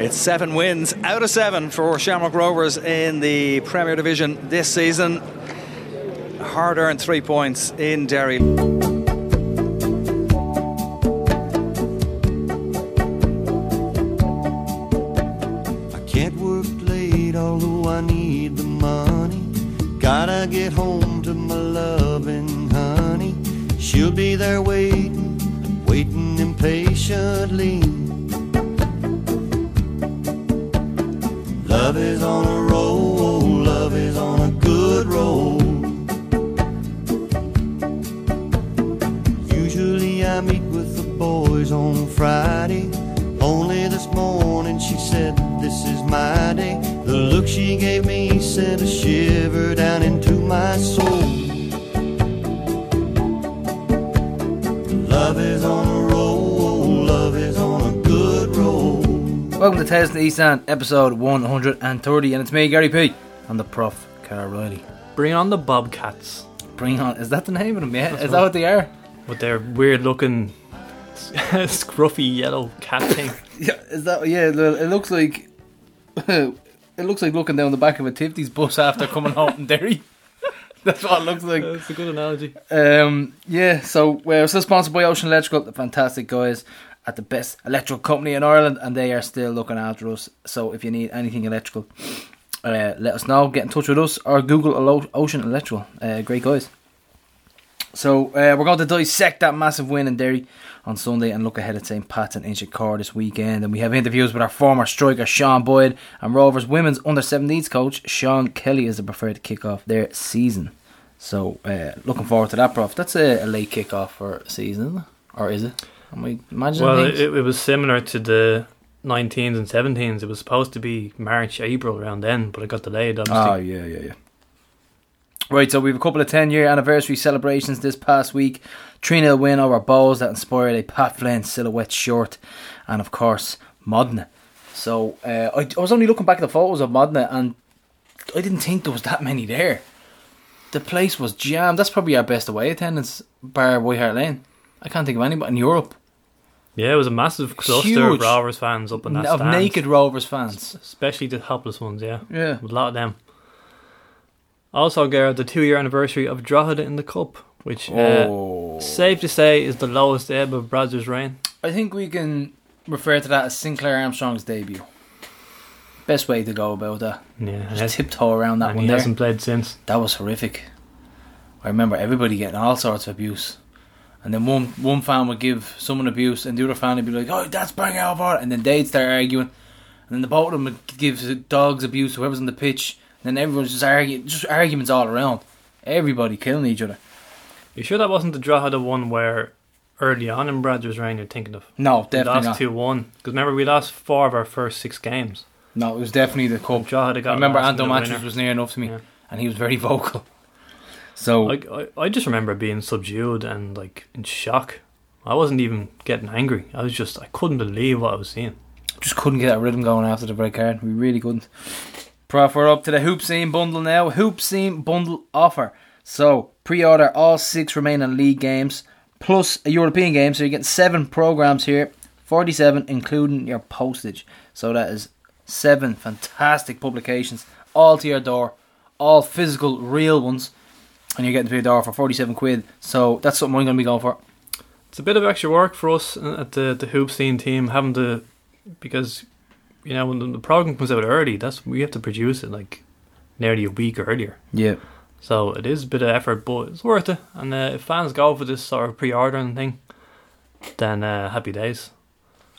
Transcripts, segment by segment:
It's seven wins out of seven for Shamrock Rovers in the Premier Division this season. Hard earned three points in Derry. To Tales in the East End, episode 130, and it's me, Gary P, and the prof, Carl Riley. Bring on the Bobcats Bring on, is that the name of them? Yeah, That's is that what they are? with their weird looking scruffy yellow cat thing. Yeah, is that, yeah, it looks like, it looks like looking down the back of a Tiffany's bus after coming home from Derry. That's what it looks like. That's a good analogy. Um, yeah, so we're still sponsored by Ocean Electrical, the fantastic guys at the best electrical company in Ireland, and they are still looking after us. So if you need anything electrical, uh, let us know. Get in touch with us or Google Ocean Electrical. Uh, great guys. So uh, we're going to dissect that massive win in Derry on Sunday and look ahead at St Pat's and Inchicore this weekend. And we have interviews with our former striker Sean Boyd and Rovers women's under 17s coach Sean Kelly as they prefer to kick off their season. So uh, looking forward to that, Prof. That's a, a late kick off for season, or is it? Am I imagining Well, it, it was similar to the 19s and 17s. It was supposed to be March, April around then, but it got delayed. Oh yeah, yeah, yeah. Right, so we have a couple of ten year anniversary celebrations this past week. 3 0 win over Bohs that inspired a Pat Flynn silhouette short, and of course, Modena. So uh, I, I was only looking back at the photos of Modena, and I didn't think there was that many there. The place was jammed. That's probably our best away attendance, bar White Hart Lane. I can't think of anybody in Europe yeah, it was a massive cluster Huge. of Rovers fans up in that of stand. naked Rovers fans. especially the helpless ones. Yeah, Yeah. a lot of them. Also, Gareth, the two-year anniversary of Drogheda in the Cup, which, uh, Oh. safe to say, is the lowest ebb of Brazzers' reign. I think we can refer to that as Sinclair Armstrong's debut. Best way to go about that. Yeah, Just tiptoe around that one he there. hasn't played since. That was horrific. I remember everybody getting all sorts of abuse. And then one one fan would give someone abuse, and the other fan would be like, "Oh, that's bang it," and then they'd start arguing, and then the both of them would give the dogs abuse, whoever's on the pitch, and then everyone's just arguing, just arguments all around, everybody killing each other. You sure that wasn't the Drogheda one where early on in Brazzers' reign you're thinking of? No, We definitely lost not. two one because remember we lost four of our first six games. No, it was definitely the cup. Drogheda got I remember lost Anton the Matthews was near enough to me, Yeah. and he was very vocal. So I, I I just remember being subdued and like in shock. I wasn't even getting angry. I was just I couldn't believe what I was seeing. just couldn't get that rhythm going after the break card. We really couldn't. Prof, we're up to the Hoop Scene bundle now. Hoop Scene bundle offer. So, pre order all six remaining league games plus a European game. So, you get seven programs here 47, including your postage. So, that is seven fantastic publications, all to your door, all physical, real ones. And you're getting to your door for 47 quid. So, that's something I'm going to be going for. It's a bit of extra work for us at the the hoop scene team having to because you know when the, the program comes out early, that's we have to produce it like nearly a week earlier. Yeah. So it is a bit of effort, but it's worth it. And uh, if fans go for this sort of pre-ordering thing, then uh, happy days.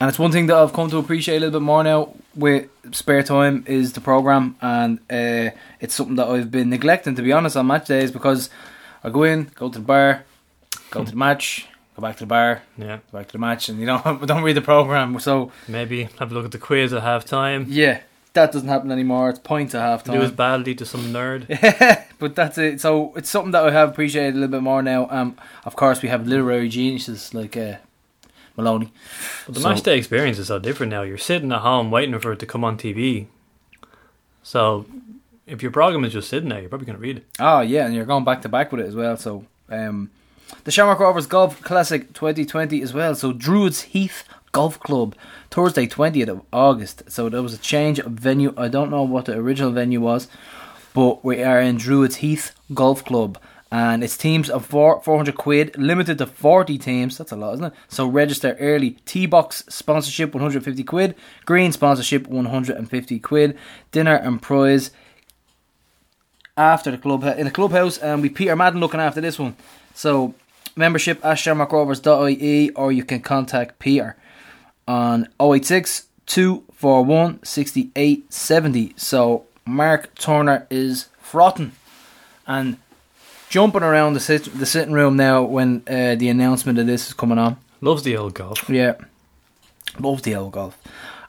And it's one thing that I've come to appreciate a little bit more now with spare time is the program, and uh, it's something that I've been neglecting to be honest on match days because I go in, go to the bar, go to the match, go back to the bar, Yeah, go back to the match, and you know don't read the program. So maybe have a look at the quiz at half time. yeah, that doesn't happen anymore. It's point at half time. Lose time. badly to some nerd. but that's it. So it's something that I have appreciated a little bit more now. Um, of course we have literary geniuses like uh, Maloney. But the So- match day experience is so different now. You're sitting at home waiting for it to come on TV. So if your program is just sitting there, you're probably going to read it. Oh yeah, and you're going back to back with it as well. So um, the Shamrock Rovers Golf Classic 2020 as well. So Druids Heath Golf Club, Thursday 20th of August. So there was a change of venue. I don't know what the original venue was, but we are in Druids Heath Golf Club. And it's teams of four, 400 quid, limited to 40 teams. That's a lot, isn't it? So register early. T Box sponsorship 150 quid. Green sponsorship 150 quid. Dinner and prize after the club in the clubhouse. And we Peter Madden looking after this one. So membership at shamrockrovers.ie or you can contact Peter on 086 241 6870. So Mark Turner is frotting and jumping around the, sit- the sitting room now when uh, the announcement of this is coming on. Loves the old golf. Yeah. Love the old golf.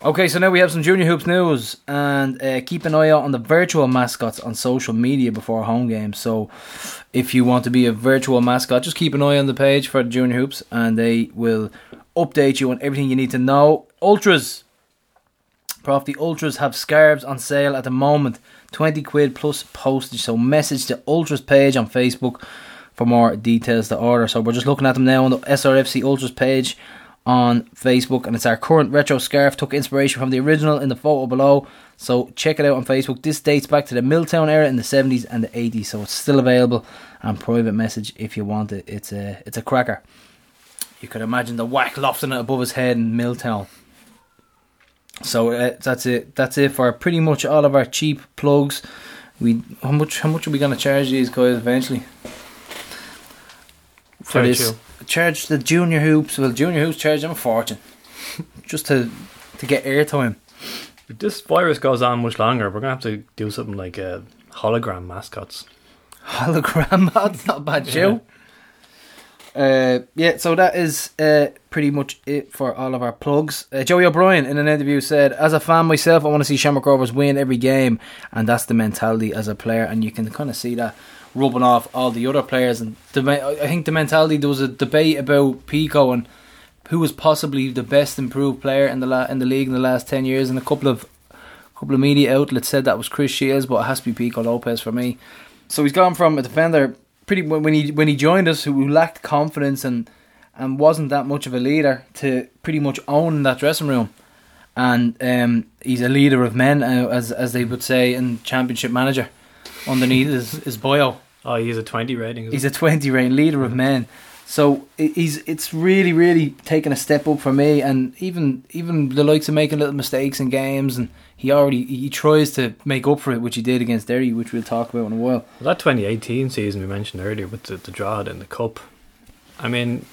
Okay, so now we have some Junior Hoops news and uh, keep an eye out on the virtual mascots on social media before home games. So if you want to be a virtual mascot, just keep an eye on the page for the Junior Hoops and they will update you on everything you need to know. Ultras. Prof, the Ultras have scarves on sale at the moment. 20 quid plus postage. So message the Ultras page on Facebook for more details to order. So we're just looking at them now on the SRFC Ultras page on Facebook, and it's our current retro scarf. Took inspiration from the original in the photo below. So check it out on Facebook. This dates back to the Milltown era in the 70s and the 80s, so it's still available. And private message if you want it. It's a it's a cracker. You could imagine the whack lofting it above his head in Milltown. So uh, that's it. That's it for pretty much all of our cheap plugs. We how much how much are we gonna charge these guys eventually? For Very this, charge the junior hoops. Well, junior hoops charge them a fortune just to to get airtime. If this virus goes on much longer, we're gonna have to do something like uh, hologram mascots. Hologram, that's not bad show. Uh, yeah, so that is uh, pretty much it for all of our plugs. Uh, Joey O'Brien in an interview said, "As a fan myself, I want to see Shamrock Rovers win every game, and that's the mentality as a player, and you can kind of see that rubbing off all the other players. And the, I think the mentality there was a debate about Pico and who was possibly the best improved player in the la- in the league in the last ten years, and a couple of couple of media outlets said that was Chris Shields, but it has to be Pico Lopes for me. So he's gone from a defender pretty when when he when he joined us who lacked confidence and and wasn't that much of a leader to pretty much own that dressing room. And um, he's a leader of men, uh, as as they would say in Championship Manager, underneath is, his bio. Oh, he's a twenty rating. He's it? a 20 rating leader of men. So he's it's really really taken a step up for me and even even the likes of making little mistakes in games and he already he tries to make up for it which he did against Derry which we'll talk about in a while. Well, that 2018 season we mentioned earlier with the, the draw in the cup. I mean,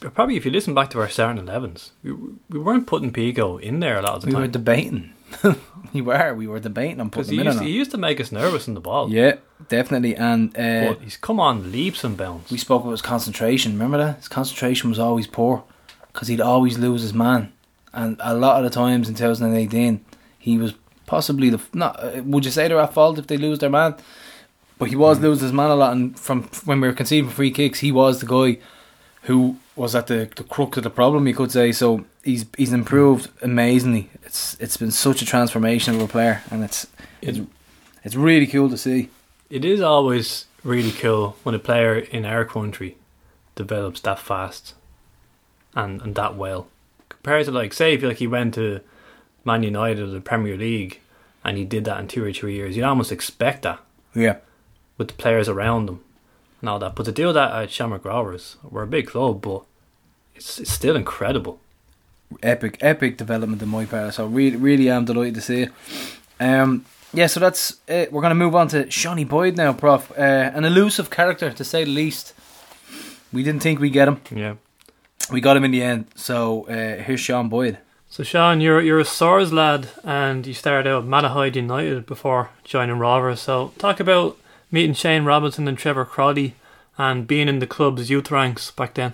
probably if you listen back to our starting 11s, we, we weren't putting Pico in there a lot of the time. We were debating. we were we were debating on putting he, him in used- or he used to make us nervous in the ball. Yeah, definitely and uh, But he's come on leaps and bounds. we spoke about his concentration. Remember that his concentration was always poor because he'd always lose his man, and a lot of the times in 2018 he was possibly the not. uh, Would you say they're at fault if they lose their man? But he was losing his man a lot, and from when we were conceding free kicks, he was the guy who was at the, the crux of the problem. You could say so. He's he's improved amazingly. It's it's been such a transformation of a player, and it's it's it's really cool to see. It is always really cool when a player in our country develops that fast and, and that well. Compared to like say if like he went to Man United or the Premier League and he did that in two or three years, you'd almost expect that Yeah. with the players around him and all that. But to do that at Shamrock Rovers, we're a big club, but it's, it's still incredible. Epic, epic development in my part. So really, really am delighted to see it. Um, yeah, so that's it. We're going to move on to Shawnee Boyd now, Prof. Uh, an elusive character, to say the least. We didn't think we'd get him. Yeah. We got him in the end. So uh, here's Sean Boyd. So Sean, you're you're a Swords lad, and you started out at Malahide United before joining Rovers. So talk about meeting Shane Robinson and Trevor Croly, and being in the club's youth ranks back then.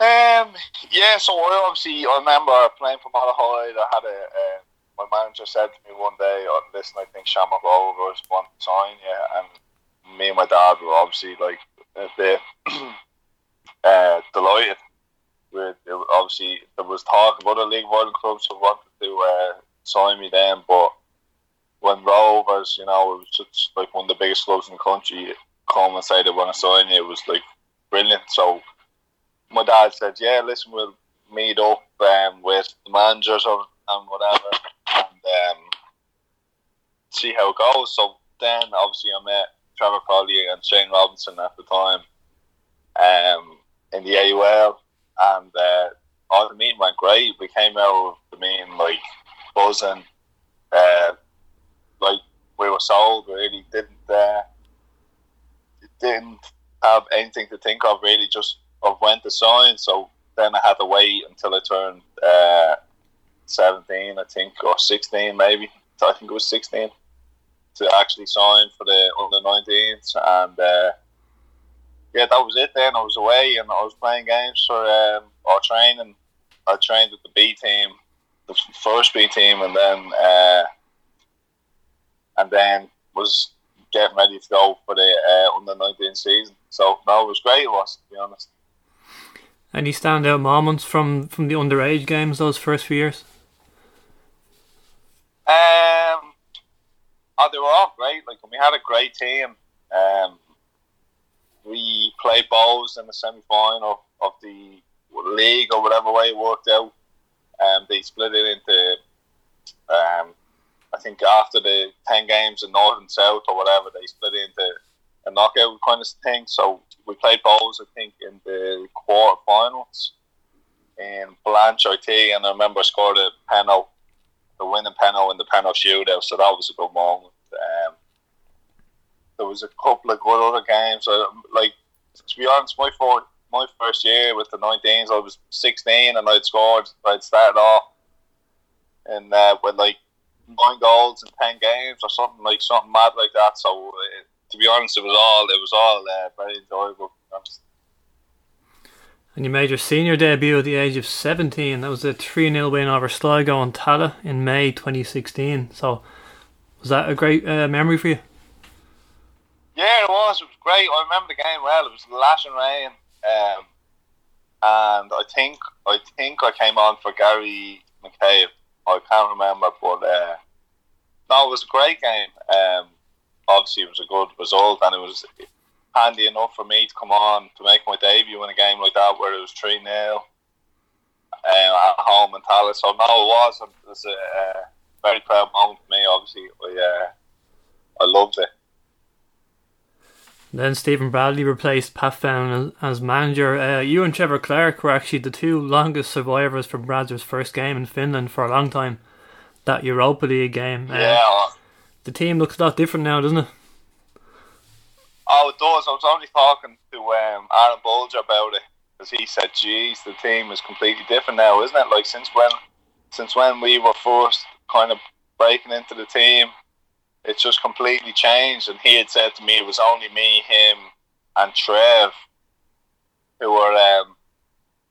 Um, yeah, so I obviously I remember playing for Malahide. I had a uh, my manager said to me one day, oh, "Listen, I think Shamrock Rovers want to sign you," and me and my dad were obviously like a bit uh, delighted. With it, obviously there was talk of other League One clubs who wanted to uh, sign me then, but when Rovers, you know, it was just like one of the biggest clubs in the country, come and say they want to sign you it was like brilliant. So my dad said, "Yeah, listen, we'll meet up um, with the managers of and whatever, and um, see how it goes." So then, obviously, I met Trevor Croly and Shane Robinson at the time um, in the AUL, and uh, all the meeting went great. We came out of the meeting like buzzing, uh, like we were sold. Really didn't uh, didn't have anything to think of really. Just of when to sign. So then I had to wait until I turned uh, seventeen, I think, or sixteen maybe. I think it was sixteen to actually sign for the under 19s and. Uh, yeah, that was it. Then I was away and I was playing games for um, or training. I trained with the B team, the first B team, and then uh, and then was getting ready to go for the uh, under nineteen season. So no, it was great. It was to be honest. Any standout moments from from the underage games those first few years? Um, oh, they were all great. Like we had a great team. Um, we played Bohs in the semi final of the league or whatever way it worked out. Um, they split it into, um, I think after the 10 games in North and South or whatever, they split it into a knockout kind of thing. So we played Bohs, I think, in the quarter finals in Blanche IT, and I remember I scored a penalty, the winning penalty in the penalty shootout, so that was a good moment. Um, there was a couple of good other games. I, like to be honest, my my first year with the 19s, I was 16 and I'd scored. I'd started off and uh, with like nine goals in 10 games or something like something mad like that. So uh, to be honest, it was all it was all uh, very enjoyable. And you made your senior debut at the age of 17. That was a 3 0 win over Sligo on Tallaght in May 2016. So, was that a great uh, memory for you? Yeah, it was. It was great. I remember the game well. It was lashing rain, um, and I think I think I came on for Gary McCabe. I can't remember, but uh, no, it was a great game. Um, obviously, it was a good result, and it was handy enough for me to come on to make my debut in a game like that, where it was three 0 um, at home in Tallaght. So no, it was. It was a, a very proud moment for me. Obviously, I uh, I loved it. Then Stephen Bradley replaced Pat Fenn as manager. Uh, you and Trevor Clarke were actually the two longest survivors from Brad's first game in Finland for a long time. That Europa League game. Uh, yeah. The team looks a lot different now, doesn't it? Oh, it does. I was only talking to um, Aaron Bolger about it because he said, "Geez, the team is completely different now, isn't it? Like since when, since when we were first kind of breaking into the team, it's just completely changed. And he had said to me it was only me, him, and Trev who were um,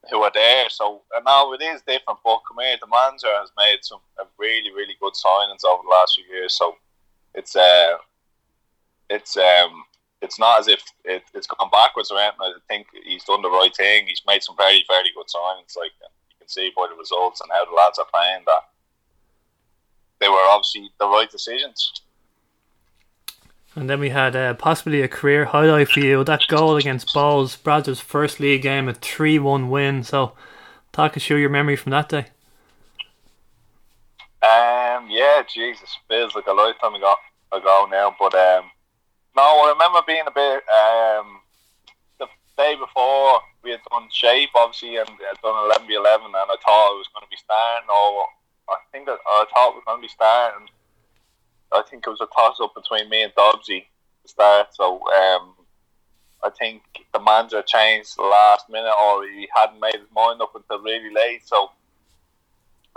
who were there. So and now it is different. But come here, the manager has made some really really good signings over the last few years. So it's uh it's um it's not as if it, it's gone backwards around. I think he's done the right thing. He's made some very very good signings. Like you can see by the results and how the lads are playing that they were obviously the right decisions. And then we had uh, possibly a career highlight for you that goal against Bohs, Brad's first league game, a 3 1 win. So, talk us through your memory from that day. Um, yeah, Jesus, feels like a lifetime ago, ago now. But um, no, I remember being a bit. Um, the day before, we had done shape, obviously, and had done 11 v 11, and I thought I was going to be starting, or I think that I thought I was going to be starting I think it was a toss up between me and Dobbsy to start. So um, I think the manager changed the last minute, or he hadn't made his mind up until really late. So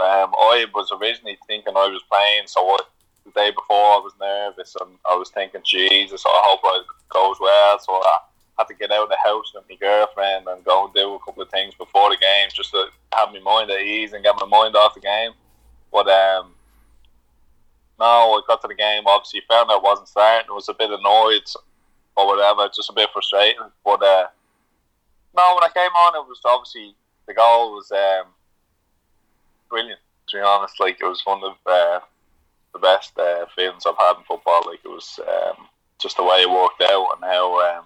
um, I was originally thinking I was playing. So I, the day before I was nervous, and I was thinking, Jesus, I hope it goes well. So I had to get out of the house with my girlfriend and go and do a couple of things before the game, just to have my mind at ease and get my mind off the game. But um, no, I got to the game. Obviously, found out I wasn't starting. I was a bit annoyed or whatever, just a bit frustrated. But uh, no, when I came on, it was obviously the goal was um, brilliant. To be honest, like it was one of uh, the best uh, feelings I've had in football. Like it was um, just the way it worked out and how um,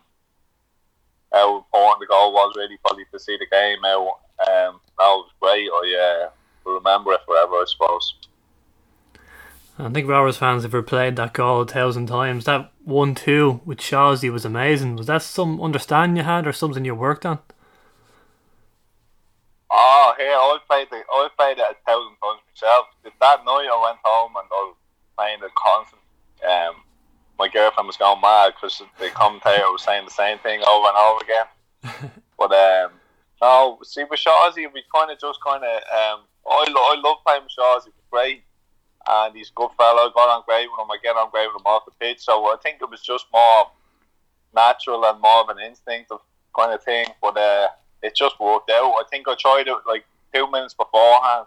how important the goal was really probably to see the game out. Um, that was great. I uh, will remember it forever, I suppose. I think Rovers fans have replayed that goal a thousand times. That one two with Shawsey was amazing. Was that some understanding you had or something you worked on? Oh, here I played the I played it a thousand times myself. That night I went home and I was playing it constant. Um, my girlfriend was going mad because the commentator was saying the same thing over and over again. but um, no, see with Shawsey, we kind of just kind of um, I, I love playing with Shawsey. He's great, and he's a good fellow. Got on great with him. I get on great with him off the pitch. So I think it was just more natural and more of an instinctive kind of thing. But uh, it just worked out. I think I tried it like two minutes beforehand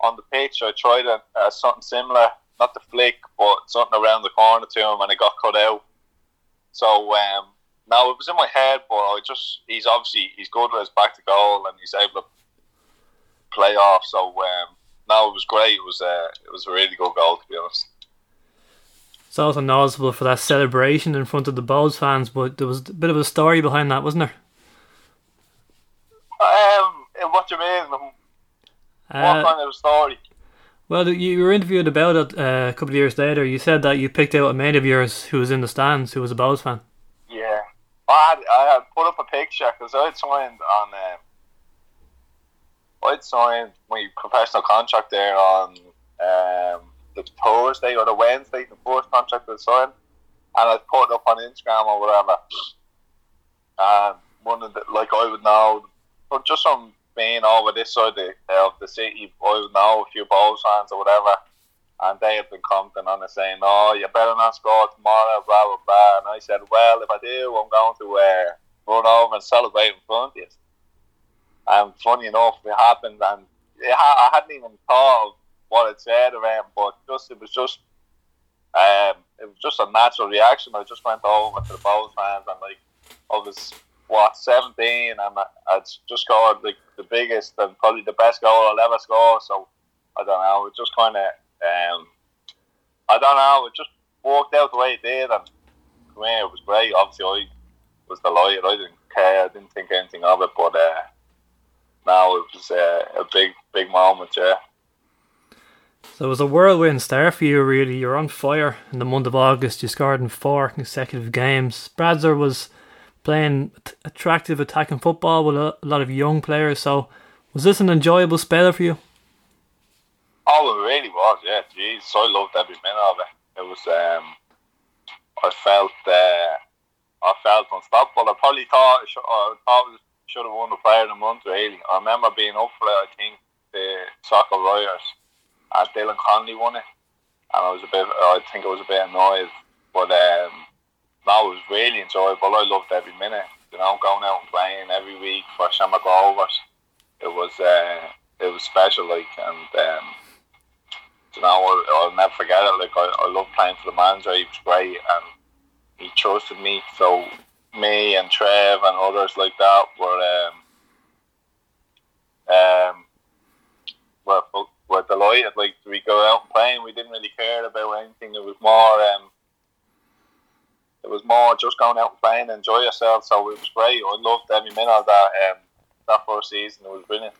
on the pitch. I tried it, uh, something similar not the flick, but something around the corner to him, and it got cut out. So um, now it was in my head, but I just he's obviously he's good with his back to goal, and he's able to play off. So um, now it was great. It was uh, it was a really good goal to be honest. It's also noticeable for that celebration in front of the Bohs fans, but there was a bit of a story behind that, wasn't there? Um, what do you mean? What uh, kind of story? Well, you were interviewed about it uh, a couple of years later. You said that you picked out a mate of yours who was in the stands, who was a Bohs fan. Yeah, I had, I had put up a picture because I'd signed on. Um, I'd signed my professional contract there on um, the Thursday or the Wednesday, the first contract I signed, and I put it up on Instagram or whatever. And one of the like I would know, but just some being over this side of, of the city, I know a few Bohs fans or whatever, and they have been commenting on it saying, "Oh, you better not score tomorrow," blah blah blah. And I said, "Well, if I do, I'm going to uh, run over and celebrate in front of you." And funny enough, it happened, and it ha- I hadn't even thought of what it said around, but just it was just. Um, it was just a natural reaction. I just went over to the Bohs fans and like I was what seventeen, and I, just scored like the biggest and probably the best goal I'll ever score. So I don't know. It just kind of um, I don't know. It just worked out the way it did, and me, it was great. Obviously, I was delighted. I didn't care. I didn't think anything of it, but uh, now it was uh, a big, big moment. Yeah. So it was a whirlwind start for you, really. You're on fire in the month of August. You scored in four consecutive games. Bradzer was playing attractive attacking football with a, lot of young players. So, was this an enjoyable spell for you? Oh, it really was. Yeah, jeez, I loved every minute of it. It was. Um, I felt. Uh, I felt unstoppable. I probably thought. I thought should have won the Player of the Month. Really, I remember being up for it. I think the Soccer Royals. And Dylan Connolly won it, and I was a bit. I think I was a bit annoyed, but. Um, no, it was really enjoyable. I loved every minute. You know, going out and playing every week for Shamrock Rovers. It was uh, it was special, like, and um, you know, I'll, I'll, never forget it. Like, I, I love playing for the manager. He was great, and he trusted me. So me and Trev and others like that were um, um, were, were delighted. Like, we go out and playing. We didn't really care about anything. It was more um, it was more just going out and playing, and enjoy yourself. So it was great. I loved every minute of that. Um, that first season, it was brilliant.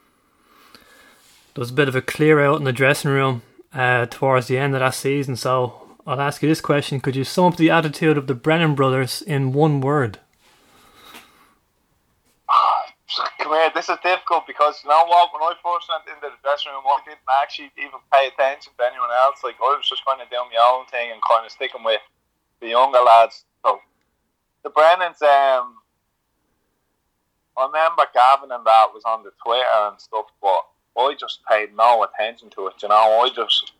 There was a bit of a clear out in the dressing room uh, towards the end of that season. So I'll ask you this question: Could you sum up the attitude of the Brennan brothers in one word? Come here, this is difficult because you know what? When I first went into the dressing room, I didn't actually even pay attention to anyone else. Like I was just kind of doing my own thing and kind of sticking with the younger lads the Brennans, um, I remember Gavin and that was on the Twitter and stuff, but I just paid no attention to it. You know, I just,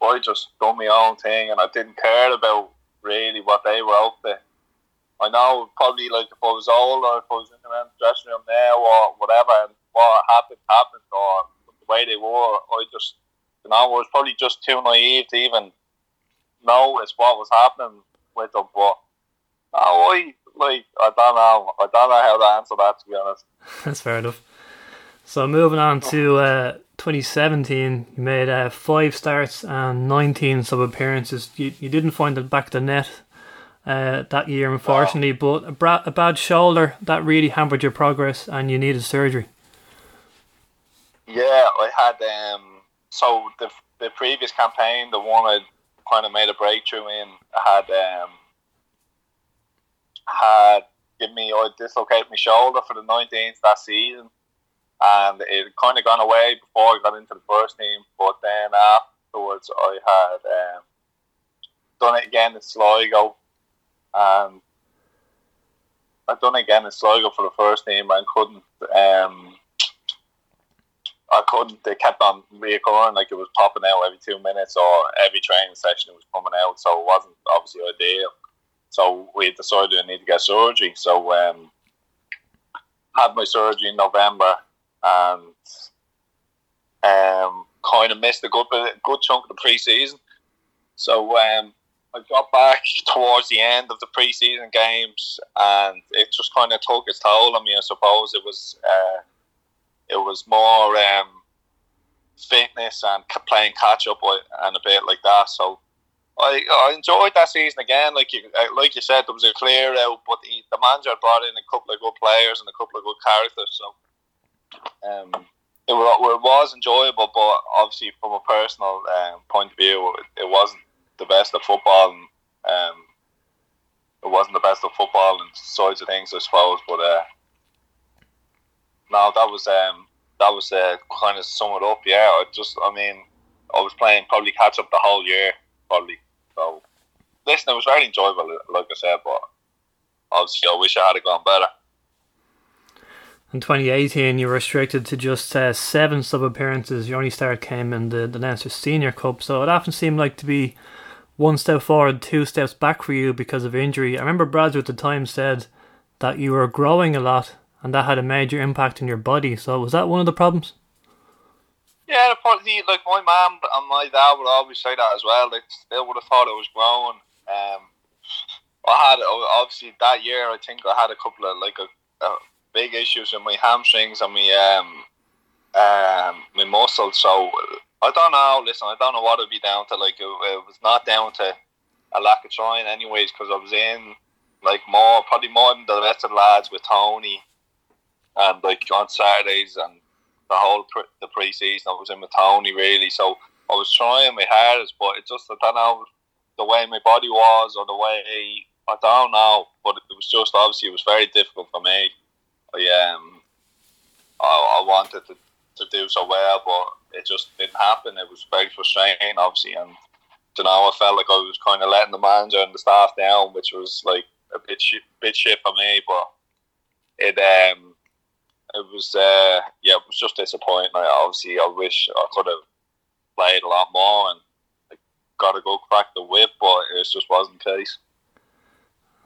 I just done my own thing, and I didn't care about really what they were up to. I know probably like if I was older, if I was in the dressing room now or whatever, and what happened happened, or the way they were, I just, you know, I was probably just too naive to even notice what was happening them, but Oh, I like I don't know. I don't know how to answer that. To be honest, that's fair enough. So moving on to uh, 2017, you made uh, five starts and 19 sub appearances. You you didn't find it back the net uh, that year, unfortunately. But a, bra- a bad shoulder that really hampered your progress, and you needed surgery. Yeah, I had um. So the the previous campaign, the one I kind of made a breakthrough in, had um had given me I dislocated my shoulder for the 19th that season, and it kind of gone away before I got into the first team. But then afterwards, I had um, done it again in Sligo, and I'd done it again in Sligo for the first team and couldn't. Um, I couldn't. They kept on reoccurring, like it was popping out every two minutes or every training session it was coming out. So it wasn't obviously ideal. So we decided I need to get surgery. So um, had my surgery in November and um, kind of missed a good bit, good chunk of the pre-season. So um, I got back towards the end of the pre-season games, and it just kind of took its toll on me. I suppose it was uh, it was more um, fitness and playing catch up and a bit like that. So I, I enjoyed that season again. Like you, uh, like you said, there was a clear out, but the, manager brought in a couple of good players and a couple of good characters. So um, it, it was enjoyable, but obviously from a personal um, point of view, it, it wasn't the best of football. And, um, it wasn't the best of football and sides of things, I suppose. But uh, no, that was um, that was uh, kind of sum it up. Yeah, I just, I mean, I was playing probably catch up the whole year, probably. So, listen, it was very enjoyable, like I said, but obviously, I wish I had gone better. In 2018, you were restricted to just uh, seven sub appearances. Your only start came in the, the Leinster Senior Cup, so it often seemed like to be one step forward, two steps back for you because of injury. I remember Bradford at the time said that you were growing a lot and that had a major impact on your body. So was that one of the problems? Yeah, probably like my mum and my dad would always say that as well. They, they would have thought I was growing. Um, I had obviously that year. I think I had a couple of like a, a big issues with my hamstrings and my um, um, my muscles. So I don't know. Listen, I don't know what it'd be down to. Like it, it was not down to a lack of trying, anyways, because I was in like more, probably more than the rest of the lads with Tony, and like on Saturdays and the whole pre- the pre-season I was in with Tony really. So I was trying my hardest, but it just I don't know the way my body was or the way I don't know, but it was just obviously it was very difficult for me. I um I, I wanted to, to do so well, but it just didn't happen. It was very frustrating, obviously, and you know I felt like I was kind of letting the manager and the staff down, which was like a bit shit, bit shit for me. But it um it was uh yeah it was just disappointing. I, obviously, I wish I could have played a lot more and got to go crack the whip, but it just wasn't the case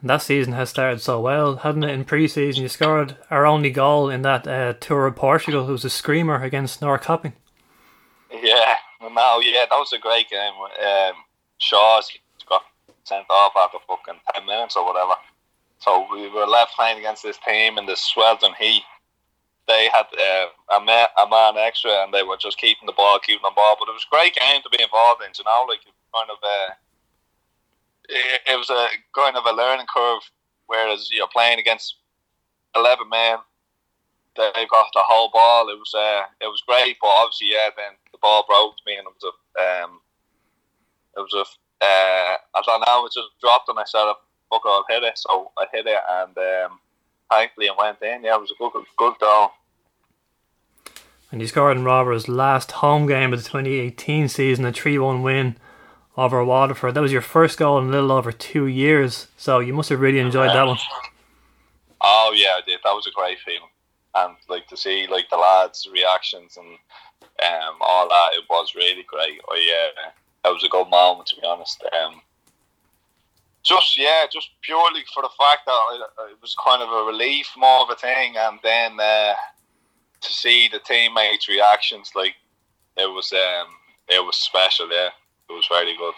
that season has started so well, hadn't it? In pre-season, you scored our only goal in that uh, tour of Portugal. It was a screamer against Norrköping. Yeah, no, yeah, that was a great game. Um, Shaw's got sent off after fucking ten minutes or whatever. So we were left playing against this team in the sweltering heat. They had uh, a, man, a extra, and they were just keeping the ball, keeping the ball. But it was a great game to be involved in. You know, like kind of. Uh, it, was a kind of a learning curve. Whereas you're playing against eleven men, they've got the whole ball. It was uh, it was great, but obviously, yeah, then the ball broke to me, and it was a um, it was a uh, I don't know, it just dropped, and I said, "Fuck, I'll hit it." So I hit it, and um, thankfully it went in. Yeah, it was a good good goal. And you scored in Robert's last home game of the 2018 season, a 3 1 win over Waterford. That was your first goal in a little over two years, so you must have really enjoyed that one. Oh yeah, I did. That was a great feeling, and like to see like the lads' reactions and um, all that. It was really great. I uh, that was a good moment to be honest. Um, just yeah, just purely for the fact that it was kind of a relief, more of a thing, and then uh, to see the teammates' reactions, like it was um, it was special. Yeah it was very good.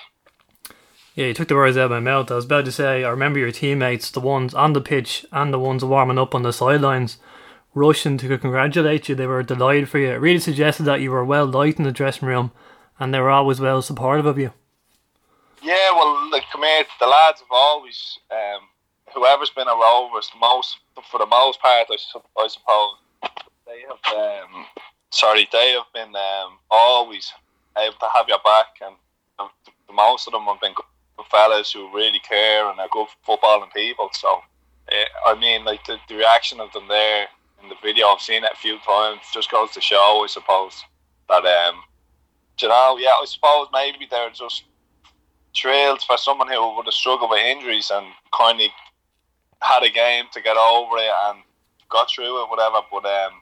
Yeah, you took the words out of my mouth. I was about to say, I remember your teammates, the ones on the pitch and the ones warming up on the sidelines, rushing to congratulate you. They were delighted for you. It really suggested that you were well liked in the dressing room and they were always well supportive of you. Yeah, well, come here, the lads have always, um, whoever's been a Rovers, most, for the most part, I, I suppose, they have, um, sorry, they have been um, always able to have your back, and the, the most of them have been good fellas who really care and are good footballing people. So, uh, I mean, like the, the reaction of them there in the video, I've seen it a few times, just goes to show, I suppose, that, um, you know, yeah, I suppose maybe they're just thrilled for someone who would have struggled with injuries and kind of had a game to get over it and got through it, whatever. But um,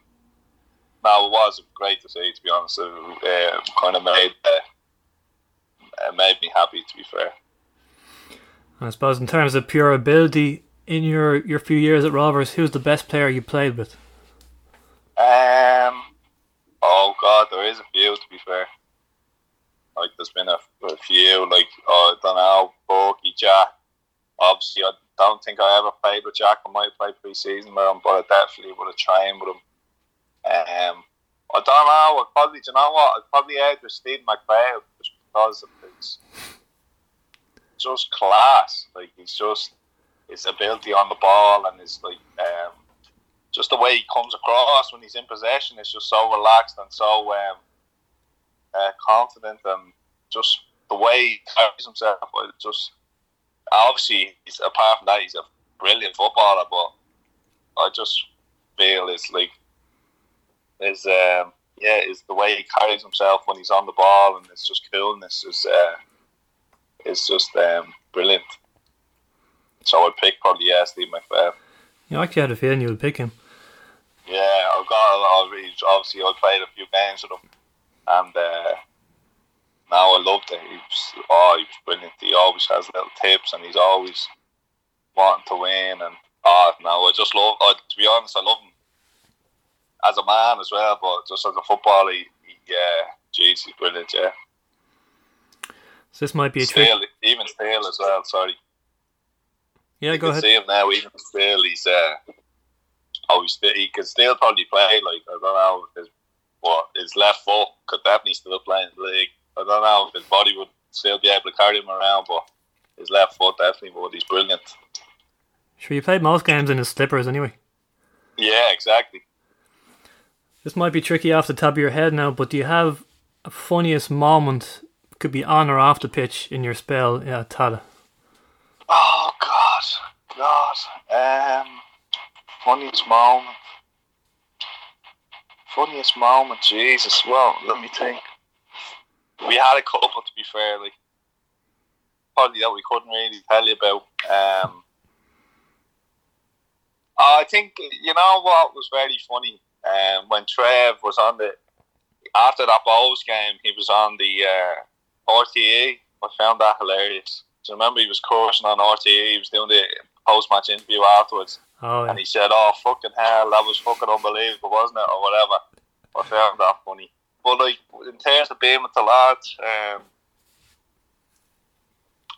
no, it was great to see. To be honest, it uh, kind of made uh, uh, made me happy. To be fair. I suppose in terms of pure ability, in your, your few years at Rovers, who's the best player you played with? Um. Oh God, there is a few. To be fair, like there's been a, a few. Like oh, I don't know, Borky, Jack. Obviously, I don't think I ever played with Jack. I might have played pre-season with him, but I definitely would have trained with him. Um, I don't know. I probably, do you know what? I'd probably edge with Steve McLeod just because of his just class. Like he's just his ability on the ball and his like um, just the way he comes across when he's in possession is just so relaxed and so um, uh, confident and just the way he carries himself. Just obviously, he's, apart from that, he's a brilliant footballer. But I just feel it's like is um, yeah, is the way he carries himself when he's on the ball and it's just coolness is uh, is just um, brilliant. So I'd pick probably yeah, Steve McPhail. You actually had a feeling you would pick him. Yeah, I've got I really, obviously I played a few games with him, and uh, now I love it. he's oh, he was brilliant. He always has little tips, and he's always wanting to win. And oh, no, I just love. I, to be honest, I love him as a man as well, but just as a footballer, he, he yeah, jeez, he's brilliant. Yeah, So this might be a trick. still even still as well. Sorry. Yeah, you go can ahead. see him now. Even still, he's uh, oh, he's still, he can still probably play. Like I don't know, if what his left foot could definitely still play in the league. I don't know if his body would still be able to carry him around, but his left foot definitely would. He's brilliant. Sure, you played most games in his slippers anyway. Yeah, exactly. This might be tricky off the top of your head now, but do you have a funniest moment, could be on or off the pitch, in your spell at Tallaght? Oh God, God. Um, funniest moment. Funniest moment, Jesus. Well, let me think. We had a couple, to be fair. Like, probably that we couldn't really tell you about. Um, I think you know what was very funny. Um, when Trev was on the after that Bohs game, he was on the uh, RTE. I found that hilarious. Do you remember he was coursing on RTE? He was doing the post match interview afterwards, Oh, and he said, "Oh fucking hell, that was fucking unbelievable, wasn't it?" Or whatever. I found that funny. But like in terms of being with the lads, um,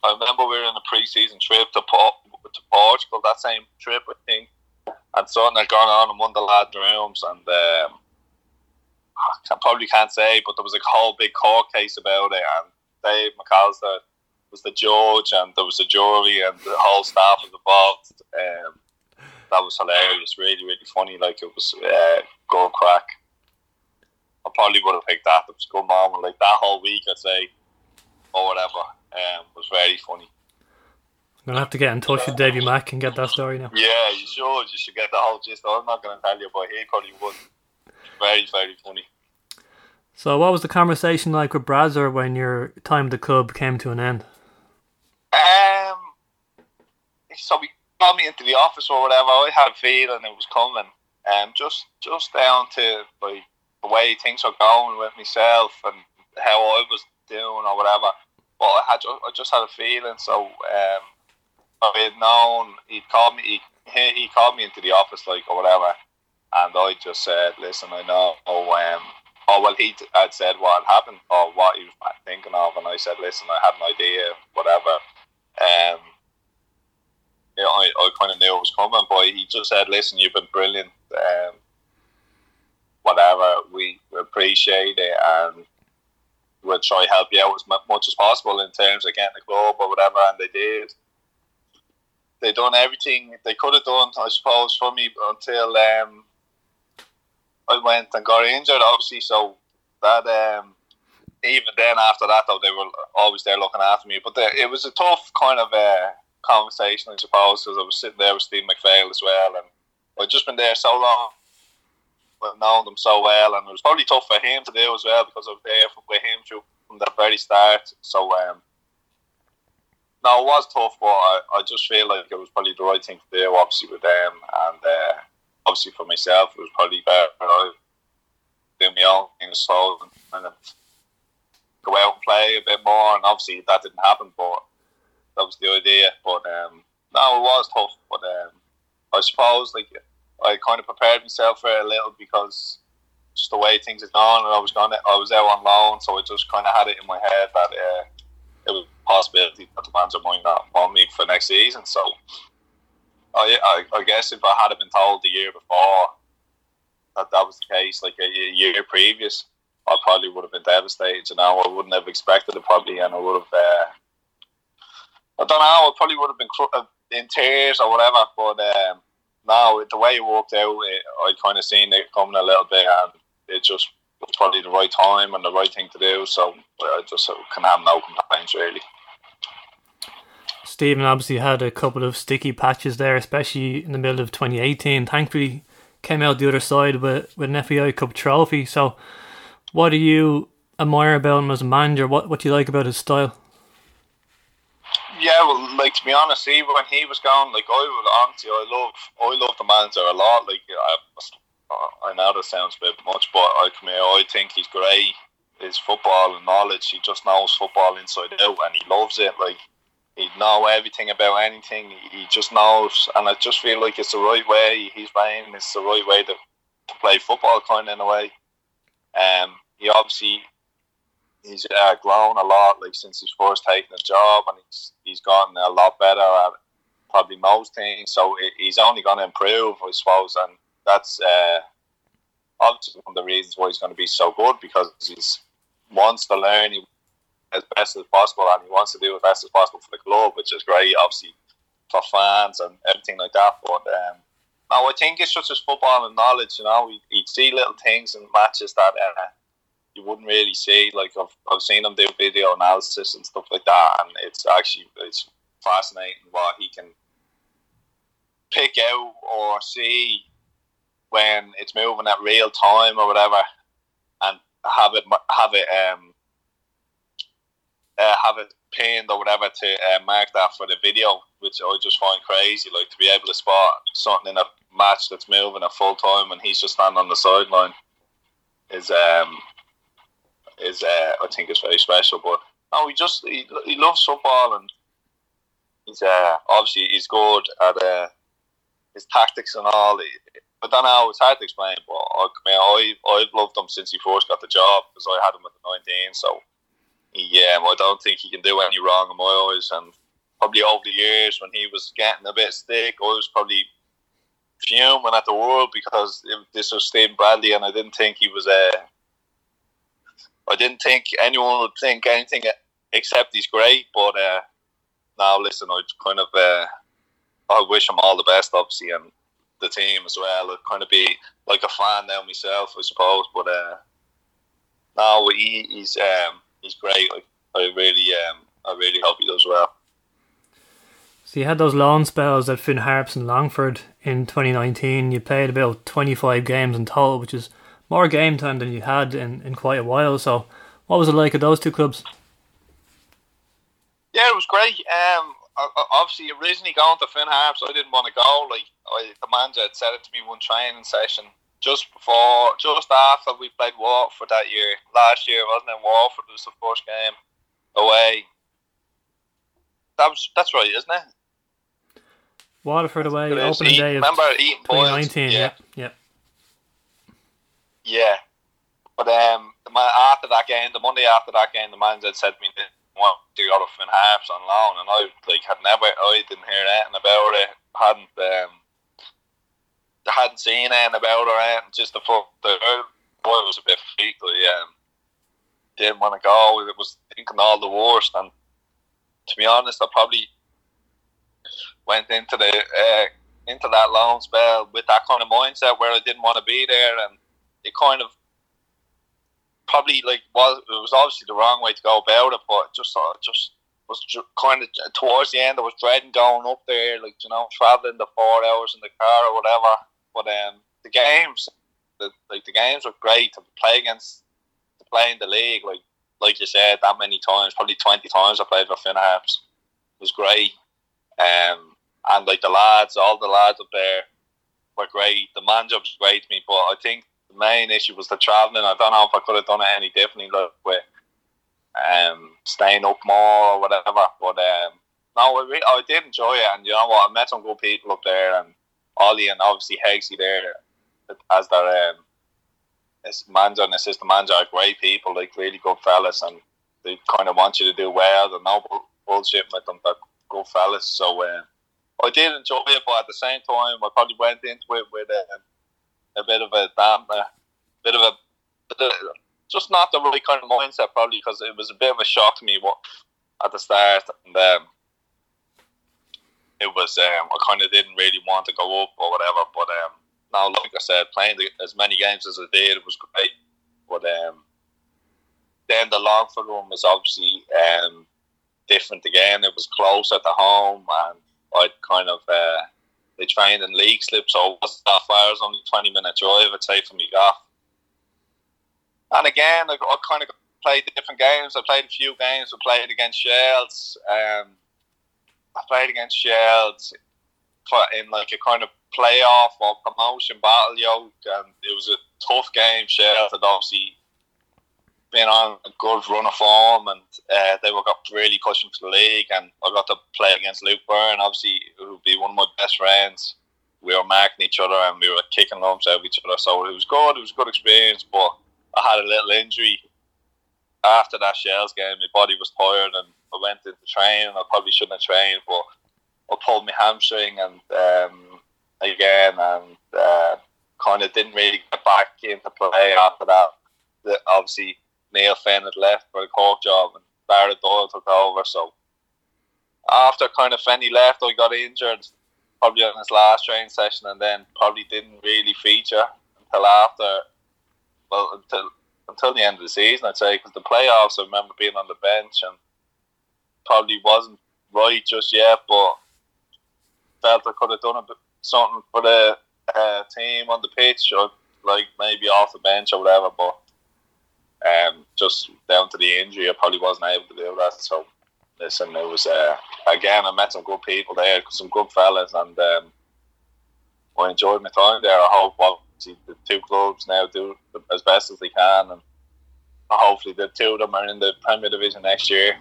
I remember we were in a pre-season trip to to Portugal. That same trip, I think, and something had gone on in one of the lads' rooms, and um, I probably can't say, but there was a whole big court case about it, and Dave McAllister was the judge, and there was a jury, and the whole staff was involved. Um, that was hilarious, really, really funny. Like it was uh, good crack. I probably would have picked that. It was a good moment. Like that whole week, I'd say, or whatever, um, was very funny. I'm to have to get in touch with Davey Mack and get that story now. Yeah, you should. You should get the whole gist. I'm not going to tell you, but he probably would. Very, very funny. So, what was the conversation like with Brazzer when your time at the club came to an end? Um, so he called me into the office or whatever. I had a feeling it was coming. Um, just just down to like the way things are going with myself and how I was doing or whatever. But I had I just had a feeling. So um, I had known he'd called me. He, he called me into the office like or whatever, and I just said, "Listen, I know." Um, oh well, he had said what had happened or what he was thinking of, and I said, "Listen, I had an idea, whatever." Um, yeah, I, I kind of knew it was coming, but he just said, "Listen, you've been brilliant. Um, whatever, we appreciate it, and we'll try help you out as much as possible in terms of getting the club or whatever, and they did. They done everything they could have done, I suppose, for me until um, I went and got injured, obviously. So that um, even then, after that, though, they were always there looking after me. But the, it was a tough kind of uh, conversation, I suppose, because I was sitting there with Steve McPhail as well, and I'd just been there so long, but known them so well, and it was probably tough for him to do as well because I was there with him through from the very start. So, um, no, it was tough, but I, I just feel like it was probably the right thing to do, obviously, with them, and uh, obviously for myself, it was probably better. I do my own things, so and of go out and play a bit more, and obviously that didn't happen, but that was the idea. But um, no, it was tough, but um, I suppose like I kind of prepared myself for it a little because just the way things had gone, and I was gonna, I was out on loan, so I just kind of had it in my head that uh, it was a possibility that the manager might not want me for next season. So I, I, I guess if I had been told the year before that that was the case, like a year previous, I probably would have been devastated. You know, I wouldn't have expected it probably, and I would have. Uh, I don't know. I probably would have been uh, in tears or whatever. But um, now the way it worked out, it, I kind of seen it coming a little bit, and it just was probably the right time and the right thing to do. So I just can have no complaints really. Stephen obviously had a couple of sticky patches there, especially in the middle of 2018. Thankfully, came out the other side with, with an FAI Cup trophy. So, what do you admire about him as a manager? What what do you like about his style? Yeah, well, like to be honest, even when he was gone, like I would honestly, I love, I love the manager a lot. Like I, I know that sounds a bit much, but I come here, I think he's great. His football and knowledge, he just knows football inside out, and he loves it. Like he know everything about anything. He just knows, and I just feel like it's the right way he's playing. It's the right way to, to play football, kind of in a way. Um, he obviously he's uh, grown a lot, like since he's first taken the job, and he's he's gotten a lot better at probably most things. So he's only going to improve, I suppose, and that's uh, obviously one of the reasons why he's going to be so good because he's wants to learn. He as best as possible, and he wants to do as best as possible for the club, which is great, obviously, for fans and everything like that. But um, no, I think it's just his football and knowledge. You know, he'd see little things in matches that uh, you wouldn't really see. Like I've, I've seen him do video analysis and stuff like that, and it's actually it's fascinating what he can pick out or see when it's moving at real time or whatever, and have it have it um uh, have it pinned or whatever to uh, mark that for the video, which I just find crazy. Like to be able to spot something in a match that's moving at full time and he's just standing on the sideline is um is uh, I think is very special. But no, he just he, he loves football and he's uh, obviously he's good at uh, his tactics and all. I don't know. It's hard to explain, but I, I I've loved him since he first got the job because I had him at the nineteen. So yeah, I don't think he can do any wrong in my eyes. And probably over the years when he was getting a bit stick, I was probably fuming at the world because this was Steve Bradley, and I didn't think he was. Uh, I didn't think anyone would think anything except he's great. But uh, now, listen, I kind of uh, I wish him all the best, obviously, and the team as well. I'd kind of be like a fan now myself, I suppose. But uh, now he, he's um, he's great. I, I really, um, I really hope he does well. So you had those loan spells at Finn Harps and Longford in 2019. You played about 25 games in total, which is more game time than you had in, in quite a while. So, what was it like at those two clubs? Yeah, it was great. Um, obviously, originally going to Finn Harps, I didn't want to go. Like I, the manager had said it to me one training session just before, just after we played Waterford that year. Last year, wasn't it? Waterford was the first game away. That was that's right, isn't it? Waterford away, opening day of remember 2019. Yeah. yeah, yeah. But um, after that game, the Monday after that game, the manager said to me, "Want to go to Finn Harps on loan?" And I like had never, I didn't hear anything about it. Hadn't um, hadn't seen anything about her, and just the fuck the boy was a bit freaky. Um, didn't want to go. It was thinking all the worst, and to be honest, I probably went into the uh, into that loan spell with that kind of mindset where I didn't want to be there, and it kind of probably like was it was obviously the wrong way to go about it, but just uh, just was kind of towards the end. I was dreading going up there, like you know, traveling the four hours in the car or whatever. But um, the games, the like the games were great to play against, to play in the league. Like like you said, that many times, probably twenty times I played for Finn Harps. It was great. Um, and like the lads, all the lads up there were great. The man job's great to me, but I think main issue was the travelling. I don't know if I could have done it any differently, like with um, staying up more or whatever. But um, no, I, re- I did enjoy it, and you know what, I met some good people up there, and Ollie and obviously Hegsy there as their um, manager and assistant manager are great people, like really good fellas, and they kind of want you to do well. There's no bullshit with them, but good fellas. So uh, I did enjoy it, but at the same time, I probably went into it with a, a bit of a a bit of a, bit of, just not the right kind of mindset, probably because it was a bit of a shock to me what at the start, and um, it was um, I kind of didn't really want to go up or whatever, but um, now, like I said, playing the, as many games as I did, it was great. But um, then the Longford one was obviously um, different again. It was close at the home, and I'd kind of uh, they trained in so it wasn't that far. It was only twenty minute drive, I'd say, from me off. And again, I, I kind of played different games. I played a few games. I played against Shels. Um, I played against Shels in like a kind of playoff or promotion battle yoke, and it was a tough game. Shels had obviously been on a good run of form, and uh, they were got really pushing for the league. And I got to play against Luke Byrne, obviously, who would be one of my best friends. We were marking each other and we were kicking lumps out of each other, so it was good. It was a good experience, but I had a little injury after that Shels game. My body was tired, and I went into training. I probably shouldn't have trained, but I pulled my hamstring and um, again, and uh, kind of didn't really get back into play after that. The, obviously, Neil Fenn had left for the Cork job, and Barrett Doyle took over. So after kind of Fenny left, I got injured probably on his last training session, and then probably didn't really feature until after, well, until until the end of the season, I'd say, because the playoffs, I remember being on the bench and probably wasn't right just yet, but felt I could have done a bit, something for the uh, team on the pitch or like maybe off the bench or whatever. But um, just down to the injury, I probably wasn't able to do that. So listen, it was uh, again I met some good people there, some good fellas, and um, I enjoyed my time there. I hope obviously the two clubs now do as best as they can, and hopefully the two of them are in the Premier Division next year.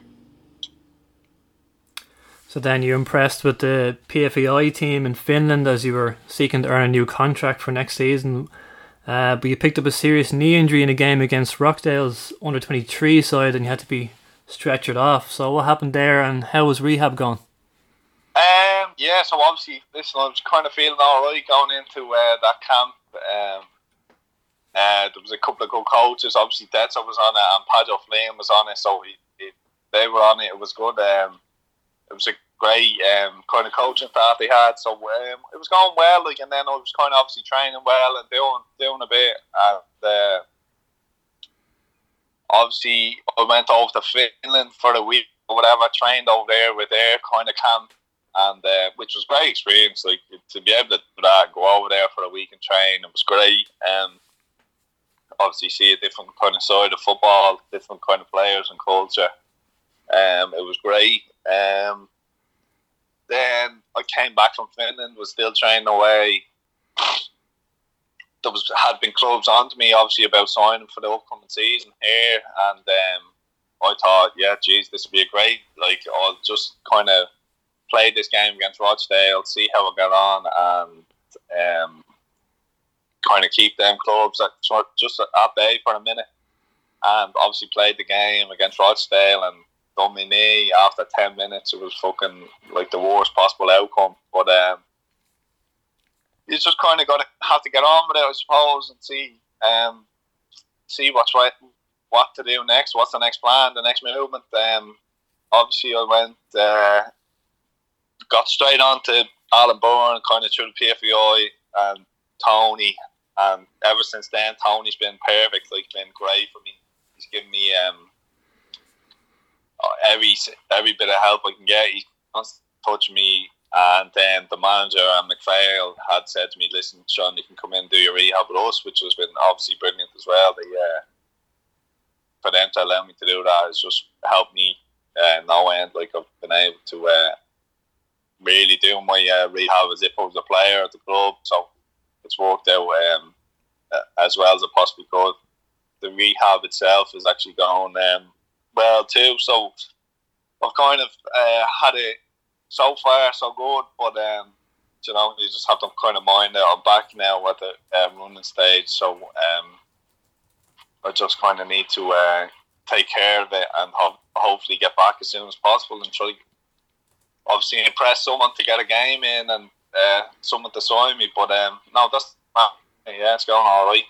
So then you impressed with the PFAI team in Finland as you were seeking to earn a new contract for next season. Uh, but you picked up a serious knee injury in a game against Rochdale's under 23 side and you had to be stretchered off. So what happened there and how was rehab going? Um, yeah, so obviously, listen, I was kind of feeling all right going into uh, that camp. Um, uh, there was a couple of good coaches. Obviously, Detza was on it and Padjo Flynn was on it, so he, he, they were on it. It was good. Um, it was a great um, kind of coaching staff they had. So um, it was going well. Like, and then I was kind of obviously training well and doing doing a bit. And uh, obviously, I went over to Finland for a week or whatever. Trained over there with their kind of camp, and uh, which was great experience. Like to be able to do that, go over there for a week and train, it was great. Um, obviously, see a different kind of side of football, different kind of players and culture. Um, it was great. Um, then I came back from Finland, was still training away. There was had been clubs on to me, obviously, about signing for the upcoming season here, and um, I thought, yeah, geez, this would be a great. Like, I'll just kind of play this game against Rochdale, see how I get on, and um, kind of keep them clubs at, just at bay for a minute. And obviously played the game against Rochdale and done my knee after 10 minutes. It was fucking like the worst possible outcome. But um, you just kind of got to have to get on with it, I suppose, and see um, see what's right, what to do next. What's the next plan? The next movement. Um, obviously, I went uh, got straight on to Alan Byrne, kind of through the PFAI and Tony, and ever since then, Tony's been perfect. Like, been great for me. He's given me um, every every bit of help I can get. He to touch me. And then the manager and McPhail had said to me, "Listen, Sean, you can come in and do your rehab with us," which has been obviously brilliant as well. They, uh, for them to allow me to do that has just helped me uh, no end. Like I've been able to uh, really do my uh, rehab as if I was a player at the club. So it's worked out um, as well as it possibly could. The rehab itself is actually going um, well too. So I've kind of uh, had it so far so good, but um, you know you just have to kind of mind that I'm back now at the um, running stage. So um, I just kind of need to uh, take care of it and ho- hopefully get back as soon as possible and try obviously impress someone to get a game in and uh, someone to sign me. But um, no, that's yeah, it's going all right.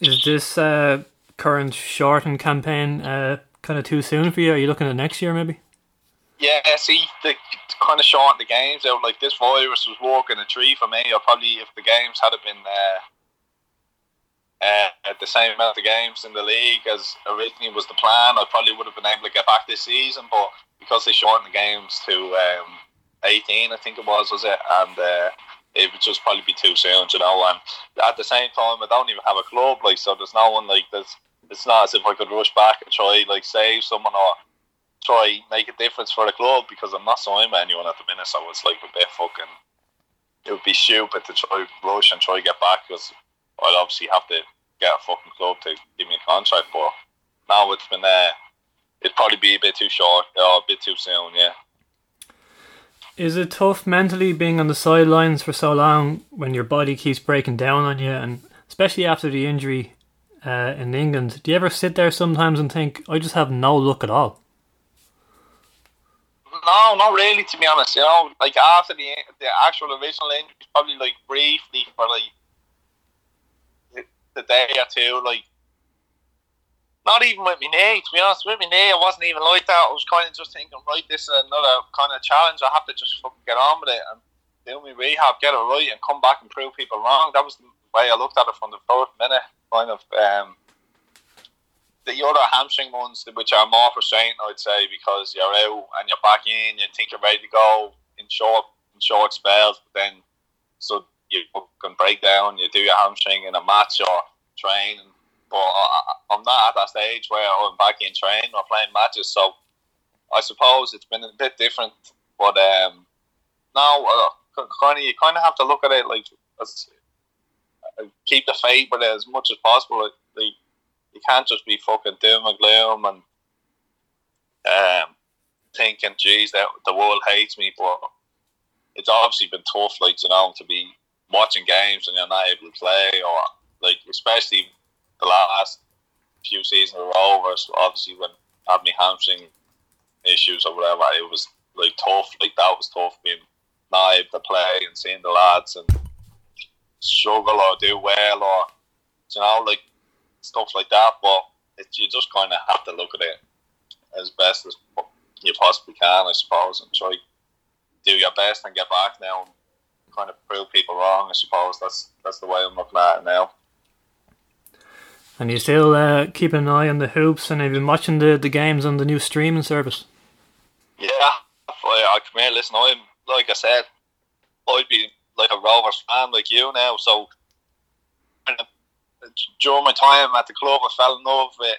Is this uh, current shortened campaign uh, kind of too soon for you? Are you looking at next year maybe? Yeah, see, the kind of short the games out. Like this virus was walking a tree for me. Or probably if the games had been uh, uh, the same amount of games in the league as originally was the plan, I probably would have been able to get back this season. But because they shortened the games to um, 18, I think it was, was it? And uh, it would just probably be too soon, you know. And at the same time, I don't even have a club, like, so there's no one like there's. It's not as if I could rush back and try like save someone or try make a difference for the club because I'm not signing with anyone at the minute. So it's like a bit fucking. It would be stupid to try rush and try get back because I'd obviously have to get a fucking club to give me a contract. But now it's been uh, it'd probably be a bit too short or a bit too soon. Yeah. Is it tough mentally being on the sidelines for so long when your body keeps breaking down on you, and especially after the injury uh, in England? Do you ever sit there sometimes and think, I just have no luck at all? No, not really. To be honest, you know, like after the the actual original injury, probably like briefly for like the, day or two, like not even with me knee, to be honest. With me knee, I wasn't even like that. I was kind of just thinking, right, this is another kind of challenge. I have to just fucking get on with it and do my rehab, get it right, and come back and prove people wrong. That was the way I looked at it from the first minute. Kind of um, the other hamstring ones, which are more frustrating, I'd say, because you're out and you're back in, you think you're ready to go in short in short spells, but then so you can break down, you do your hamstring in a match or train but I, am not at that stage where I'm back in training or playing matches. So I suppose it's been a bit different. But um, now, uh, kind of you kind of have to look at it like uh, keep the faith it as much as possible. Like, you can't just be fucking doom and gloom and um, thinking, geez, that the world hates me. But it's obviously been tough, like you know, to be watching games and you're not able to play, or like especially the last few seasons were over. So obviously, when I had my hamstring issues or whatever, it was like tough. Like that was tough being able to play and seeing the lads and struggle or do well or you know like stuff like that. But it, you just kind of have to look at it as best as you possibly can, I suppose, and try do your best and get back now and kind of prove people wrong. I suppose that's that's the way I'm looking at it now. And you still uh, keep an eye on the hoops and have been watching the, the games on the new streaming service? Yeah, I come here, listen, I'm, like I said, I'd be like a Rovers fan like you now, so during my time at the club, I fell in love with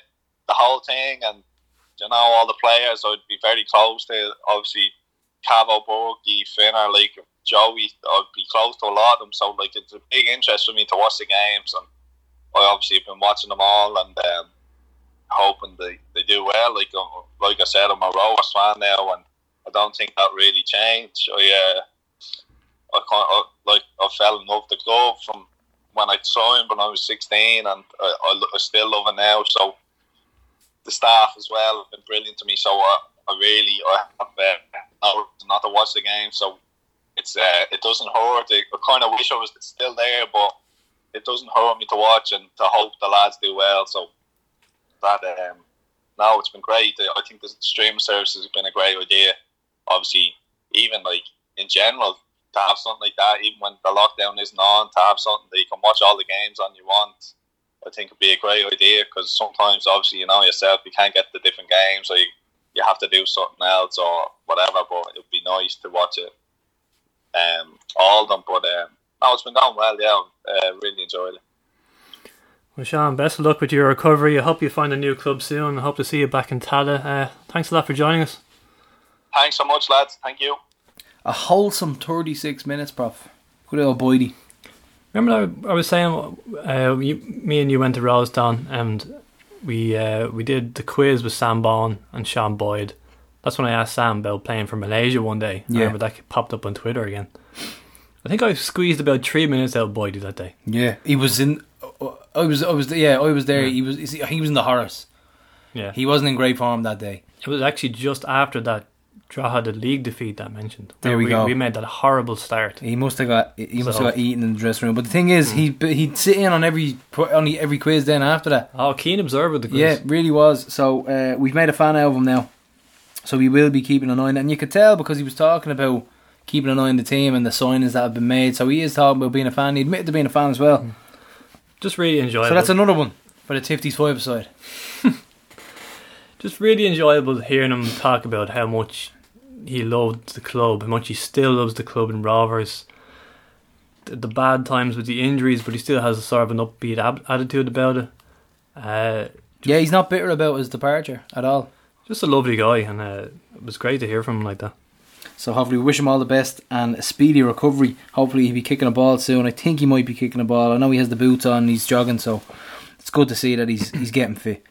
the whole thing and, you know, all the players. I'd be very close to, obviously, Cavo, Borgi, Finner, like Joey, I'd be close to a lot of them, so, like, it's a big interest for me to watch the games and I obviously have been watching them all and um, hoping they, they do well. Like um, like I said, I'm a Rovers fan now, and I don't think that really changed. I, uh, I, I like I fell in love with the club from when I saw him when I was 16, and I, I, I still love it now. So the staff as well have been brilliant to me. So I, I really I have uh, not to watch the game. So it's uh, it doesn't hurt. I kind of wish I was still there, but it doesn't hurt me to watch and to hope the lads do well. So that. Um, no, it's been great. I think the streaming services have been a great idea. Obviously, even like in general, to have something like that, even when the lockdown isn't on, to have something that you can watch all the games on you want, I think would be a great idea because sometimes, obviously, you know yourself, you can't get the different games, or you, you have to do something else or whatever. But it'd be nice to watch it, um, all of them. But um, no, it's been going well. Yeah, uh, really enjoyed it. Well, Sean, best of luck with your recovery. I hope you find a new club soon. I hope to see you back in Tallaght. Uh, thanks a lot for joining us. Thanks so much, lads. Thank you. A wholesome 36 minutes, prof. Good old Boydie. Remember, I, I was saying, uh, you, me and you went to Rosetown and we uh, we did the quiz with Sam Bond and Sean Boyd. That's when I asked Sam about playing for Malaysia one day. I Yeah. remember that popped up on Twitter again. I think I squeezed about three minutes out of Boydie that day. Yeah, he was in. I was. I was. Yeah, I was there. He was. He was in the horrors. Yeah, He wasn't in great form that day. it was actually just after that Drogheda league defeat that I mentioned. There we we go. We made that horrible start. He must have got. He must So- have got eaten in the dressing room. But the thing is, he he'd sit in on every on every quiz. Then after that, Oh, keen observer of the quiz. yeah, really was. So uh, we've made a fan out of him now. So we will be keeping an eye on, it. and you could tell because he was talking about keeping an eye on the team and the signings that have been made. So he is talking about being a fan. He admitted to being a fan as well. just really enjoyable. So that's another one for the Tifties five side. just really enjoyable hearing him talk about how much he loved the club, how much he still loves the club in Rovers. The, the bad times with the injuries, but he still has a sort of an upbeat ab- attitude about it. Uh, Yeah, he's not bitter about his departure at all. just a lovely guy, and uh, it was great to hear from him like that. So hopefully we wish him all the best and a speedy recovery. Hopefully he'll be kicking a ball soon. I think he might be kicking a ball. I know he has the boots on, he's jogging, so it's good to see that he's he's getting fit.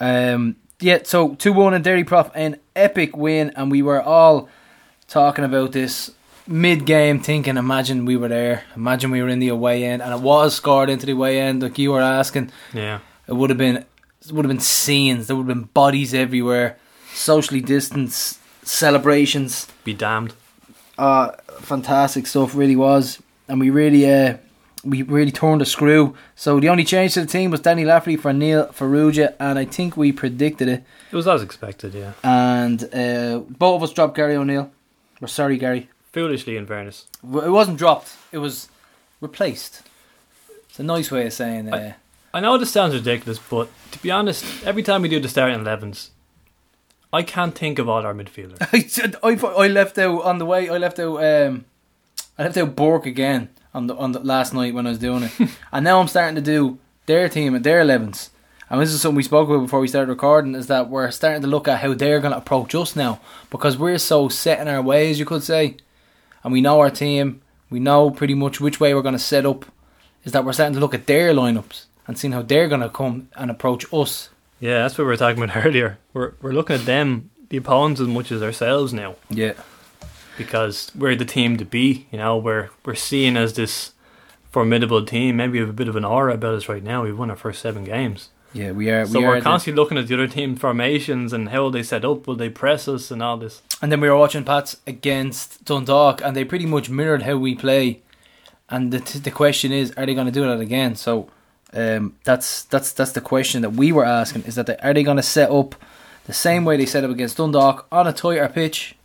Um yeah, so two one in Derry Prof an epic win and we were all talking about this mid game thinking imagine we were there. Imagine we were in the away end and it was scored into the away end like you were asking. Yeah, It would have been it would have been scenes, there would have been bodies everywhere, socially distanced celebrations. Be damned. Uh, fantastic stuff, really was, and we really, uh, we really turned the screw. So the only change to the team was Danny Lafferty for Neil Farrugia, and I think we predicted it. It was as expected, yeah. And uh, both of us dropped Gary O'Neill. We're sorry, Gary. Foolishly, in fairness. It wasn't dropped; it was replaced. It's a nice way of saying. Uh, I know this sounds ridiculous, but to be honest, every time we do the starting 11s, I can't think of all our midfielders. I, said- I, I left out on the way. I left out. Um, I left out Bork again on the on the last night when I was doing it, and now I'm starting to do their team and their elevens. And this is something we spoke about before we started recording. Is that we're starting to look at how they're going to approach us now because we're so set in our ways, you could say, and we know our team. We know pretty much which way we're going to set up. Is that we're starting to look at their lineups and seeing how they're going to come and approach us. Yeah, that's what we were talking about earlier. We're we're looking at them, the opponents, as much as ourselves now, Yeah. because we're the team to be. You know, we're we're seen as this formidable team. Maybe we have a bit of an aura about us right now. We've won our first seven games, Yeah, we are. so we are are the- constantly looking at the other team formations and how they set up. Will they press us and all this? And then we were watching Pats against Dundalk, and they pretty much mirrored how we play. And the the question is, are they going to do that again? So um, that's that's that's the question that we were asking: is that they, are they going to set up the same way they set up against Dundalk on a tighter pitch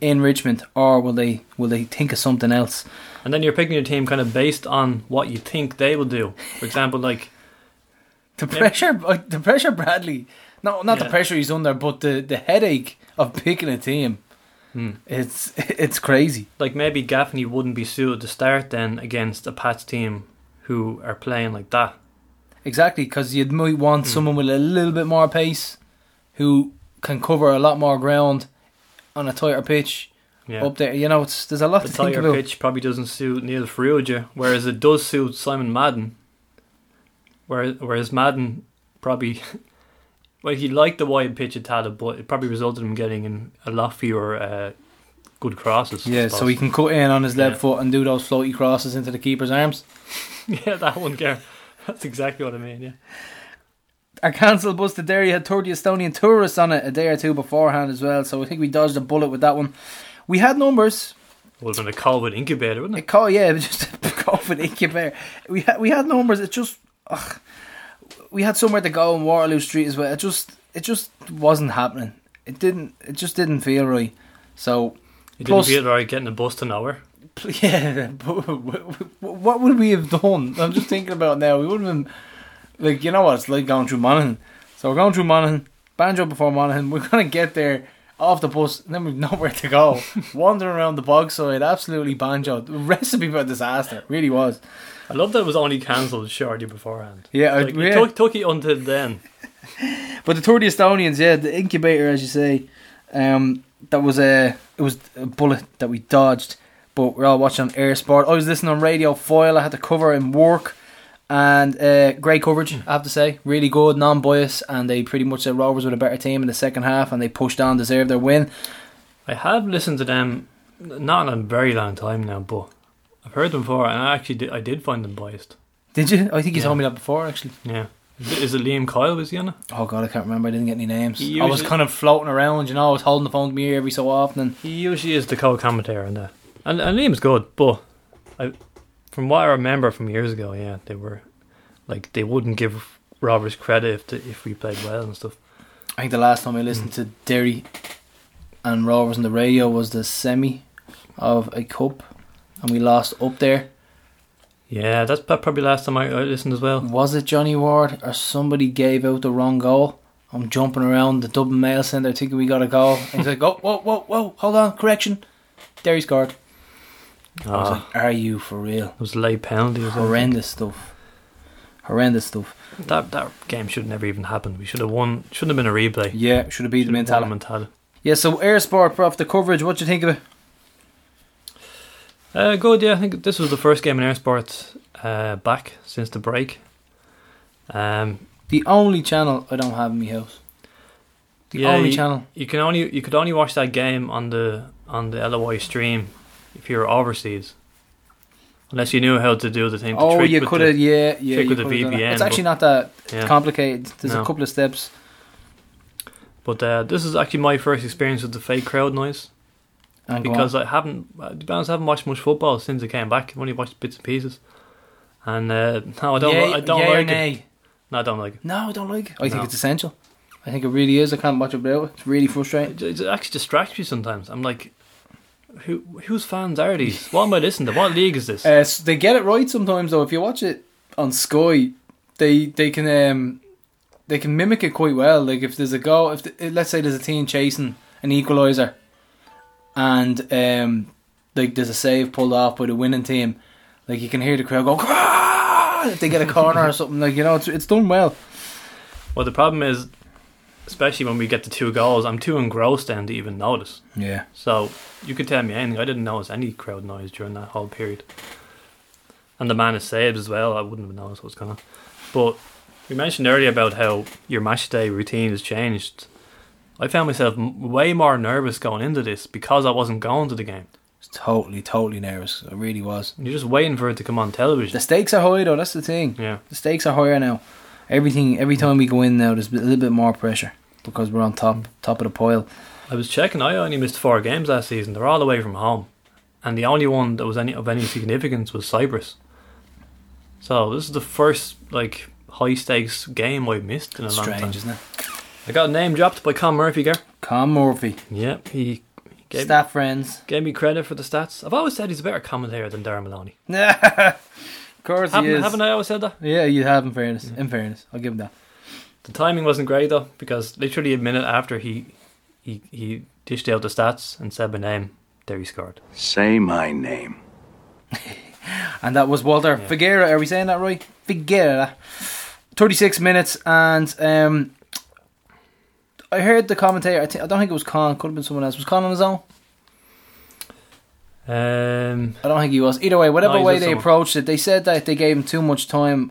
in Richmond, or will they will they think of something else? And then you're picking your team kind of based on what you think they will do. For example, like The pressure, uh, the pressure, Bradley. No, not the pressure he's under, but the, the headache of picking a team. It's it's crazy. like maybe Gaffney wouldn't be suited to start then against a Pats team who are playing like that. Exactly, because you might want someone with a little bit more pace, who can cover a lot more ground on a tighter pitch Yeah. up there. You know, it's there's a lot the to think tighter about. pitch probably doesn't suit Neil Farrugia, whereas it does suit Simon Madden. Whereas, whereas Madden probably, well, he liked the wide pitch at Tallaght, but it probably resulted in him getting in a lot fewer uh, good crosses. Yeah, so he can cut in on his left foot and do those floaty crosses into the keeper's arms. yeah, that one, Gar. That's exactly what I mean. Yeah, Our cancelled bus to Derry had 30 Estonian tourists on it a day or two beforehand as well, so I think we dodged a bullet with that one. We had numbers. would have been a COVID incubator, wouldn't It it? call yeah, it just a COVID incubator. We had we had numbers. It just ugh, we had somewhere to go in Waterloo Street as well. It just it just wasn't happening. It didn't it just didn't feel right. So Plus- didn't feel right getting a bus to nowhere. yeah, what would we have done? I'm just thinking about it now. We would have been like you know what it's like going through Monaghan. So we're going through Monaghan, banjo before Monaghan. We're gonna get there off the bus, and then we've nowhere to go. Wandering around the Bogside, absolutely banjo. Recipe for disaster, really was. I love that it was only cancelled shortly beforehand. Yeah, I- Like, yeah. It took, took you until then. But the Tour Estonians, yeah, the incubator, as you say, um, that was a it was a bullet that we dodged. But we're all watching on eir Sport. I was listening on Radio Foyle. I had to cover in work, and uh, great coverage. I have to say, really good, non-biased, and they pretty much said Rovers were a better team in the second half, and they pushed on, deserved their win. I have listened to them, not in a very long time now, but I've heard them before, and I actually did, I did find them biased. Did you? I think you Yeah. told me that before, actually. Yeah. Is it Liam Kyle was he on it? Oh god, I can't remember. I didn't get any names. He I was kind of floating around, you know. I was holding the phone to me every so often. And He usually is the co-commentator on that. And, and Liam's good, but I, from what I remember from years ago, yeah, they were like they wouldn't give Rovers credit if the, if we played well and stuff. I think the last time I listened hmm. to Derry and Rovers on the radio was the semi of a cup, and we lost up there. Yeah, that's probably last time I, I listened as well. Was it Johnny Ward or somebody gave out the wrong goal? I'm jumping around the Dublin Mail Centre thinking we got a goal. And he's like, oh, whoa, whoa, whoa, hold on, correction. Derry scored. I was Oh, like, are you for real? it was a late penalty. Horrendous stuff. Horrendous stuff. That that game should never even happened. We should have won. Shouldn't have been a replay. Yeah, should have beat the Should have won mentality. Mentala. Yeah, so eir Sport, prof, the coverage, what do you think of it? Uh, good, yeah. I think this was the first game in eir Sport uh, back since the break. Um, The only channel I don't have in my house. The Yeah, only you- channel. you can only you could only watch that game on the on the LOI stream if you're overseas, unless you knew how to do the thing. To Oh, trick you could have, yeah, yeah. trick with the could have done it. VPN, It's actually not that Yeah. complicated. There's a couple of steps. But uh, this is actually my first experience with the fake crowd noise And because. I haven't, uh, to be honest, I haven't watched much football since I came back. I've only watched bits and pieces, and uh, no, I don't. Yay- I don't like it. No, I don't like it. No, I don't like it. I think No. it's essential. I think it really is. I can't watch it without it. It's really frustrating. It, it actually distracts me sometimes. I'm like, who whose fans are these? What am I listening to? What league is this? Uh, s- they get it right sometimes though. If you watch it on Sky, they they can um they can mimic it quite well. Like if there's a goal, if the, let's say there's a team chasing an equaliser, and um like there's a save pulled off by the winning team, like you can hear the crowd go. "Grrrr!" If they get a corner or something, like you know, it's it's done well. Well, the problem is, especially when we get the two goals, I'm too engrossed then to even notice. Yeah, So you could tell me anything. I didn't notice any crowd noise during that whole period. And the man is saved as well. I wouldn't have noticed what's going on. But we mentioned earlier about how your match day routine has changed. I found myself way more nervous going into this because I wasn't going to the game. it's totally totally nervous. It really was. You're just waiting for it to come on television. The stakes are high though. That's the thing. Yeah. The stakes are higher now. Everything every time we go in now, there's a little bit more pressure because we're on top top of the pile. I was checking. I only missed four games last season. They're all away from home, and the only one that was any of any significance was Cyprus. So this is the first like high stakes game I've missed in a long time. Strange, isn't it? I got a name dropped by Con Murphy, Gar. Con Murphy, Yep, he gave, staff friends. gave me credit for the stats. I've always said he's a better commentator than Darren Maloney. of course he Haven't, is. haven't I always said that? Yeah, you have. In fairness, in fairness, I'll give him that. The timing wasn't great though, because literally a minute after he he he dished out the stats and said my name, there he scored. Say my name. And that was Walter Figueira. Are we saying that right? Figueira. Thirty-six minutes, and um, I heard the commentator. I, thi- I don't think it was Con. Could have been someone else. Was Con on his own? Um, I don't think he was. Either way, whatever No, way they someone. approached it, they said that they gave him too much time.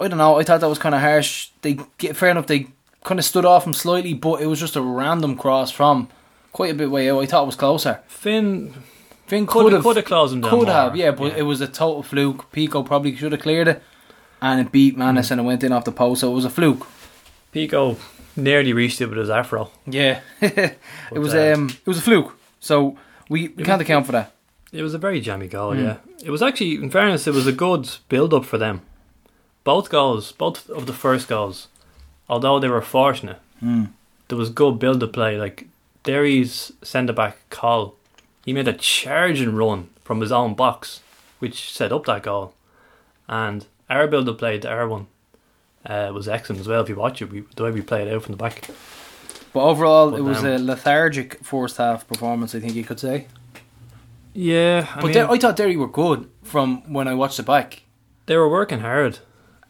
I don't know. I thought that was kind of harsh. They get fair enough. They kind of stood off him slightly, but it was just a random cross from quite a bit way out. I thought it was closer. Finn Finn could could have could have closed him down. could more. have, yeah, but it was a total fluke. Pico probably should have cleared it, and it beat Mannus Mm. and it went in off the post. So it was a fluke. Pico nearly reached it with his afro. Yeah, it was uh, um, it was a fluke. So we, we can't account for that. It was a very jammy goal, Mm. yeah. It was actually, in fairness, it was a good build up for them. Both goals, both of the first goals, although they were fortunate, Hmm. there was good build up play. Like Derry's centre back Cole, he made a charging run from his own box, which set up that goal. And our build up play, the our one, uh, was excellent as well. If you watch it, we, the way we played out from the back. But overall, But it was them- a lethargic first half performance. I think you could say. Yeah, I But mean, Der- I thought Derry were good from when I watched it back. they were working hard.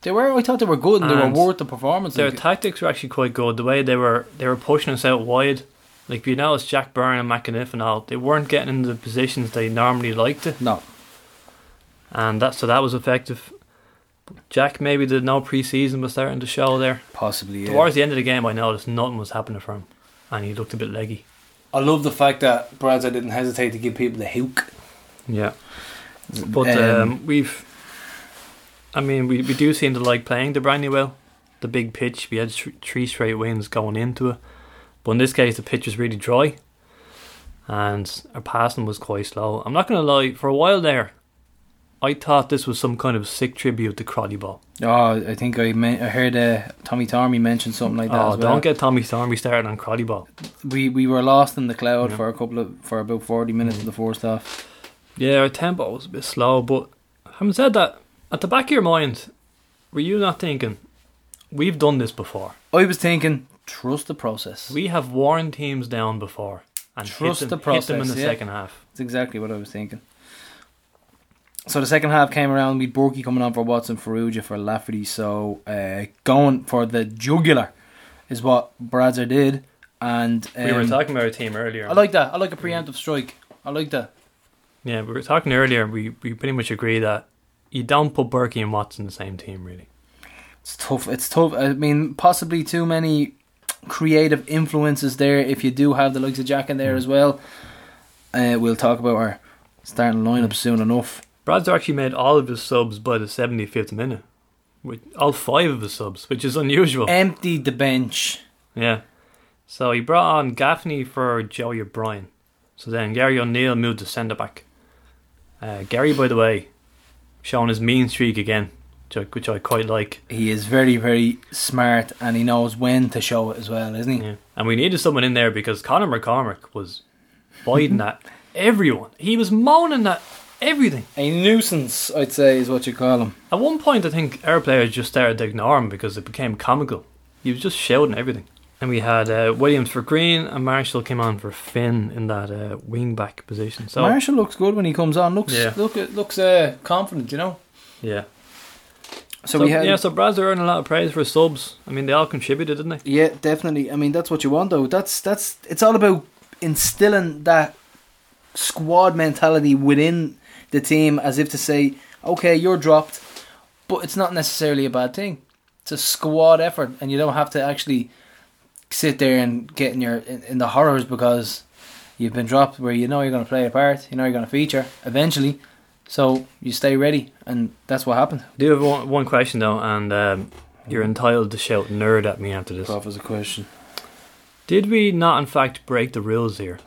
They were. I thought they were good and, they were worth the performance. Their tactics were actually quite good. The way they were they were pushing us out wide. Like you notice Jack Byrne and McEneff and all, they weren't getting into the positions they normally liked to. no, And that so that was effective. Jack maybe the no preseason was starting to show there. possibly. Yeah. Towards the end of the game I noticed nothing was happening for him. And he looked a bit leggy. I love the fact that Bradza didn't hesitate to give people the hook. Yeah. But Um, um, we've I mean we, we do seem to like playing the Brandywell. The big pitch, we had three straight wins going into it. But in this case, the pitch was really dry, and our passing was quite slow. I'm not going to lie, for a while there, I thought this was some kind of sick tribute to Croddy Ball. Oh, I think I, me- I heard uh, Tommy Tormey mention something like that oh, as well. don't get Tommy Stormy started on Croddy Ball. we we were lost in the cloud Yeah. for a couple of for about forty minutes of the first half. Yeah, our tempo was a bit slow, but having said that, at the back of your mind, were you not thinking, we've done this before? I was thinking, trust the process. We have worn teams down before and Trust hit them, the hit them in the yeah. second half. That's exactly what I was thinking. So the second half came around. We Borky coming on for Watson, Farrugia for Lafferty. So uh, going for the jugular is what Bradzer did, and um, we were talking about a team earlier. I like that. I like a preemptive strike. I like that. Yeah, we were talking earlier. We we pretty much agree that you don't put Berkey and Watts in the same team, really. It's tough. It's tough. I mean, possibly too many creative influences there. If you do have the likes of Jack in there as well, uh, we'll talk about our starting lineup soon enough. Brad's actually made all of his subs by the seventy fifth minute, with all five of his subs, which is unusual. Emptied the bench. yeah, so he brought on Gaffney for Joey O'Brien. So then Gary O'Neill moved to centre back. Uh, Gary, by the way, showing his mean streak again, which I, which I quite like. He is very, very smart, and he knows when to show it as well, isn't he? Yeah. And we needed someone in there because Conor McCormick was biting at everyone. He was moaning at everything. A nuisance, I'd say, is what you call him. At one point, I think our players just started to ignore him because it became comical. He was just shouting everything. And we had uh, Williams for Green and Marshall came on for Finn in that uh, wing back position. So Marshall looks good when he comes on. Looks, Yeah. look, looks uh, confident, you know. yeah, So, so, we had, yeah. So Brad's earning a lot of praise for his subs. I mean, they all contributed, didn't they? Yeah, definitely. I mean, that's what you want, though. That's that's. It's all about instilling that squad mentality within the team, as if to say, "Okay, you're dropped," but it's not necessarily a bad thing. It's a squad effort, and you don't have to actually sit there and get in your in, in the horrors because you've been dropped. Where you know you're going to play a part, you know you're going to feature eventually. So you stay ready, and that's what happened. I do have one, one question though, and um, you're entitled to shout nerd at me after this. Off as a question. Did we not, in fact, break the rules here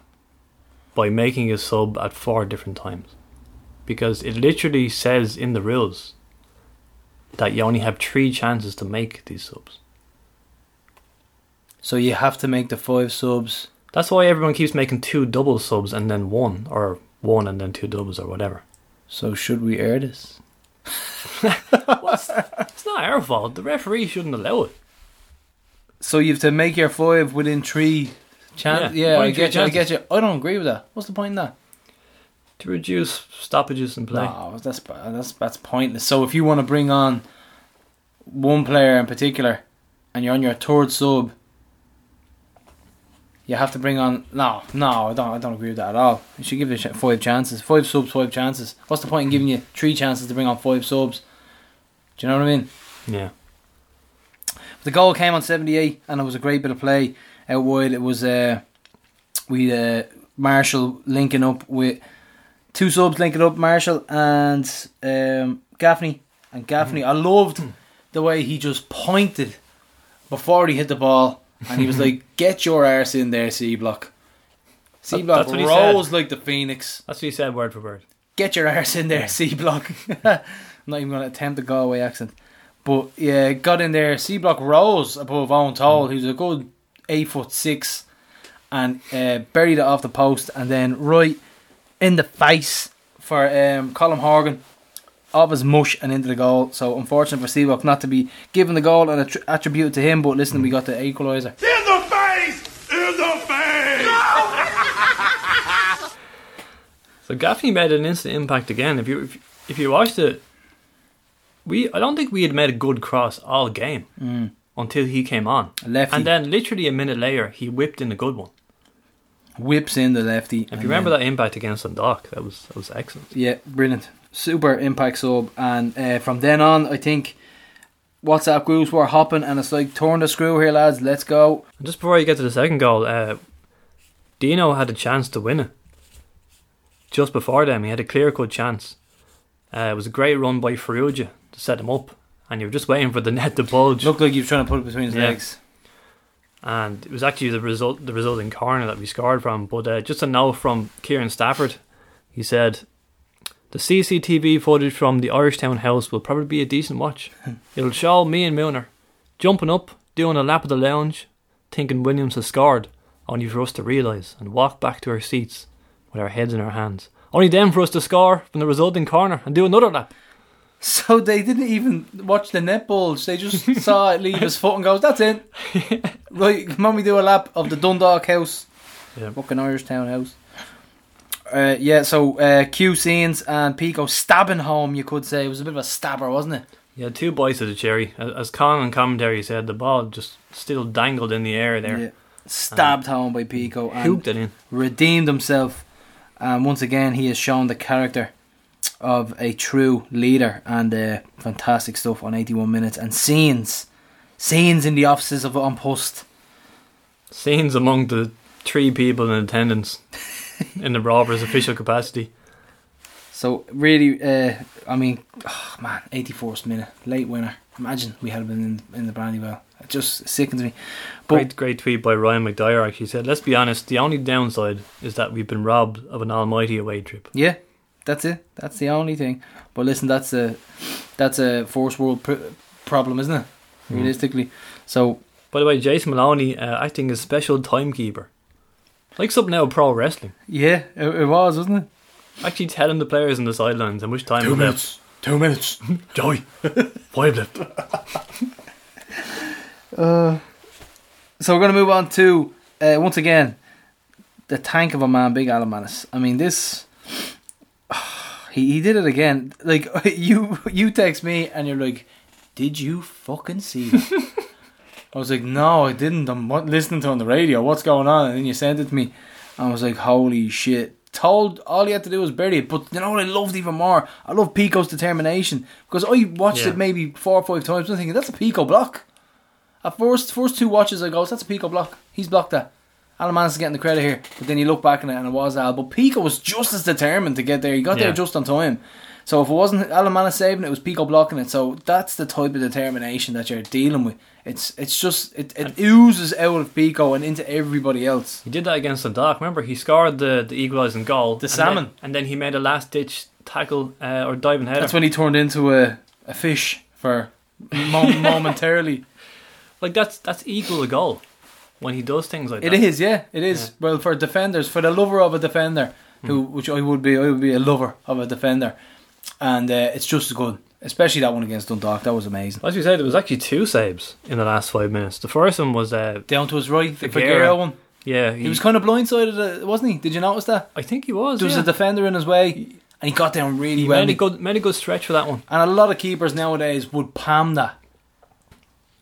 by making a sub at four different times? Because it literally says in the rules that you only have three chances to make these subs. So you have to make the five subs. That's why everyone keeps making two double subs and then one, or one and then two doubles, or whatever. So should we air this? It's not our fault. The referee shouldn't allow it. So you have to make your five within three chances. Yeah, Yeah, I get you. I get you. I don't agree with that. What's the point in that? To reduce stoppages in play. No, that's that's that's pointless. So if you want to bring on one player in particular, and you're on your third sub, you have to bring on. No, no, I don't. I don't agree with that at all. You should give it five chances. Five subs, five chances. What's the point in giving you three chances to bring on five subs? Do you know what I mean? Yeah. The goal came on 78 and it was a great bit of play out wide. It was uh, we uh, Marshall linking up with two subs linking up Marshall and um, Gaffney. And Gaffney, I loved the way he just pointed before he hit the ball and he was like, "Get your arse in there, C block." C Block that's what he rose like the phoenix. That's what he said word for word. Get your arse in there, C block. I'm not even going to attempt the Galway accent. But yeah, got in there. C block rose above Eoin Toal, who's a good eight foot six, and uh, buried it off the post, and then right in the face for um, Colm Horgan, off his mush and into the goal. So unfortunate for C not to be given the goal and attri- attributed to him. But listen, we got the equaliser. In the face! In the face! So Gaffney made an instant impact again. If you if, if you watched it, we I don't think we had made a good cross all game mm. until he came on, lefty. and then literally a minute later he whipped in a good one. Whips in the lefty. If you remember that impact against Dundalk, that was that was excellent. Yeah, brilliant. Super impact sub. And uh, from then on, I think WhatsApp groups were hopping, and it's like, turn the screw here, lads, let's go. And just before you get to the second goal, uh, Dino had a chance to win it. Just before them, he had a clear cut chance. Uh, it was a great run by Farrugia to set him up, and you were just waiting for the net to bulge. Looked like you were trying to put it between his Yeah. legs. and it was actually the result the resulting corner that we scored from. But uh, just a note from Kieran Stafford, he said, "The CCTV footage from the Irish Town house will probably be a decent watch. It'll show me and Milner jumping up, doing a lap of the lounge, thinking Williams has scored, only for us to realise and walk back to our seats with our heads in our hands. Only then for us to score from the resulting corner and do another lap." So they didn't even watch the net bulge. They just saw it leave his foot and goes, "That's it." right, come on, we do a lap of the Dundalk house, Yeah. fucking Irish Town house. Uh, yeah, so uh, Q scenes and Pico stabbing home. You could say it was a bit of a stabber, wasn't it? Yeah, two bites of the cherry. As Con on commentary said, the ball just still dangled in the air there. Yeah. Stabbed home by Pico and Hooked it in. redeemed himself. And once again, he has shown the character of a true leader and uh, fantastic stuff on 81 minutes and scenes. Scenes in the offices of On Post. Scenes among the three people in attendance in the Robbers' official capacity. So, really, uh, I mean, oh man, 84th minute, late winner. Imagine we had been in, in the Brandywell. It just sickens me. But Great, great tweet by Ryan McDyer actually said, Let's be honest, the only downside is that we've been robbed of an almighty away trip. Yeah, that's it. That's the only thing. But listen, that's a that's a first world pr- problem, isn't it? Realistically. So By the way, Jason Maloney uh, acting as special timekeeper. Like something out of pro wrestling. yeah, it, it was, wasn't it? Actually telling the players on the sidelines how much time is left. Two minutes. Joey, five left. So we're gonna move on to uh, once again the tank of a man, Big Alan Mannus. I mean this. He, he did it again. Like you you text me and you're like, did you fucking see that? I was like, no, I didn't. I'm listening to it on the radio. What's going on? And then you sent it to me. And I was like, holy shit. Told all you had to do was bury it. But you know what I loved even more? I love Pico's determination. Because I watched Yeah. it maybe four or five times. I'm thinking, that's a Pico block. At first, first two watches, I go, that's a Pico block. He's blocked that. Alan Mannus is getting the credit here. But then you look back on it and it was Al. But Pico was just as determined to get there. He got Yeah. there just on time. So if it wasn't Alan Mannus saving it, it was Pico blocking it. So that's the type of determination that you're dealing with. It's it's just it, it oozes out of Pico and into everybody else. He did that against Dundalk. Remember, he scored the, the equalising goal. The and salmon. Then, and then he made a last ditch tackle uh, or diving header. That's when he turned into a, a fish for mo- momentarily. like that's that's equal a goal when he does things like It It is yeah, it is. Well, for defenders, for the lover of a defender, who which I would be, I would be a lover of a defender, and uh, it's just as good. Especially that one against Dundalk, that was amazing. As you said, there was actually two saves in the last five minutes. The first one was, uh, Down to his right, the. Figueira one. yeah, He was kind of blindsided, uh, wasn't he? Did you notice that? I think he was. There was yeah. a defender in his way, and he got down really he well. made a good, made a good stretch for that one. And a lot of keepers nowadays would palm that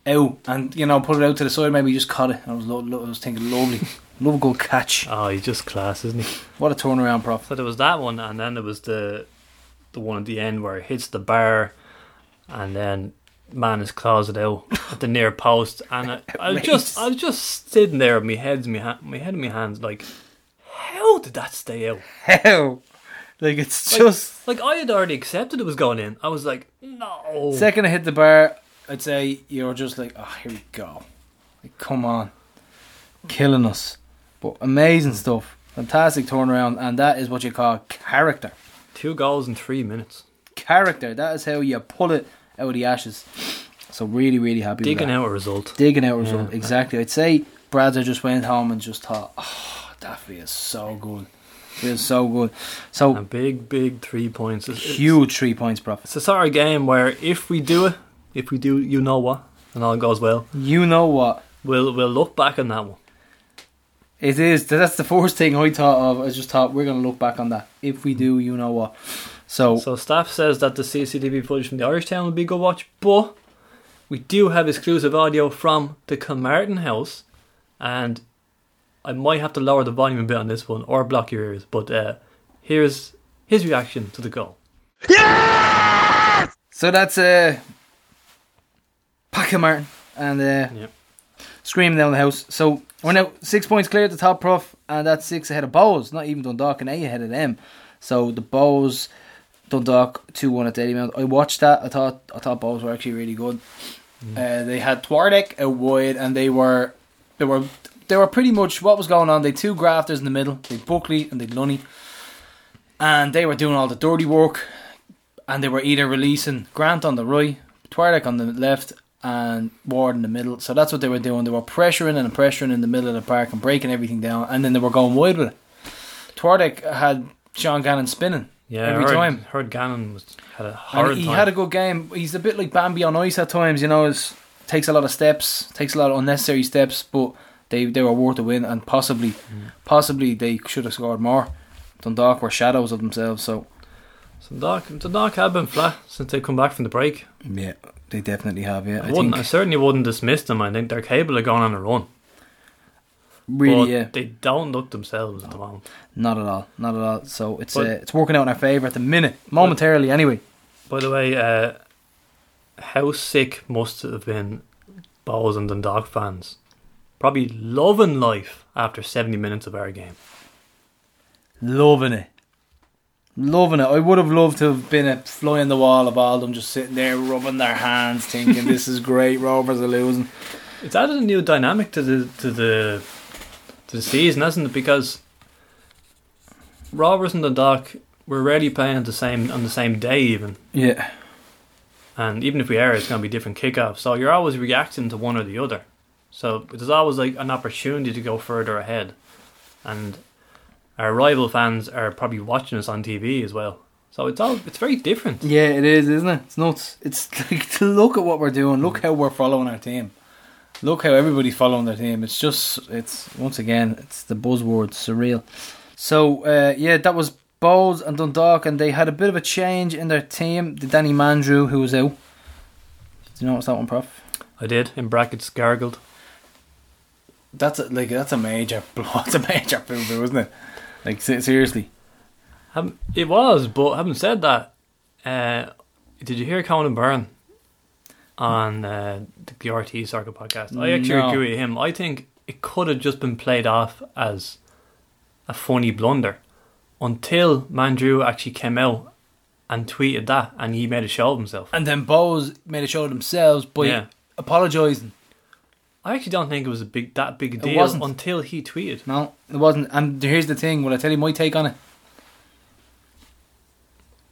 out and you know put it out to the side. Maybe just cut it. I was, lo- lo- I was thinking, lovely, love a good catch. Oh, he's just class, isn't he? What a turnaround, prof. So there was that one, and then there was the the one at the end where it hits the bar, and then Mannus claws it out at the near post, and I, I was just I was just sitting there with my head's my, ha- my head in my hands, like how did that stay out? How? Like it's Like, just like I had already accepted it was going in. I was like, no. second I hit the bar. I'd say you're just like, oh, here we go. Like, come on, killing us. But amazing stuff, fantastic turnaround, and that is what you call character. Two goals in three minutes. character. That is how you pull it out of the ashes. So really, really happy Digging out a result. Digging out result. Yeah. Exactly. I'd say Bradzer just went home and just thought, oh, that feels so good. Feels so good. So A big, big three points. It's, it's- huge three points profit. It's a sort of game where if we do it, if we do, you know what, and all goes well, You know what? we'll we'll look back on that one. It is. That's the first thing I thought of. I just thought we're going to look back on that. If we do, you know what. So, So staff says that the CCTV footage from the Irish Town will be a good watch, but we do have exclusive audio from the Kilmartin house, and I might have to lower the volume a bit on this one or block your ears. But uh, here's his reaction to the goal. Yeah! so that's uh, Packer Martin and uh, Yep. Screaming down the house. So we're now six points clear at the top, prof, and that's six ahead of Bohs. Not even Dundalk and eight ahead of them. So the Bohs, Dundalk two one at Dalymount. I watched that. I thought I thought Bohs were actually really good. Uh, they had Twardek out wide, and they were they were they were pretty much what was going on. They had two grafters in the middle. They Buckley and they Lunny, and they were doing all the dirty work. And they were either releasing Grant on the right, Twardek on the left, and Ward in the middle. So that's what they were doing. They were pressuring and pressuring in the middle of the park and breaking everything down, and then they were going wide with it. Twardek had Sean Gannon spinning Yeah, every I heard, time. Heard Gannon was had a And he time. had a good game. He's a bit like Bambi on ice at times, you know. It's, takes a lot of steps, takes a lot of unnecessary steps, but they they were worth a win, and possibly, Mm. possibly they should have scored more. Dundalk were shadows of themselves, so so Doc, Doc have been flat since they come back from the break. yeah, they definitely have. Yeah, I, I, wouldn't. I certainly wouldn't dismiss them. I think they're capable of going on a run. really, but yeah, they don't look themselves at the moment. not at all, not at all. So it's But- uh, it's working out in our favour at the minute, momentarily, anyway. By the way, uh, how sick must have been Bohs and Dundalk fans? Probably loving life after 70 minutes of our game. Loving it. Loving it. I would have loved to have been a fly on the wall of all of them just sitting there rubbing their hands, thinking this is great, Rovers are losing. It's added a new dynamic to the to the to the season, hasn't it? Because Rovers and Dundalk were rarely playing at the same on the same day, even. Yeah. And even if we are, it's going to be different kickoffs. So you're always reacting to one or the other. So there's always like an opportunity to go further ahead. And our rival fans are probably watching us on TV as well. So it's all it's very different. Yeah, it is, isn't it? It's nuts. It's like to look at what we're doing. Look how we're following our team. Look how everybody's following their team. It's just, it's once again, it's the buzzword surreal. So uh, yeah, that was Bohs and Dundalk, and they had a bit of a change in their team. The Danny Mandroiu, who was out. Did you notice that one, Prof? I did in brackets gargled. That's a, like that's a major, that's a major boo boo, isn't it? Like seriously. Um, it was, but having said that, uh, did you hear Conan Byrne on uh, the, the RT Circle podcast? I actually No. agree with him. I think it could have just been played off as a funny blunder until Mandroiu actually came out and tweeted that, and he made a show of himself. And then Bohs made a show of themselves by Yeah. apologising. I actually don't think it was a big that big a deal wasn't. until he tweeted. No, it wasn't. And here's the thing. Will I tell you my take on it?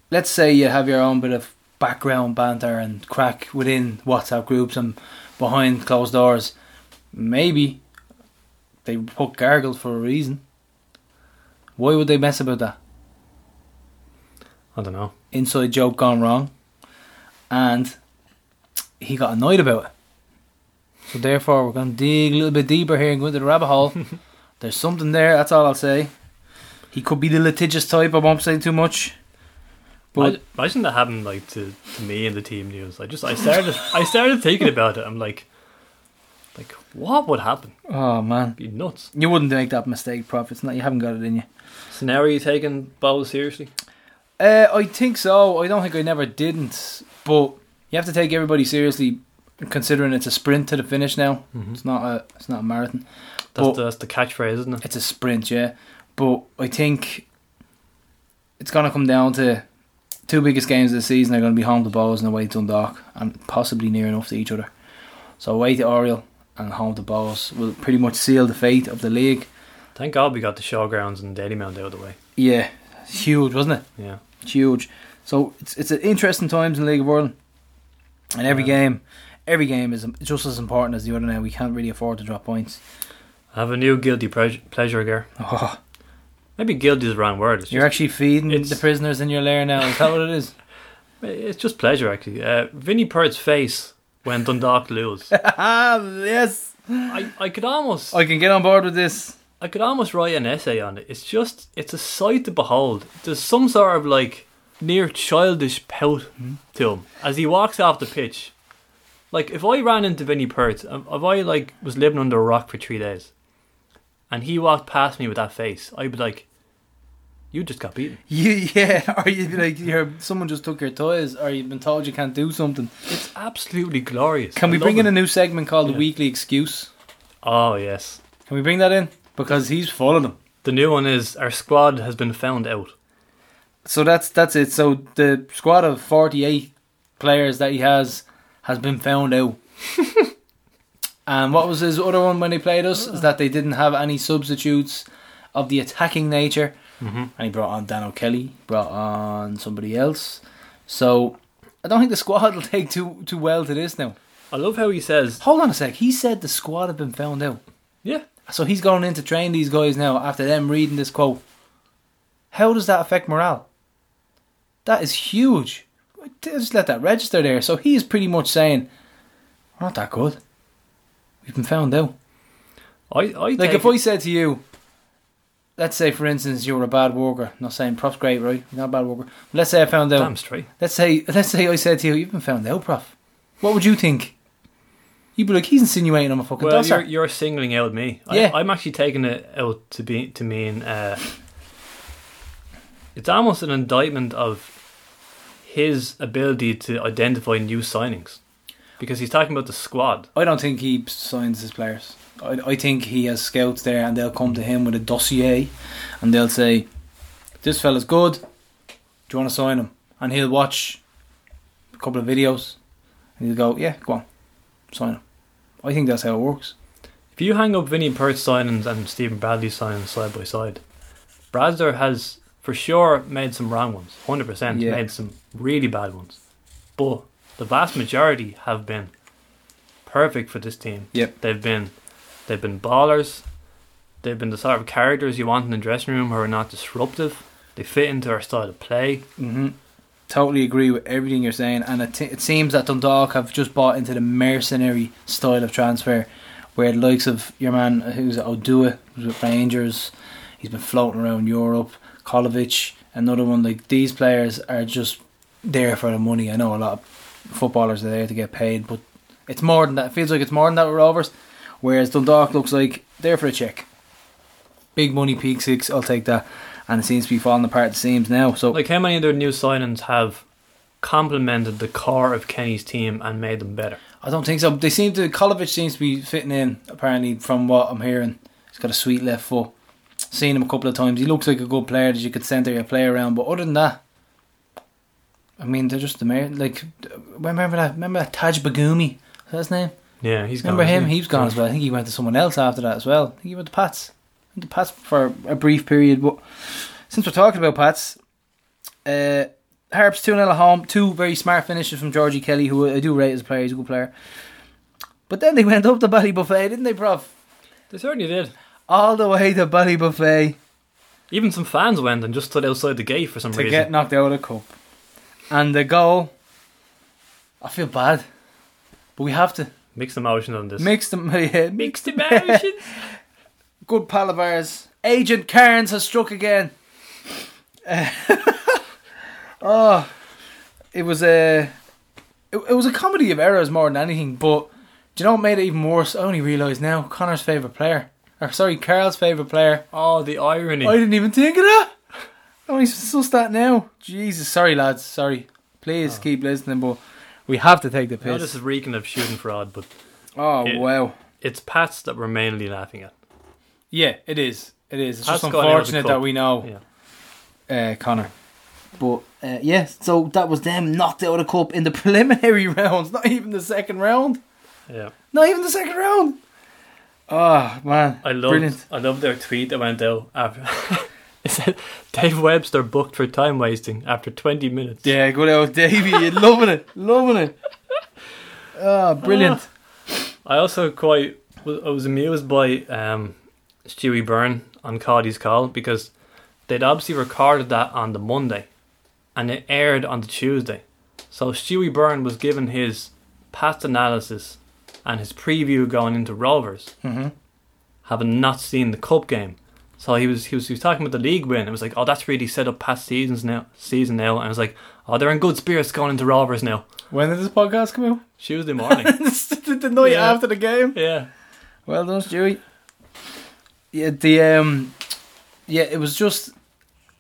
Let's say you have your own bit of background banter and crack within WhatsApp groups and behind closed doors. Maybe they put gargled for a reason. Why would they mess about that? I don't know. Inside joke gone wrong, and he got annoyed about it. So therefore, we're going to dig a little bit deeper here and go into the rabbit hole. There's something there. That's all I'll say. He could be the litigious type. I won't say too much. But But imagine that happened like to, to me and the team news. I just I started I started thinking about it. I'm like, like what would happen? oh man, Be nuts. you wouldn't make that mistake, Prof. It's not. You haven't got it in you. So now are you taking Bohs seriously? Uh, I think so. I don't think I never didn't. But you have to take everybody seriously, considering it's a sprint to the finish now. Mm-hmm. It's not a. It's not a marathon. That's the, that's the catchphrase, isn't it? It's a sprint, yeah. But I think it's going to come down to two biggest games of the season are going to be home to Bohs and away to Dundalk, and possibly near enough to each other. So away to Oriel and home to Bohs will pretty much seal the fate of the league. Thank God we got the showgrounds and Dalymount out of the way. Yeah, it's huge, wasn't it? Yeah. It's huge. So it's it's an interesting times in the League of Ireland, and every Yeah. game, every game is just as important as the other now. We can't really afford to drop points. I have a new guilty pre- pleasure here. Oh, Maybe guilty is the wrong word. It's you're just, actually feeding the prisoners in your lair now. Is that what it is? it's just pleasure, actually. Uh, Vinnie Perth's face when Dundalk lose. yes. I, I could almost I can get on board with this. I could almost write an essay on it. It's just it's a sight to behold. There's some sort of like near childish pout to him as he walks off the pitch. Like if I ran into Vinnie Perth, um, if I like was living under a rock for three days, and he walked past me with that face, I'd be like, "You just got beaten." You, yeah, or you'd be like, you're, someone just took your toys, or you've been told you can't do something. It's absolutely glorious. Can I we bring in a new segment called the Weekly Excuse? Oh yes, Can we bring that in? Because he's full of them. the new one is our squad has been found out. So that's that's it. So the squad of forty eight players that he has has been found out. and what was his other one when he played us? Is that they didn't have any substitutes of the attacking nature. Mm-hmm. And he brought on Dan O'Kelly, brought on somebody else. So I don't think the squad will take too too well to this now. I love how he says, Hold on a sec. He said the squad have been found out. "Yeah, So he's going in to train these guys now after them reading this quote. How does that affect morale? That is huge. Just let that register there. So he is pretty much saying, We're not that good. We've been found out. I I Like if I said to you, let's say for instance you were a bad worker. Not saying prof's great, right? You're not a bad worker. Let's say I found out. damn straight." Let's say let's say I said to you, You've been found out, prof. What would you think? You'd be like, He's insinuating I'm a fucking Well, you're, you're singling out me. Yeah. I, I'm actually taking it out to be to mean uh, it's almost an indictment of his ability to identify new signings because he's talking about the squad. I don't think he signs his players. I, I think he has scouts there and they'll come to him with a dossier and they'll say, This fella's good. Do you want to sign him? And he'll watch a couple of videos and he'll go, Yeah, go on, sign him. I think that's how it works. If you hang up Vinnie Perth's signings and Stephen Bradley's signings side by side, Bradler has for sure made some wrong ones, hundred percent Yeah. made some really bad ones, but the vast majority have been perfect for this team. Yep. They've been they've been ballers. They've been the sort of characters you want in the dressing room who are not disruptive. They fit into our style of play. hmm Totally agree with everything you're saying, and it, t- it seems that Dundalk have just bought into the mercenary style of transfer, where the likes of your man who's at Oduwa, who's with Rangers, he's been floating around Europe, Colovic, another one. Like these players are just there for the money. I know a lot of footballers are there to get paid, but it's more than that. It feels like it's more than that with Rovers. Whereas Dundalk looks like they're for a check. Big money, peak six, I'll take that. And it seems to be falling apart the seams now. So Like how many of their new signings have complemented the core of Kenny's team and made them better? I don't think so. They seem to Colovic seems to be fitting in. Apparently, from what I'm hearing, he's got a sweet left foot. Seen him a couple of times. He looks like a good player that you could centre your play around. But other than that, I mean, they're just the mayor. Like, remember that? Remember that Taj Bagumi? Is that his name? Yeah, he's Remember gone, him? isn't He was gone as well. I think he went to someone else after that as well. I think he went to Pats. Went to Pats for a brief period. But since we're talking about Pats, uh, Harps 2 0 at home. Two very smart finishes from Georgie Kelly, who I do rate as a player. He's a good player. But then they went up the Ballybofey, didn't they, Prof? They certainly did. All the way to Ballybofey Even some fans went and just stood outside the gate for some to reason. get knocked out of the cup. And the goal, I feel bad. But we have to. Mixed emotions on this. Mix them. Yeah, Mixed emotions. good pal of ours. Agent Cairns has struck again. Uh, oh, it was a it, it was a comedy of errors more than anything. But do you know what made it even worse? I only realised now. Connor's favourite player, or sorry, Carl's favourite player. oh, the irony. I didn't even think of that. I only sussed that now. Jesus, sorry lads, sorry. Please keep listening, but we have to take the I know piss. this is reeking of shooting fraud, but oh Yeah. wow. it's Pats that we're mainly laughing at. Yeah, it is. It is. It's Pat's just gone out of the unfortunate that we know. Yeah. uh, Connor. But uh, yeah, so that was them knocked out of the cup in the preliminary rounds, not even the second round. Yeah. Not even the second round. Oh man, I love brilliant. I love their tweet that went out after it said Dave Webster booked for time wasting after twenty minutes. Yeah, good old Davey, you're loving it, loving it. Oh, brilliant. Ah. I also quite I was amused by um, Stewie Byrne on Cody's call because they'd obviously recorded that on the Monday and it aired on the Tuesday. So Stewie Byrne was given his past analysis and his preview going into Rovers, Mhm. having not seen the cup game. So he was he was he was talking about the league win. It was like, oh, that's really set up past seasons now. Season now, and I was like, oh, they're in good spirits going into Rovers now. When did this podcast come out? Tuesday morning. the night Yeah. after the game. yeah. Well done, Stewie. Yeah, the um, yeah, it was just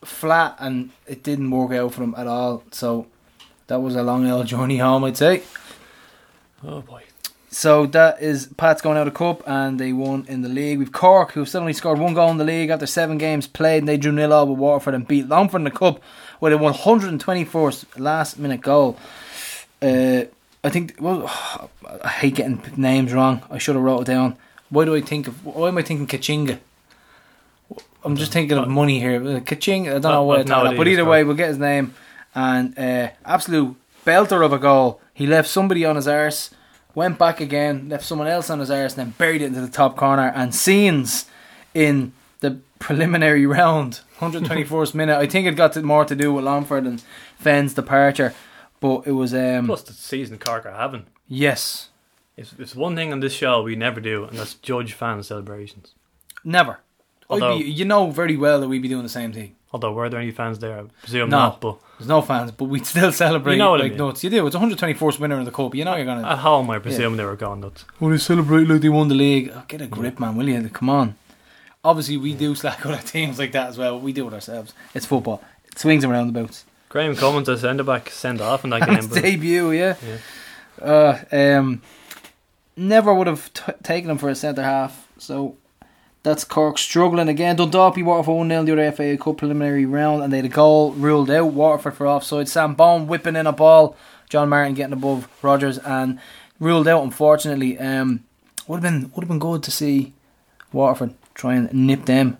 flat and it didn't work out for him at all. So that was a long old journey home, I'd say. Oh boy. So that is Pat's going out of cup and they won in the league. We've Cork who suddenly scored one goal in the league after seven games played and they drew nil all with Waterford and beat Longford in the cup with a 124th last minute goal. Uh, I think well, I hate getting names wrong. I should have wrote it down. Why do I think of? Why am I thinking Kachinga? I'm just thinking of money here. Uh, Kachinga. I don't know What- it's about, but either way, we'll get his name. And uh, absolute belter of a goal. He left somebody on his arse, went back again, left someone else on his arse, and then buried it into the top corner. And scenes in the preliminary round, 124th minute. I think it got more to do with Longford and Fenn's departure, but it was um Plus the season Cork are having. yes, It's, it's one thing on this show we never do, and that's judge fan celebrations. never. Although- be, you know very well that we'd be doing the same thing. Although were there any fans there? I presume No. not. But There's no fans, but we'd still celebrate You know what I like mean. nuts. You do. It's 124th winner in the cup. You know you're gonna. at home, I presume they were going nuts. Well, they celebrate like they won the league. Oh, get a grip, man, will you? Come on. Obviously, we do slack other teams like that as well. We do it ourselves. It's football. It swings and roundabouts. Graham Cummins, a centre back, sent off in that His game. But debut, yeah. Uh, um, never would have t- taken him for a centre half. So that's Cork struggling again. Dundalk beat Waterford 1 0 the other FA Cup preliminary round, and they had a goal ruled out. Waterford for offside. Sam Bone whipping in a ball. John Martin getting above Rogers and ruled out. Unfortunately, um, would have been would have been good to see Waterford try and nip them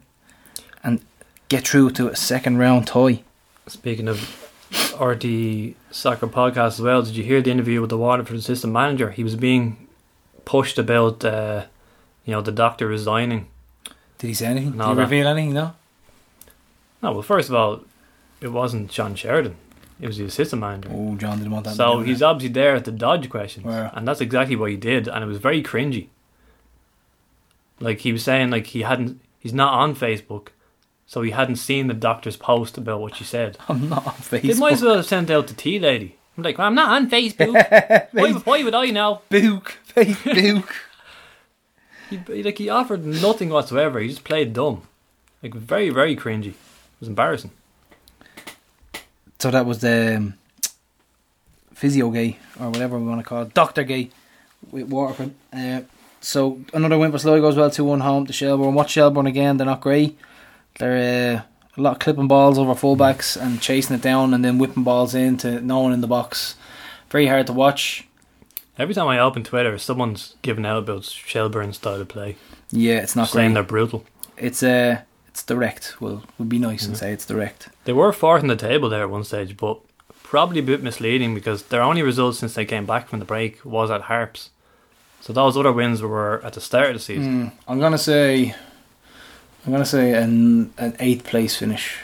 and get through to a second round tie. speaking of RT soccer podcast as well, did you hear the interview with the Waterford assistant manager? He was being pushed about, uh, you know, the doctor resigning. Did he say anything? No, Did he reveal anything? No. No, well, first of all, it wasn't John Sheridan; it was the assistant manager. Oh, John didn't want that. So he's obviously there at the dodge questions, Yeah. and that's exactly what he did, and it was very cringy. Like he was saying, like he hadn't, he's not on Facebook, so he hadn't seen the doctor's post about what she said. I'm not on Facebook. They might as well have sent out the tea lady. I'm like, well, I'm not on Facebook. why, why would I know? Book, Facebook. He, like he offered nothing whatsoever. He just played dumb, like very very cringy. It was embarrassing. so that was the um, physio gay or whatever we want to call it, doctor gay with Waterford. Uh, so another win for Sligo as well, two one home to Shelbourne. Watch Shelbourne again. They're not great. They're uh, a lot of clipping balls over fullbacks and chasing it down and then whipping balls into no one in the box. Very hard to watch. Every time I open Twitter, someone's giving out about Shelbourne's style of play, Yeah, it's not saying great. they're brutal. It's uh, it's direct. Well, would be nice and say it's direct. They were fourth in the table there at one stage, but probably a bit misleading because their only result since they came back from the break was at Harps. So those other wins were at the start of the season. Mm, I'm gonna say, I'm gonna say an an eighth place finish.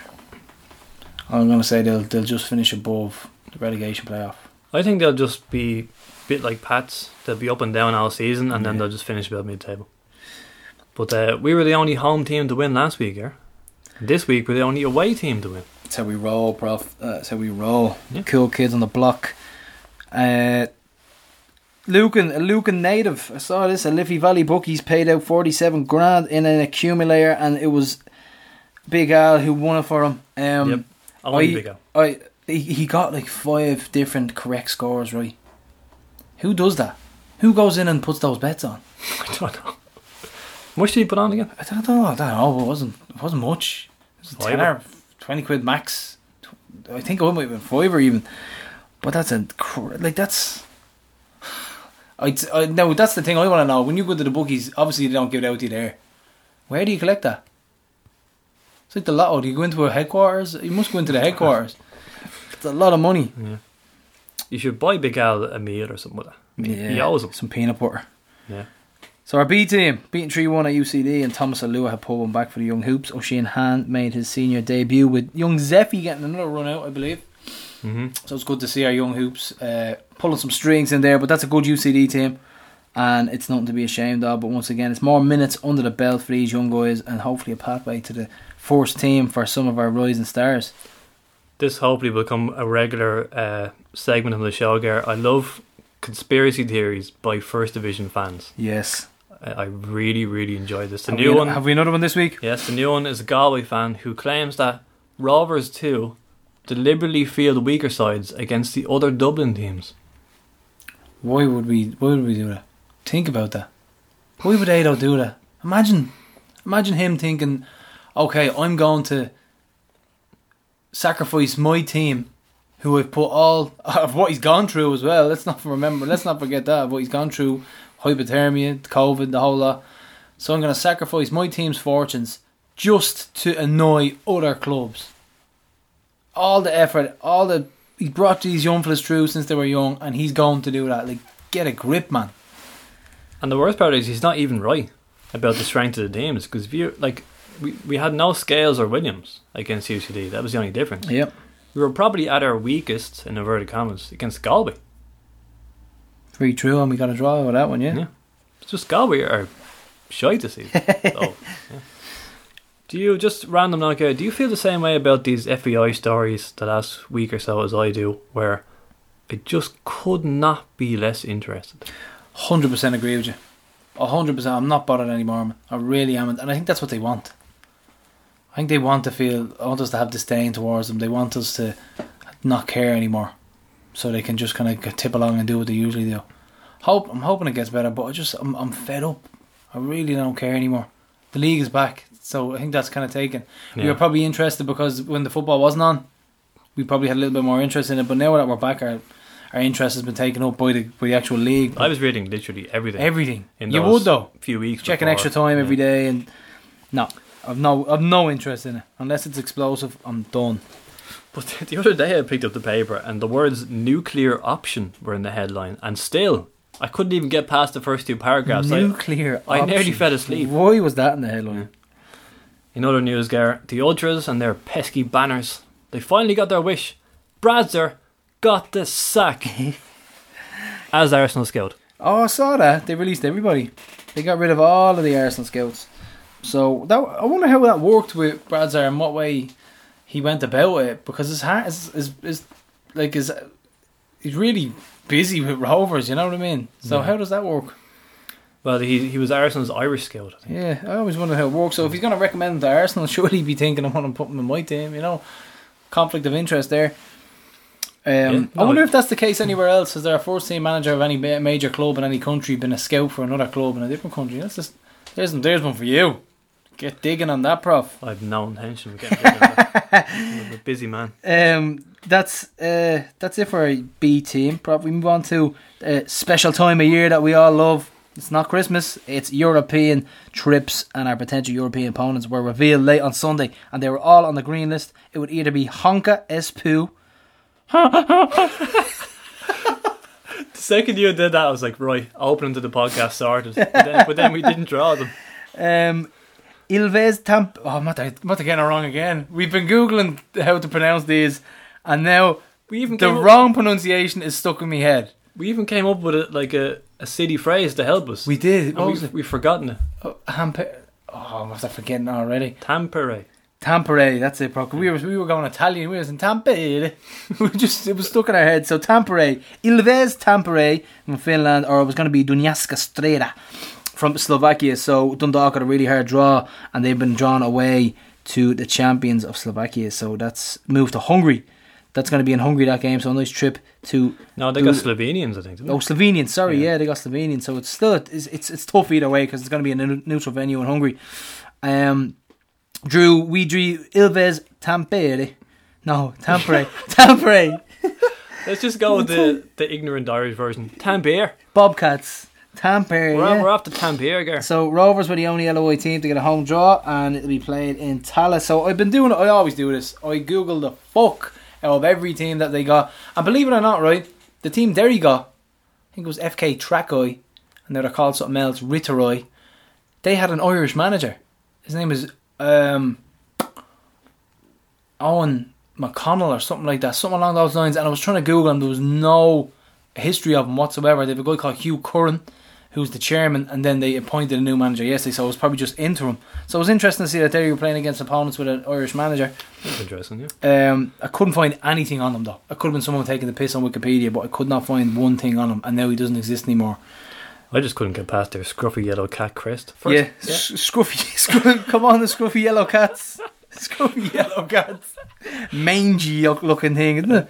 I'm gonna say they'll they'll just finish above the relegation playoff. I think they'll just be bit like Pats. They'll be up and down all season, and then they'll just finish about mid-table. But uh, we were the only home team to win last week, yeah. This week we're the only away team to win. That's how we roll, prof. Uh, that's how we roll. Yeah. Cool kids on the block. Uh, Lucan, a Lucan native. I saw this. A Liffey Valley bookies paid out forty-seven grand in an accumulator, and it was Big Al who won it for him. Um, Yep. I- big Al. I he, he got like five different correct scores right. Who does that? Who goes in and puts those bets on? I don't know. Much did he put on again? I don't know. I don't know. It wasn't. It wasn't much. It was a tenner, twenty quid max. I think it might have been five or even. But that's a like that's. I I no. That's the thing I want to know. When you go to the bookies, obviously they don't give it out to you there. Where do you collect that? It's like the lotto. Do you go into a headquarters? You must go into the headquarters. It's a lot of money. You should buy Big Al a meal or something with it. He owes some peanut butter. Yeah. So our B team beating three one at UCD and Thomas Alua had pulled one back for the young hoops. O'Shea Hand made his senior debut with young Zeffy getting another run out, I believe. hmm So it's good to see our young hoops uh, pulling some strings in there. But that's a good UCD team, and it's nothing to be ashamed of. But once again, it's more minutes under the belt for these young guys, and hopefully a pathway to the first team for some of our rising stars. This hopefully will become a regular uh, segment of the show, Gar. I love conspiracy theories by First Division fans. Yes. I, I really, really enjoy this. The have new we, one, Have we another one this week? yes, the new one is a Galway fan who claims that Rovers 2 deliberately field weaker sides against the other Dublin teams. Why would we? Why would we do that? Think about that. Why would Ado do that? Imagine, imagine him thinking, "Okay, I'm going to sacrifice my team, who I've put all of what he's gone through as well. Let's not remember. Let's not forget that what he's gone through, hypothermia, COVID, the whole lot. So I'm going to sacrifice my team's fortunes just to annoy other clubs. All the effort, all the he brought these young fellas through since they were young, and he's going to do that. Like, get a grip, man. And the worst part is he's not even right about the strength of the teams because if you like, we, we had no Scales or Williams against UCD. That was the only difference. Yep. We were probably at our weakest in inverted commas against Galway. Very true, and we got a draw with that one, yeah. Yeah. It's just Galway are shy to see. so, yeah. Do you just random knockout? Do you feel the same way about these FAI stories the last week or so as I do, where I just could not be less interested? Hundred percent agree with you. A hundred percent. I'm not bothered anymore. Man. I really am, and I think that's what they want. I think they want to feel, I want us to have disdain towards them. They want us to not care anymore, so they can just kind of tip along and do what they usually do. Hope I'm hoping it gets better, but I just I'm, I'm fed up. I really don't care anymore. The league is back, so I think that's kind of taken. We Yeah. were probably interested because when the football wasn't on, we probably had a little bit more interest in it. But now that we're back, our our interest has been taken up by the by the actual league. I was reading literally everything. Everything. in you would though. A few weeks. Checking before. extra time every Yeah. day and no, I've no I've no interest in it unless it's explosive. I'm done. But the other day I picked up the paper and the words nuclear option were in the headline, and still I couldn't even get past the first two paragraphs. I- Nuclear. I nearly fell asleep. Why was that in the headline? In other news, Gar, the Ultras and their pesky banners, they finally got their wish. Bradzer got the sack as Arsenal scout. Oh, I saw that they released everybody. They got rid of all of the Arsenal scouts. So that I wonder how that worked with Bradzar and what way he went about it because his heart is is, is like his he's really busy with Rovers. You know what I mean? So how does that work? Well, he he was Arsenal's Irish scout. I think. Yeah, I always wonder how it works. So if he's going to recommend to Arsenal, surely he'd be thinking of want to put him in my team. You know, conflict of interest there. Um, Yeah, I wonder if that's the case anywhere else. Has there a first team manager of any major club in any country been a scout for another club in a different country? That's just there's there's one for you. Get digging on that, prof. I've no intention of getting rid of that. I'm a busy man. Um, that's uh, that's it for a B team. Prof. We move on to a special time of year that we all love. It's not Christmas. It's European trips, and our potential European opponents were revealed late on Sunday, and they were all on the green list. It would either be Honka Espoo, The second you did that, I was like, right, opening to the podcast started. But then, but then we didn't draw them. um, Ilves Tamp. Oh, I'm not, I'm not getting it wrong again. We've been googling how to pronounce these, and now We even the came up, wrong pronunciation is stuck in my head. we even came up with a, like a, a city phrase to help us. We did. What we've, we've forgotten it. Oh, Hampe- oh, I'm after forgetting already. Tampere. Tampere, that's it, bro. We were we were going Italian. We was in Tampere. we just it was stuck in our head. So Tampere, Ilves Tampere from Finland, or it was going to be Dunajska Streda from Slovakia. So Dundalk got a really hard draw, and they've been drawn away to the champions of Slovakia. So that's moved to Hungary. That's going to be in Hungary that game. So a nice trip to No, they got Slovenians, I think. Oh, Slovenian. Sorry, Yeah. yeah, they got Slovenian. So it's still it's it's, it's tough either way because it's going to be a neutral venue in Hungary. Um, Drew, we drew Ilves Tampere. No, Tampere, Tampere. Let's just go with the, the ignorant Irish version. Tampere. Bobcats, Tampere. We're, off, yeah. we're off to Tampere, Gar. So Rovers were the only LOI team to get a home draw, and it'll be played in Tallaght. So I've been doing it. I always do this. I Google the fuck out of every team that they got, and believe it or not, right, the team Derry got I think it was FK Trakai, and they're called something else, Riteriai. They had an Irish manager. His name is um, Owen McConnell or something like that, something along those lines. And I was trying to Google him. There was no history of him whatsoever. They have a guy called Hugh Curran, who's the chairman, and then they appointed a new manager yesterday. So it was probably just interim. So it was interesting to see that there you were playing against opponents with an Irish manager. That's interesting, yeah. Um, I couldn't find anything on him though. I could have been someone taking the piss on Wikipedia, but I could not find one thing on him, and now he doesn't exist anymore. I just couldn't get past their scruffy yellow cat crest. First, yeah, s- scruffy, scruffy. Come on, the scruffy yellow cats. Scruffy yellow cats. Mangy looking thing, isn't it?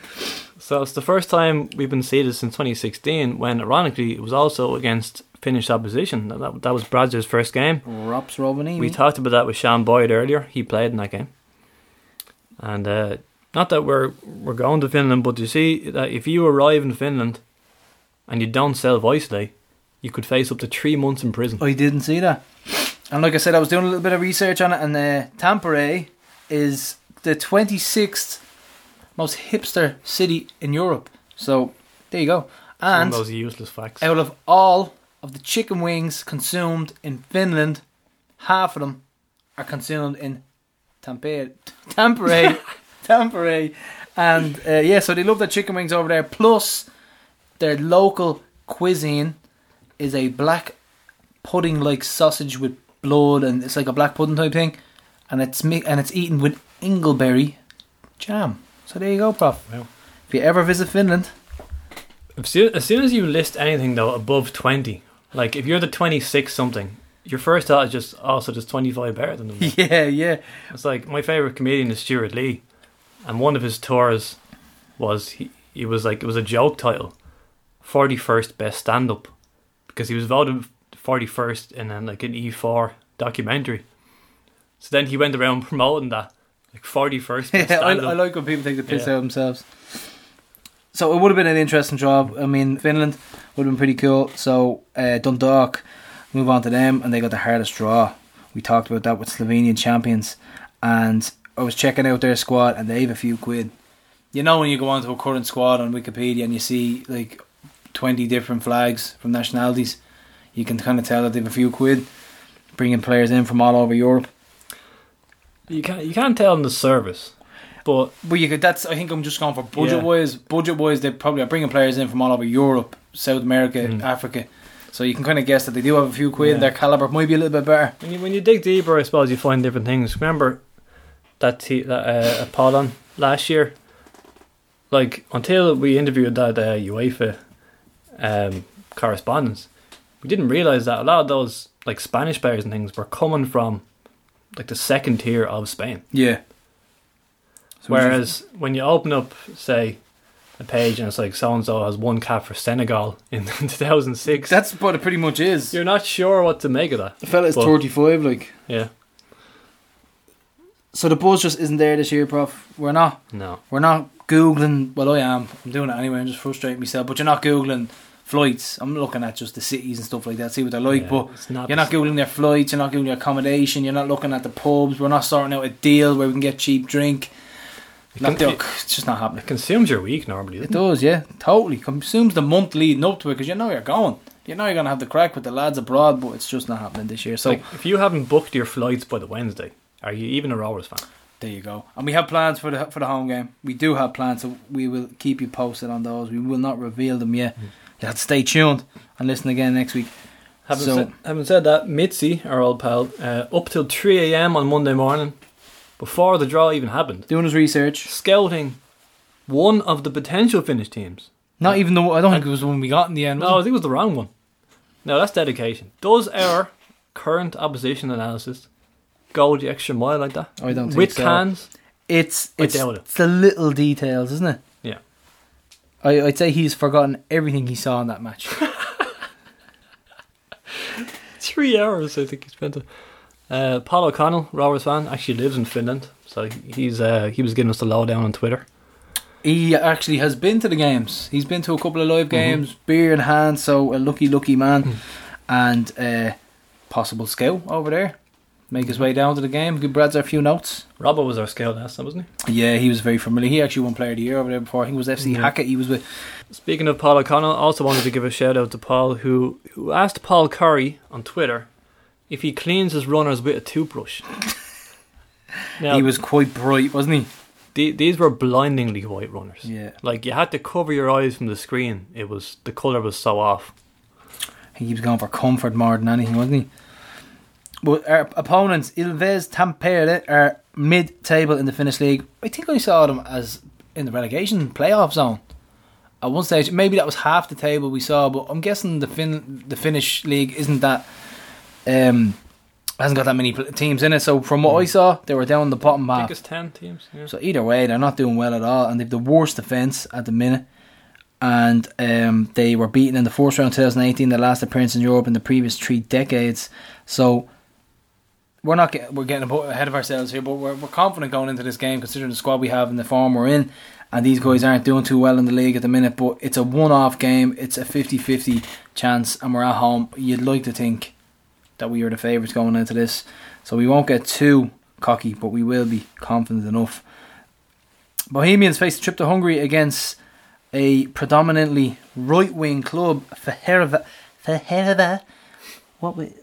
So it's the first time we've been seeded since 2016, when ironically it was also against Finnish opposition. That, that, that was Brazil's first game. Rops Rovaniemi. We talked about that with Sean Boyd earlier. He played in that game, and uh, not that we're we're going to Finland, but you see that if you arrive in Finland and you don't self-isolate, you could face up to three months in prison. I didn't see that. And like I said, I was doing a little bit of research on it, and uh, Tampere is the 26th most hipster city in Europe. So there you go. And those useless facts. out of all of the chicken wings consumed in Finland, half of them are consumed in Tampere, Tampere, Tampere, and uh, yeah, so they love their chicken wings over there. Plus, their local cuisine is a black pudding-like sausage with blood, and it's like a black pudding type thing, and it's mi- and it's eaten with lingonberry jam. So there you go, Prof. Wow. If you ever visit Finland, As soon, as soon as you list anything though above 20, like if you're the 26 something, your first thought is just, oh, so there's 25 better than them. yeah, yeah. It's like my favorite comedian is Stewart Lee, and one of his tours was he, he was like it was a joke title, forty first best stand up, because he was voted forty first in an, like an E four documentary. So then he went around promoting that like forty first Yeah, I. I like when people take the piss Yeah. out of themselves. So it would have been an interesting job. I mean, Finland would have been pretty cool. So uh, Dundalk, move on to them, and they got the hardest draw. We talked about that with Slovenian champions, and I was checking out their squad, and they have a few quid. You know when you go onto a current squad on Wikipedia and you see like twenty different flags from nationalities, you can kind of tell that they have a few quid, bringing players in from all over Europe. you can't you can't tell them the service, but But you could. That's. I think I'm just going for budget Yeah. wise. Budget wise, they probably are bringing players in from all over Europe, South America, Mm. Africa. So you can kind of guess that they do have a few quid. Yeah. Their caliber might be a little bit better. when you when you dig deeper, I suppose you find different things. Remember that te- that uh, Apollon last year, like until we interviewed that uh, UEFA um, correspondence, we didn't realize that a lot of those like Spanish players and things were coming from like the second tier of Spain. Yeah. So Whereas when you open up, say, a page and it's like so and so has one cap for Senegal in 2006, that's what it pretty much is. you're not sure what to make of that. The fella's But- 35, like. Yeah, So the buzz just isn't there this year, Prof. We're not. no. We're not googling. Well, I am. I'm doing it anyway. I'm just frustrating myself. But you're not googling flights. I'm looking at just the cities and stuff like that. See what they're like. Yeah, but it's not You're not googling their flights. You're not googling their accommodation. You're not looking at the pubs. We're not sorting out a deal where we can get cheap drink. Not can- the- it's just not happening. It consumes your week normally, It doesn't it? does, yeah, totally. Consumes the month leading up to it because you know you're going. You know you're gonna have the crack with the lads abroad, but it's just not happening this year. So like, if you haven't booked your flights by the Wednesday, are you even a Rovers fan? there you go. And we have plans for the for the home game. We do have plans, so we will keep you posted on those. We will not reveal them yet. You have to stay tuned and listen again next week. Having, So- said, having said that, Mitzi, our old pal, uh, up till 3 a.m. on Monday morning, before the draw even happened, Doing his research. scouting one of the potential Finnish teams. Not even the I don't think it was the one we got in the end. No, I think it was the wrong one. No, that's dedication. Does our current opposition analysis go the extra mile like that? it? I don't think With so. cans? It's it's, it. it's the little details, isn't it? Yeah. I, I'd say he's forgotten everything he saw in that match. Three hours, I think he spent. it. Uh, Paul O'Connell, Rovers fan, actually lives in Finland, so he's uh, he was giving us the lowdown on Twitter. He actually has been to the games. He's been to a couple of live games, beer in hand. So a lucky, lucky man, and uh, possible scout over there. make his way down to the game. Give Brad's a few notes. Robbo was our scout last time, wasn't he? Yeah, he was very familiar. He actually won Player of the Year over there before. I think it was FC Yeah. Haka. He was with. Speaking of Paul O'Connell, also wanted to give a shout out to Paul, who who asked Paul Curry on Twitter if he cleans his runners with a toothbrush. Now, he was quite bright, wasn't he? the, these were blindingly white runners. Yeah. Like you had to cover your eyes from the screen. It was the color was so off. He was going for comfort more than anything, wasn't he? But our opponents, Ilves Tampere, are mid-table in the Finnish league. I think I saw them as in the relegation playoff zone at one stage. Maybe that was half the table we saw, but I'm guessing the fin the Finnish league isn't that um hasn't got that many pl- teams in it. So from what I saw, they were down the bottom I half. think it's ten teams. Yeah. So either way, they're not doing well at all, and they've the worst defense at the minute. And um, they were beaten in the fourth round, 2018, their last appearance in Europe in the previous three decades. So we're not get, we're getting ahead of ourselves here, but we're, we're confident going into this game considering the squad we have and the form we're in. And these guys aren't doing too well in the league at the minute, but it's a one-off game. It's a 50-50 chance, and we're at home. You'd like to think that we are the favourites going into this, so we won't get too cocky, but we will be confident enough. Bohemians face a trip to Hungary against a predominantly right wing club, Feherva. Feherva. What we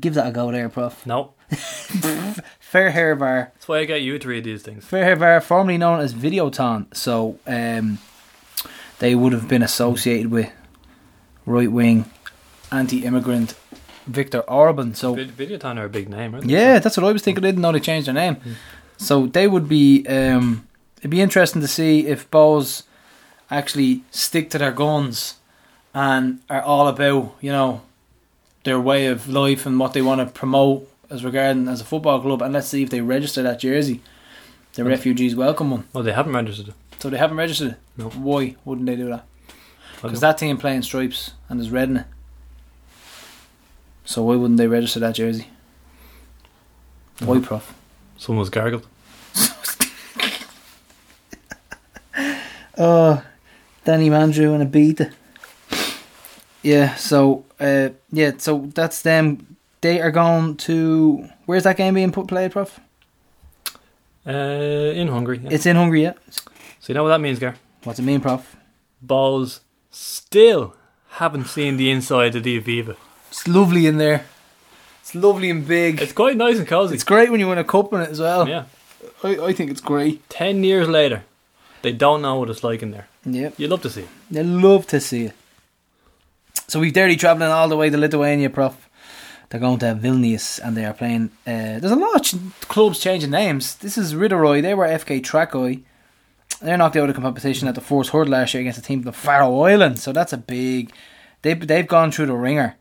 give that a go there, Prof. No, fair Fehervar. that's why I get you to read these things. Fehervar, formerly known as Videoton. So um, they would have been associated with right wing anti immigrant Viktor Orban. So Vid- Videoton are a big name, aren't they? Yeah, that's what I was thinking. I didn't know they changed their name. So they would be. Um, it'd be interesting to see if Bohs actually stick to their guns and are all about you know their way of life and what they want to promote as regarding as a football club. And let's see if they register that jersey, the refugees welcome one. Well, they haven't registered it. So they haven't registered it. No. Why wouldn't they do that? Because that team playing stripes and there's red in it. So why wouldn't they register that jersey? Why, prof? Someone's gargled. Oh, Danny Mandroiu and a beat. Yeah, so uh, yeah, so that's them. They are going to where's that game being put played, Prof? Uh, in Hungary. Yeah. It's in Hungary, yeah. so you know what that means, Gar? What's it mean, Prof? Bohs still haven't seen the inside of the Aviva. It's lovely in there. It's lovely and big. It's quite nice and cozy. It's great when you win a cup in it as well. yeah. I, I think it's great. Ten years later, they don't know what it's like in there. Yeah. You'd love to see it. They love to see it. So we've Derry travelling all the way to Lithuania, Prof. They're going to Vilnius and they are playing. Uh, there's a lot of ch- clubs changing names. This is Riteriai. They were FK Trakai. They're knocked out of the competition at the fourth Hurdle last year against a team from the Faroe Islands. So that's a big. They've they've gone through the ringer.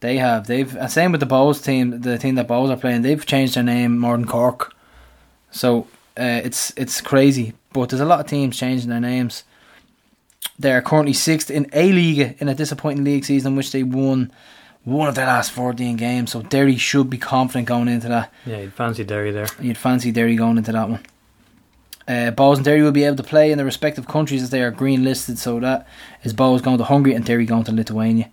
They have. They've same with the Bohs team. The team that Bohs are playing. They've changed their name more than Cork. So uh, it's it's crazy. But there's a lot of teams changing their names. They are currently sixth in A League in a disappointing league season, in which they won one of their last 14 games. So Derry should be confident going into that. Yeah, you'd fancy Derry there. You'd fancy Derry going into that one. Uh, Bohs and Derry will be able to play in their respective countries as they are green listed. So that is Bohs going to Hungary and Derry going to Lithuania.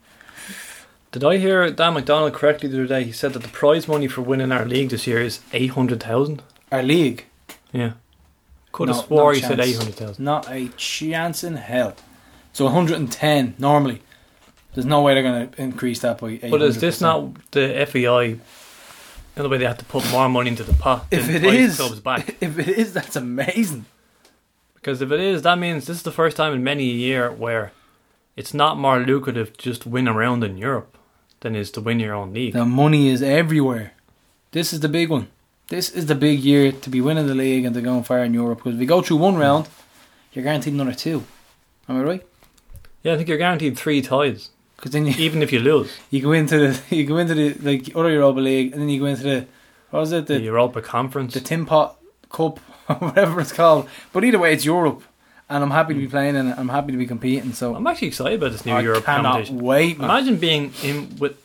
Did I hear Dan McDonald correctly the other day? He said that the prize money for winning our league this year is eight hundred thousand. Our league, Yeah, could No, have swore no he said eight hundred thousand. not a chance in hell. So 110 normally. There's no way they're going to increase that by. 800%. But is this not the FAI? In the way they have to put more money into the pot. If it is, clubs back. if it is, that's amazing. Because if it is, that means this is the first time in many a year where it's not more lucrative to just win around in Europe than is to win your own league. The money is everywhere. This is the big one. This is the big year to be winning the league and to go far in Europe. Because if you go through one round, you're guaranteed another two. Am I right? Yeah, I think you're guaranteed three ties, Because then you even if you lose. you go into the you go into the like other Europa League, and then you go into the what was it The the Europa Conference. the Tin Pot Cup or whatever it's called. But either way, it's Europe, and I'm happy to be hmm. playing and I'm happy to be competing. So I'm actually excited about this new I Europe cannot competition. wait, man. Imagine being in with.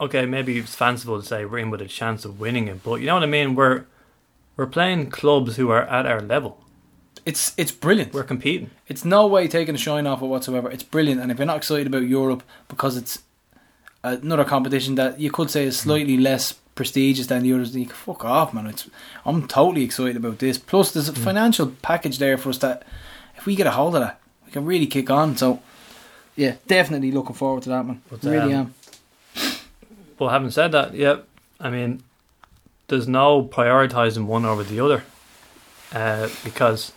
Okay, maybe it's fanciful to say we're in with a chance of winning it, but you know what I mean. We're we're playing clubs who are at our level. It's it's brilliant. We're competing. It's no way taking the shine off it whatsoever. It's brilliant, and if you're not excited about Europe because it's another competition that you could say is hmm. slightly less prestigious than the others. You can fuck off, man. It's I'm totally excited about this. Plus, there's a hmm. financial package there for us that if we get a hold of that, we can really kick on. So, yeah, definitely looking forward to that, man. But, really um, am. Well, having said that, yeah, I mean, there's no prioritising one over the other uh, because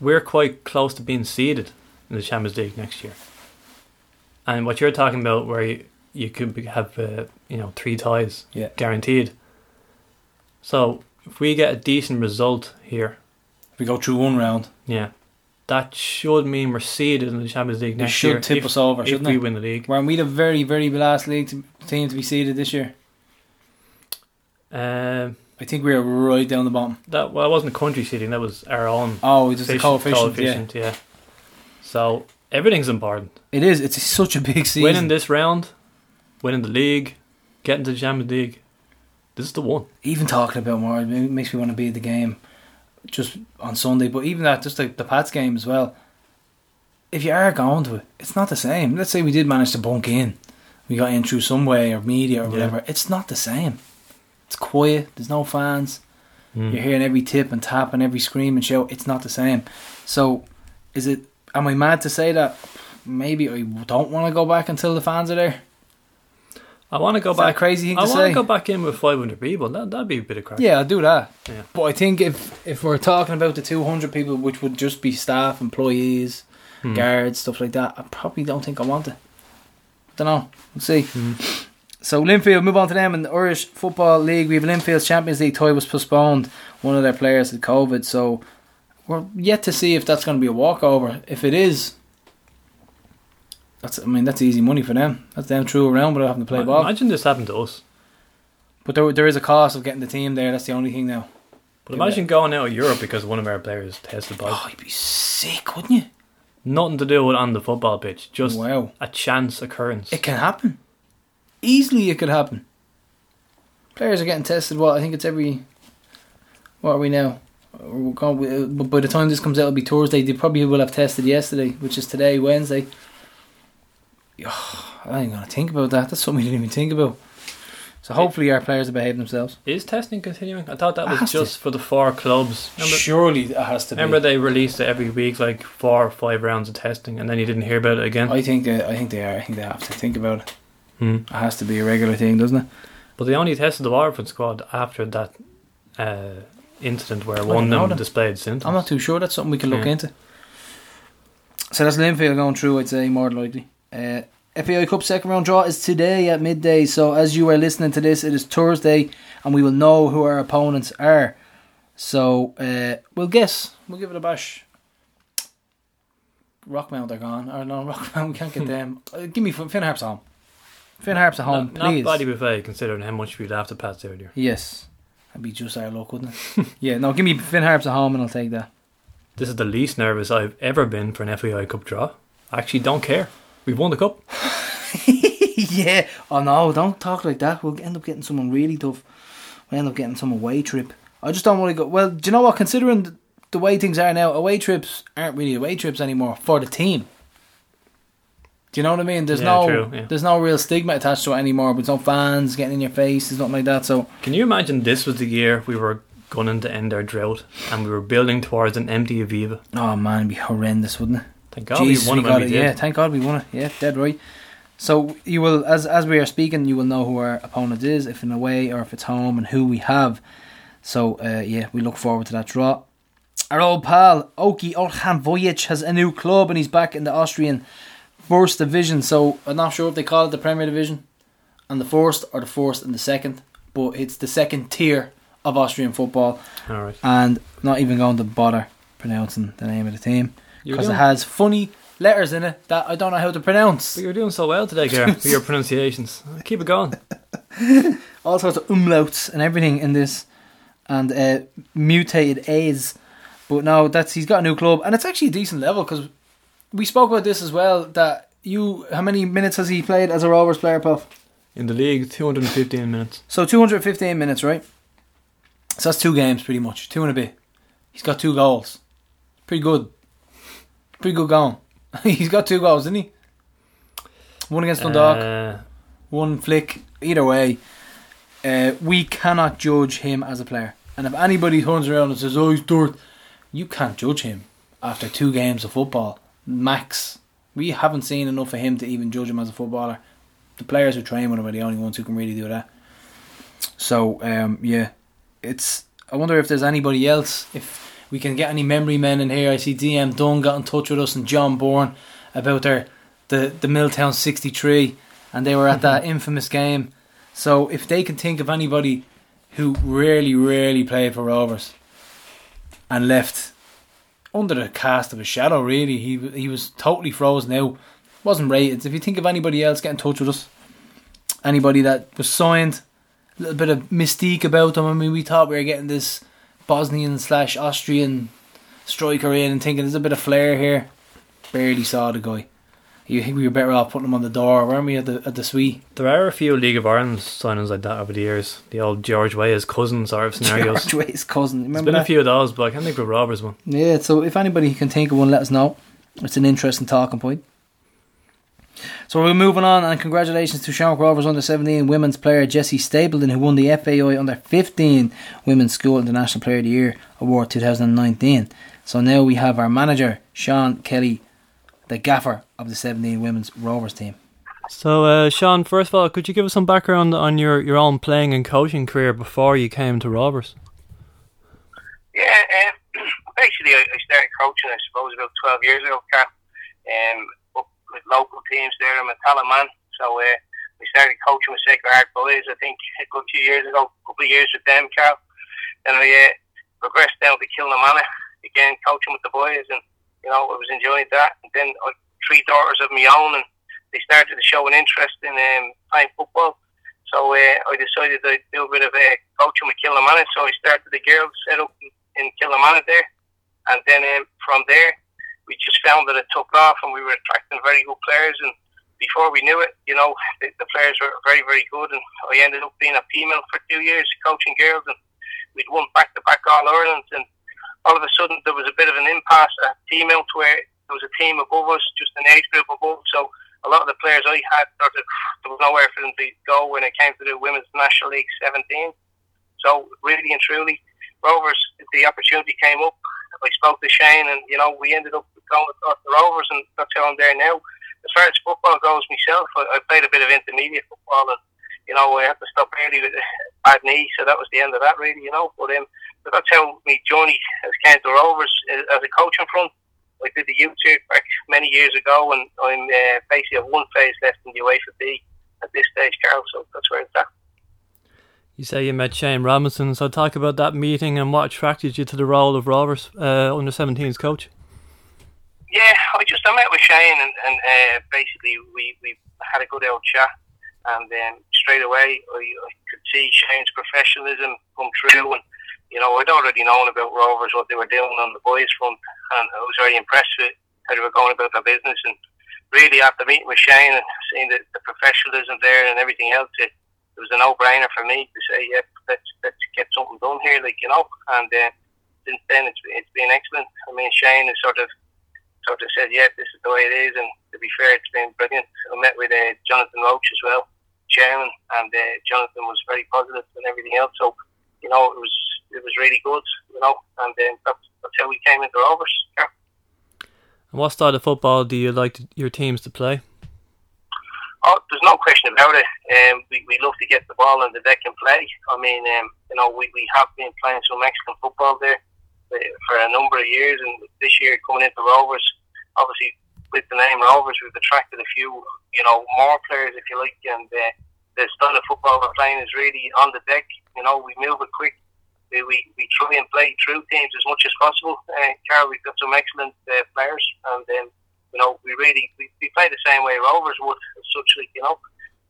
we're quite close to being seeded in the Champions League next year. And what you're talking about, where you, you could be, have uh, you know three ties Yeah. guaranteed. So if we get a decent result here, if We go through one round. yeah, that should mean we're seeded in the Champions League It next should year. tip if, us over, if we it? win the league. Weren't we the very, very last league to, team to be seeded this year? Um, I think we were right down the bottom. that well, it wasn't a country seeding. That was our own Oh, it's just the coefficient- coefficient. Yeah. yeah. So everything's important. It is. It's such a big season. Winning this round, winning the league, getting to the Champions League. This is the one. even talking about more, it makes me want to be at the game just on Sunday. But even that, just like the Pats game as well. If you are going to it, it's not the same. Let's say we did manage to bunk in, we got in through some way or media or Yeah. whatever. It's not the same. It's quiet. There's no fans. Mm. You're hearing every tip and tap and every scream and shout. It's not the same. So, is it? Am I mad to say that? Maybe I don't want to go back until the fans are there. I want to go Is back. crazy thing I to want say? to go back in with 500 people. That that'd be a bit of crack. Yeah, I'll do that. Yeah. But I think if if we're talking about the 200 people, which would just be staff, employees, Hmm. guards, stuff like that, I probably don't think I want it. Don't know. We'll see. Hmm. So Linfield, move on to them in the Irish Football League. We have Linfield's Champions League tie was postponed. One of their players had COVID, so we're yet to see if that's going to be a walkover. If it is, that's I mean that's easy money for them. That's them through around without having to play ball. Imagine this happened to us. But there there is a cost of getting the team there. That's the only thing now. But imagine going out of Europe because one of our players tested positive. Oh, you'd be sick, wouldn't you? Nothing to do with on the football pitch. Just Wow. a chance occurrence. It can happen. Easily, it could happen. Players are getting tested. What I think it's every. What are we now? We're going, uh, but by the time this comes out, it'll be Thursday. They probably will have tested yesterday, which is today, Wednesday. Oh, I ain't gonna think about that. That's something we didn't even think about. So hopefully, our players are behaving themselves. Is testing continuing? I thought that It was has to. just for the four clubs. Remember, Surely, it has to be. remember they released it every week, like four or five rounds of testing, and then you didn't hear about it again. I think they, I think they are. I think they have to think about it. Hmm. It has to be a regular thing, doesn't it? But they only tested the Waterford squad after that uh, incident where don't one of them displayed symptoms. I'm not too sure. That's something we can look Yeah. into. So that's Linfield going through, I'd say, more likely. Uh, FAI Cup second round draw is today at midday. So as you are listening to this, it is Thursday, and we will know who our opponents are. So uh, we'll guess. We'll give it a bash. Rockmount are gone. Or no, Rockmount, we can't get them. Uh, give me Finn Harps home. Finn Harps at home, not, please. not body buffet, considering how much we'd have to pass earlier. Yes. That'd be just our luck, wouldn't it? yeah, no, give me Finn Harps at home and I'll take that. This is the least nervous I've ever been for an FAI Cup draw. I actually don't care. We've won the cup. yeah. Oh no, don't talk like that. We'll end up getting someone really tough. We'll end up getting some away trip. I just don't want to go. Well, do you know what? Considering the, way things are now, away trips aren't really away trips anymore for the team. Do you know what I mean? There's Yeah, no, true, yeah. there's no real stigma attached to it anymore. But no fans getting in your face, there's nothing like that. So Can you imagine this was the year we were gunning to end our drought and we were building towards an empty Aviva? Oh man, it'd be horrendous, wouldn't it? Thank God Jesus, we won we it. Yeah, thank God we won it. Yeah, dead right. So you will, as as we are speaking, you will know who our opponent is, if in away or if it's home, and who we have. So uh, yeah, we look forward to that draw. Our old pal Oki Orhan Vojic has a new club and he's back in the Austrian first division. So I'm not sure if they call it the Premier Division and the first or the first and the second, but it's the second tier of Austrian football All right. and not even going to bother pronouncing the name of the team because it has funny letters in it that I don't know how to pronounce. But you're doing so well today, Gary, with your pronunciations. Keep it going. All sorts of umlauts and everything in this, and uh, mutated A's. But no, that's he's got a new club, and it's actually a decent level because we spoke about this as well. That you, how many minutes has he played as a Rovers player, Puff? In the league, 215 minutes. So 215 minutes, right? So that's two games, pretty much, two and a bit. He's got two goals. Pretty good. Pretty good going. He's got two goals, didn't he? One against Dundalk, Uh, one flick. Either way, uh, we cannot judge him as a player. And if anybody turns around and says, "Oh, he's dirt," you can't judge him after two games of football, max. We haven't seen enough of him to even judge him as a footballer. The players who train with him are the only ones who can really do that. So um, yeah, it's. I wonder if there's anybody else. If we can get any memory men in here. I see DM Dunn got in touch with us and John Bourne about their the the Milltown '63, and they were at that mm-hmm. infamous game. So if they can think of anybody who really, really played for Rovers and left under the cast of a shadow, really, he he was totally frozen out. Wasn't rated. If you think of anybody else, get in touch with us. Anybody that was signed, a little bit of mystique about them. I mean, we thought we were getting this Bosnian slash Austrian striker in and thinking there's a bit of flair here. Barely saw the guy. You think we were better off putting him on the door, weren't we, at the at the suite? There are a few League of Ireland signings like that over the years. The old George Weah's cousin sort of scenarios. George Weah's cousin. There's Remember been that? a few of those, but I can't think of Roberts one. Yeah, so if anybody can think of one, let us know. It's an interesting talking point. So we're moving on, and congratulations to Shamrock Rovers under 17 women's player Jessie Stapleton, who won the FAI under 15 Women's School International Player of the Year Award 2019. So now we have our manager, Sean Kelly, the gaffer of the 17 women's Rovers team. So, uh, Sean, first of all, could you give us some background on your, your own playing and coaching career before you came to Rovers? Yeah, um, basically, I, I started coaching, I suppose, about 12 years ago, Carl, um, up with local teams there. I'm a Tallaght man, so uh, we started coaching with Sacred Heart Boys, I think, a good few years ago, a couple of years with them, Carl. And I uh, progressed down to Kilnamanagh, again, coaching with the boys, and, you know, I was enjoying that. And then I three daughters of my own, and they started to show an interest in um, playing football. So uh, I decided I'd do a bit of uh, coaching with Kilnamanagh. So I started the girls set up in, in Kilnamanagh there, and then um, from there we just found that it took off, and we were attracting very good players. And before we knew it, you know, the, the players were very very good, and I ended up being a female for two years coaching girls, and we'd won back to back All Ireland, and all of a sudden there was a bit of an impasse at female to where there was a team above us, just an age group above. So a lot of the players I had, there was nowhere for them to go when it came to the Women's National League 17. So really and truly, Rovers, the opportunity came up. I spoke to Shane, and you know we ended up going across the Rovers, and that's how I'm there now. As far as football goes, myself, I, I played a bit of intermediate football, and you know I had to stop early with a bad knee, so that was the end of that, really. You know, but um, but that's how my journey has came to Rovers uh, as a coaching front. I did the youth circuit back many years ago, and I'm uh, basically have one phase left in the UEFA B at this stage, Carl. So that's where it's at. You say you met Shane Robinson, so talk about that meeting and what attracted you to the role of Rovers uh, under 17s coach. Yeah, I just I met with Shane, and, and uh, basically we, we had a good old chat, and then straight away I, I could see Shane's professionalism come through, and you know I'd already known about Rovers what they were doing on the boys front, and I was very impressed with how they were going about their business, and really after meeting with Shane and seeing the, the professionalism there and everything else, it, it was a no-brainer for me to say, yeah, let's let's get something done here, like you know. And uh, since then, it's it's been excellent. I mean, Shane has sort of sort of said, yeah, this is the way it is. And to be fair, it's been brilliant. I met with uh, Jonathan Roche as well, chairman, and uh, Jonathan was very positive and everything else. So you know, it was it was really good, you know. And then that's, that's how we came into Rovers. Yeah. And what style of football do you like to, your teams to play? Oh, there's no question about it. Um, we, we love to get the ball on the deck and play. I mean, um, you know, we, we have been playing some excellent football there uh, for a number of years, and this year coming into Rovers, obviously with the name Rovers, we've attracted a few, you know, more players if you like, and uh, the style of football we're playing is really on the deck. You know, we move it quick. We, we, we try and play through teams as much as possible. Uh, Carl, we've got some excellent uh, players, and um, you know, we really we, we play the same way Rovers would, such, like you know,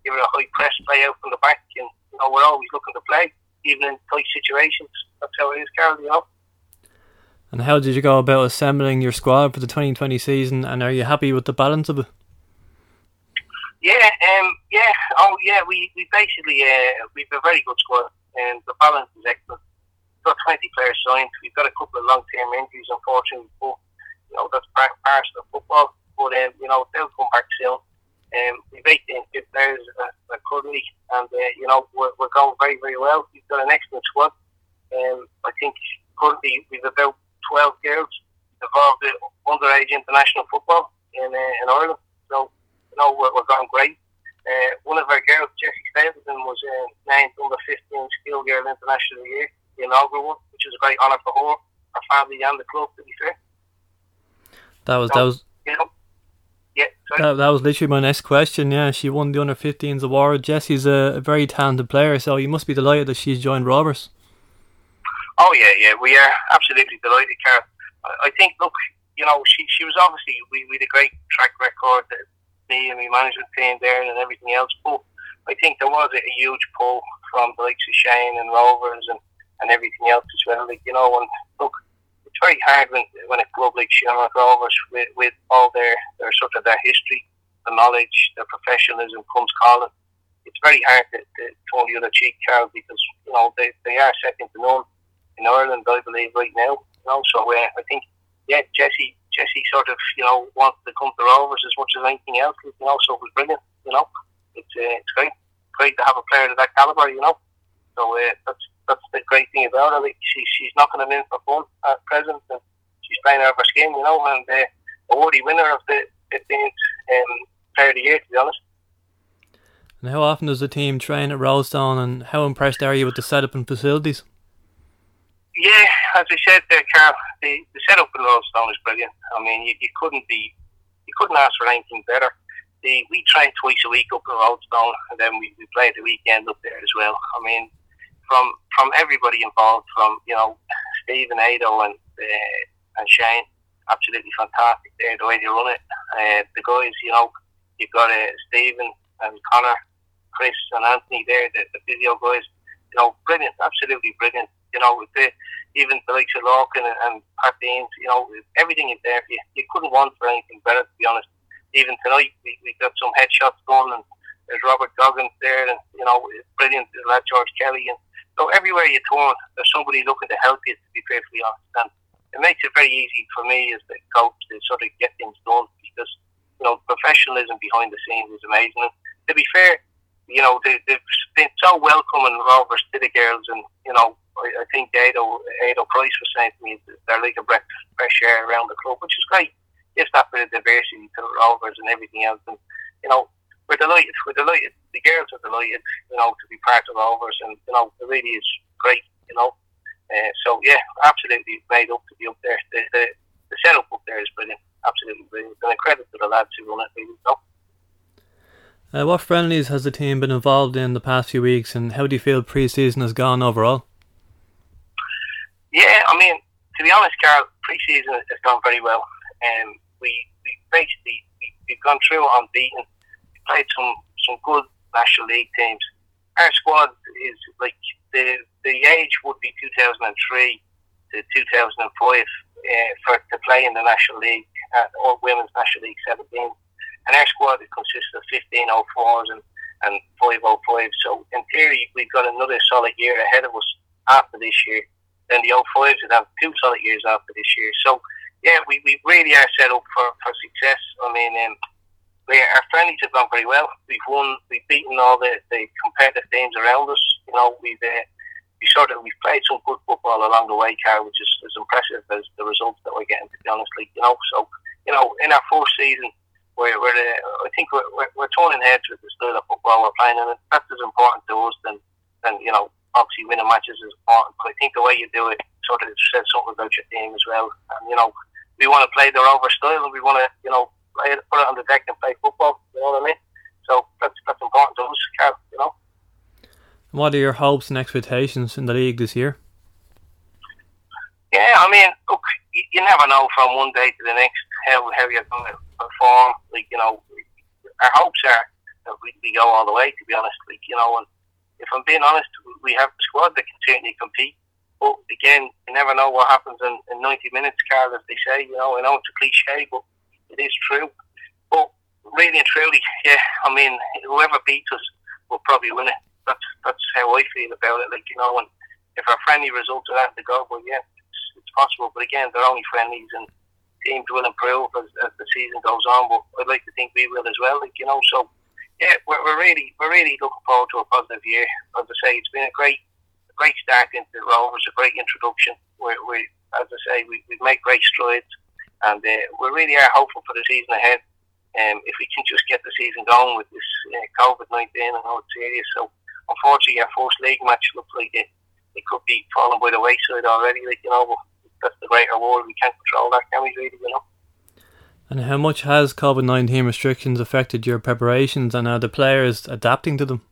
give it a high press, play out from the back, and you know, we're always looking to play, even in tight situations. That's how it is, Carl. You know. And how did you go about assembling your squad for the 2020 season? And are you happy with the balance of it? Yeah, um, yeah, oh yeah, we, we basically uh, we've a very good squad, and the balance is excellent. We've got 20 players signed. We've got a couple of long-term injuries, unfortunately, but you know that's part, part of the football. But um, you know they'll come back soon. Um, we've 18 good players uh, currently, and uh, you know we're, we're going very very well. We've got an excellent squad. Um, I think currently we've about 12 girls involved in underage international football in uh, in Ireland. So you know we're, we're going great. Uh, one of our girls, Jessie Stapleton, was uh, named under 15 Schoolgirl International Year, the inaugural one, which is a great honour for her, her family, and the club. To be fair. That was that was. You know, yeah, that, that was literally my next question. Yeah, she won the under 15s award. Jessie's a, a very talented player, so you must be delighted that she's joined Rovers. Oh yeah, yeah, we are absolutely delighted, Carl. I, think, look, you know, she she was obviously we, we had a great track record, uh, me and my management team there and everything else. But I think there was a, huge pull from the likes of Shane and Rovers and, and everything else as well. Like you know, and look, it's very hard when when a club like Shamrock Rovers with, with all their their sort of their history, the knowledge, their professionalism comes calling. It's very hard to, to turn the other cheek, Carl, because you know they, they are second to none in Ireland, I believe, right now. You know, so uh, I think yeah, Jesse Jessie sort of you know wanted to come to Rovers as much as anything else. You know, so it was brilliant. You know, it's uh, it's great, great to have a player of that caliber. You know, so uh, that's that's the great thing about her. Like she, she's knocking them in for fun at present, and she's playing out of her skin. You know, and uh, awardee winner of the 15th um, player of the year. To be honest. And how often does the team train at Roadstone, and how impressed are you with the setup and facilities? Yeah, as I said there, Carl, the, the setup in Roadstone is brilliant. I mean, you, you couldn't be, you couldn't ask for anything better. The, we train twice a week up in Roadstone, and then we, we play the weekend up there as well. I mean, from from everybody involved, from you know Stephen Ado and uh, and Shane, absolutely fantastic there the way they run it. Uh, the guys, you know, you've got uh, Stephen and Connor, Chris and Anthony there, the, the physio guys. You know, brilliant, absolutely brilliant you know, the, even the likes of Larkin and, and Pat Deans, you know, everything is there. You, you couldn't want for anything better, to be honest. Even tonight, we, we got some headshots going, and there's Robert Goggins there, and, you know, brilliant, lad George Kelly. And so everywhere you turn, there's somebody looking to help you, to be perfectly honest. And it makes it very easy for me as the coach to sort of get things done because, you know, professionalism behind the scenes is amazing. And to be fair, you know, they, they've been so welcoming Rovers to the girls, and, you know, I, think Ado, Ado Price was saying to me they're like a breath of fresh air around the club, which is great. Gives that bit of diversity to the Rovers and everything else. And, you know, we're delighted. We're delighted. The girls are delighted, you know, to be part of Rovers. And, you know, it really is great, you know. Uh, so, yeah, absolutely made up to be up there. The, the, the setup up there is brilliant. Absolutely brilliant. And a credit to the lads who run it, you know. Uh, what friendlies has the team been involved in the past few weeks, and how do you feel pre-season has gone overall? Yeah, I mean, to be honest, Carl, pre-season has gone very well. Um, we we basically we, we've gone through unbeaten. We played some some good National League teams. Our squad is like the the age would be 2003 to 2005 uh, for to play in the National League uh, or Women's National League 17. And our squad consists of 1504s and and 505. So in theory, we've got another solid year ahead of us after this year then the 05s would have two solid years after this year. So, yeah, we, we really are set up for, for success. I mean, um, we, our friendlies have gone very well. We've won, we've beaten all the, the competitive teams around us. You know, we've uh, we sort of we've played some good football along the way, Carl, which is as impressive as the results that we're getting. To be honest, like, you know, so you know, in our fourth season, we're, we're uh, I think we're, we're, we're turning heads with the style of football we're playing, and that's as important to us than than you know obviously winning matches is important, but I think the way you do it sort of says something about your team as well. And you know, we want to play their over style, and we want to you know play it, put it on the deck and play football. You know what I mean? So that's that's important to us, Carl. You know. What are your hopes and expectations in the league this year? Yeah, I mean, look, you, you never know from one day to the next how how you're going to perform. Like you know, our hopes are that we, we go all the way. To be honest, like you know, and if I'm being honest, we have the squad that can certainly compete. But again, you never know what happens in, in 90 minutes, Carl, as they say. You know, I know it's a cliche, but it is true. But really and truly, yeah, I mean, whoever beats us will probably win it. That's that's how I feel about it. Like you know, and if our friendly results are out to go, well, yeah, it's, it's possible. But again, they're only friendlies, and teams will improve as, as the season goes on, but I'd like to think we will as well. Like you know, so yeah, we're, we're really we're really looking forward to a positive year. As I say, it's been a great a great start into the Rovers, a great introduction. We, we as I say, we, we've made great strides, and uh, we really are hopeful for the season ahead. Um, if we can just get the season going with this uh, COVID nineteen, I know it's serious. So unfortunately, our first league match looks like it, it could be falling by the wayside already. Like you know, that's the greater world. We can't control that, can we? Really, you know. And how much has COVID 19 restrictions affected your preparations and are the players adapting to them?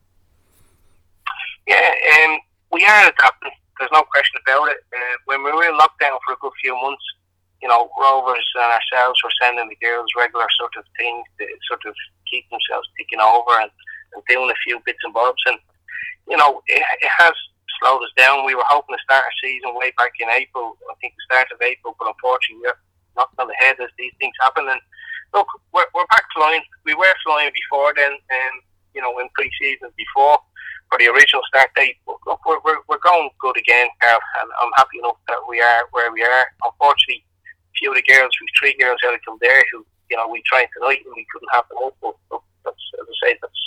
Yeah, um, we are adapting. There's no question about it. Uh, when we were in lockdown for a good few months, you know, Rovers and ourselves were sending the girls regular sort of things to sort of keep themselves ticking over and, and doing a few bits and bobs. And, you know, it, it has slowed us down. We were hoping to start a season way back in April, I think the start of April, but unfortunately, we're knocked on the head as these things happen. And look, we're, we're back flying. We were flying before then, and you know, in pre-season before for the original start date. Look, we're, we're, we're going good again, Carl, and I'm happy enough that we are where we are. Unfortunately, a few of the girls, we've three girls out of Kildare who, you know, we tried tonight and we couldn't have them up. But look, that's, as I say, that's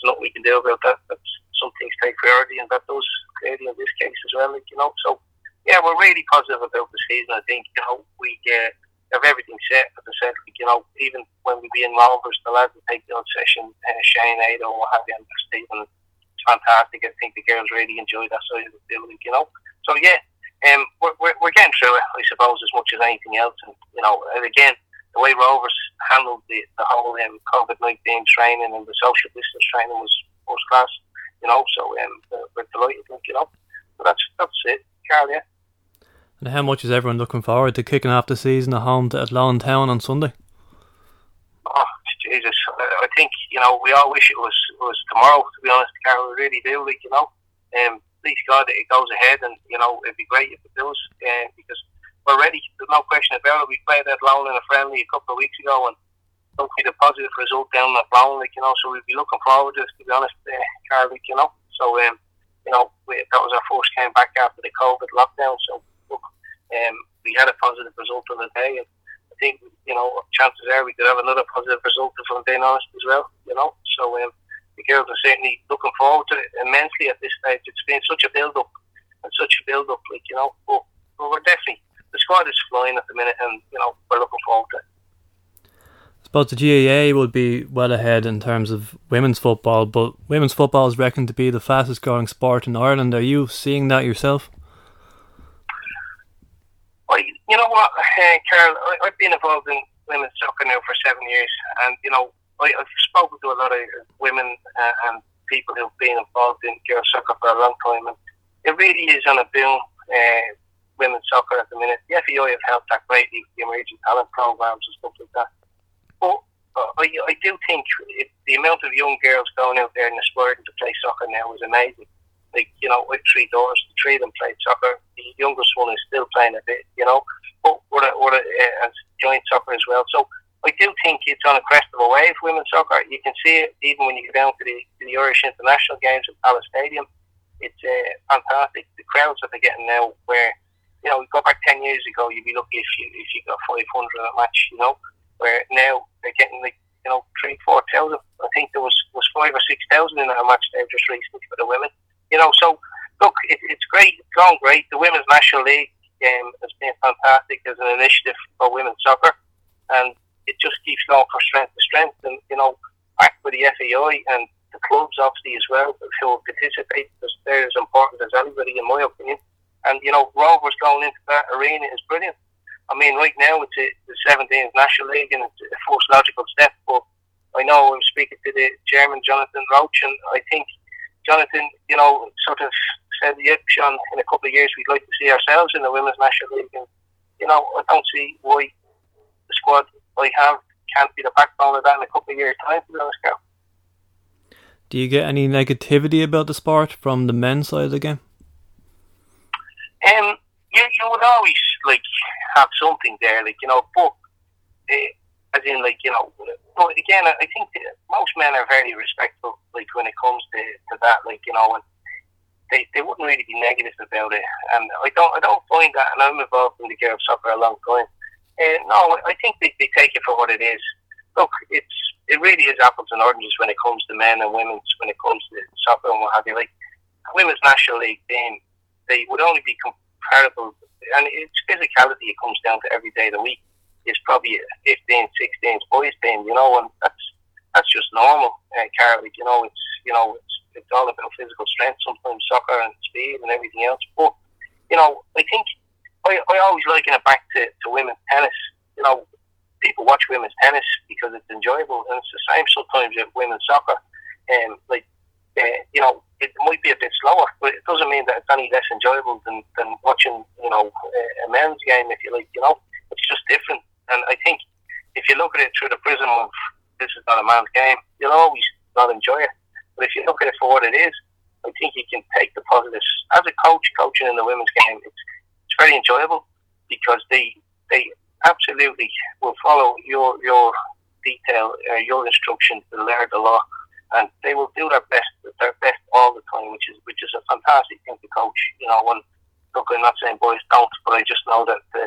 there's nothing we can do about that. That's some things take priority, and that does clearly in this case as well. Like, you know, so yeah, we're really positive about the season. I think you know we uh, have everything set. As I said, you know, even when we be in Rovers, the lads will take the odd session. Uh, Shane Ado, what have you, Stephen. It's fantastic. I think the girls really enjoy that side of the building. You know, so yeah, um, we're, we're, we're getting through it, I suppose, as much as anything else. And you know, and again, the way Rovers handled the, the whole um, COVID nineteen training and the social distance training was first class. You know, so um, we're delighted. You know, so that's that's it, Carl. Yeah. And how much is everyone looking forward to kicking off the season at home to Athlone Town on Sunday? Oh, Jesus. I think, you know, we all wish it was was tomorrow, to be honest, Carl. We really do, like, you know. Um, please God it goes ahead and, you know, it'd be great if it does uh, because we're ready. There's no question about it. We played at Athlone in a friendly a couple of weeks ago and hopefully the positive result down at Athlone, like, you know, so we'd be looking forward to this, to be honest, uh, Carl, like, you know. So, um, you know, we, that was our first game back after the COVID lockdown, so um, we had a positive result on the day, and I think you know chances are we could have another positive result if I'm being honest as well. You know, so um, the girls are certainly looking forward to it immensely at this stage. It's been such a build up and such a build up, like you know, but, but we're definitely the squad is flying at the minute, and you know we're looking forward to it. Suppose the GAA would be well ahead in terms of women's football, but women's football is reckoned to be the fastest growing sport in Ireland. Are you seeing that yourself? You know what, uh, Carl, I, I've been involved in women's soccer now for seven years, and you know, I, I've spoken to a lot of women uh, and people who've been involved in girls soccer for a long time, and it really is on a boom. Uh, women's soccer at the minute. The FAI have helped that greatly the emerging talent programs and stuff like that. But uh, I, I do think it, the amount of young girls going out there and aspiring to play soccer now is amazing like you know, with three daughters, the three of them played soccer. The youngest one is still playing a bit, you know, but we're a, we're a, uh, joint soccer as well. So I do think it's on a crest of a wave. Women's soccer, you can see it even when you go down to the, to the Irish international games at Palace Stadium. It's uh, fantastic. The crowds that they're getting now, where you know, we go back ten years ago, you'd be lucky if you if you got five hundred a match, you know. Where now they're getting like you know three, four thousand. I think there was was five or six thousand in a match there just recently for the women. You know, so look, it, it's great, it's gone great. The Women's National League um, has been fantastic as an initiative for women's soccer, and it just keeps going from strength to strength. And you know, back with the FAI and the clubs, obviously as well, who will participate because they're as important as anybody, in my opinion. And you know, Rovers going into that arena is brilliant. I mean, right now it's a, the 17th National League and it's a first logical step. But I know I'm speaking to the chairman, Jonathan Roche, and I think Jonathan, you know, sort of said, yeah, Sean, in a couple of years we'd like to see ourselves in the Women's National League. And, you know, I don't see why the squad I have can't be the backbone of that in a couple of years' time, to be honest, Carl. Do you get any negativity about the sport from the men's side of the game? Um, you, you would always, like, have something there, like, you know, but uh, as in like you know. But again, I think most men are very respectful. Like when it comes to, to that, like you know, and they, they wouldn't really be negative about it. And I don't I don't find that. And I'm involved in the girls soccer a long time. Uh, no, I think they, they take it for what it is. Look, it's it really is apples and oranges when it comes to men and women's when it comes to soccer and what have you. Like women's national league team, they would only be comparable, and it's physicality. It comes down to every day of the week. It's probably a 15, 16 boys team, you know, and that's that's just normal, uh, Carl. You know, it's you know it's it's all about physical strength. Sometimes soccer and speed and everything else. But you know, I think I, I always liken it back to, to women's tennis. You know, people watch women's tennis because it's enjoyable, and it's the same sometimes with women's soccer. And um, like, uh, you know, it might be a bit slower, but it doesn't mean that it's any less enjoyable than, than watching, you know, a men's game. If you like, you know, it's just different. And I think if you look at it through the prism of this is not a man's game, you'll always not enjoy it. But if you look at it for what it is, I think you can take the positives. As a coach, coaching in the women's game, it's, it's very enjoyable because they they absolutely will follow your your detail, uh, your instructions to learn the law, and they will do their best their best all the time, which is which is a fantastic thing to coach. You know, when look, I'm not saying boys don't, but I just know that the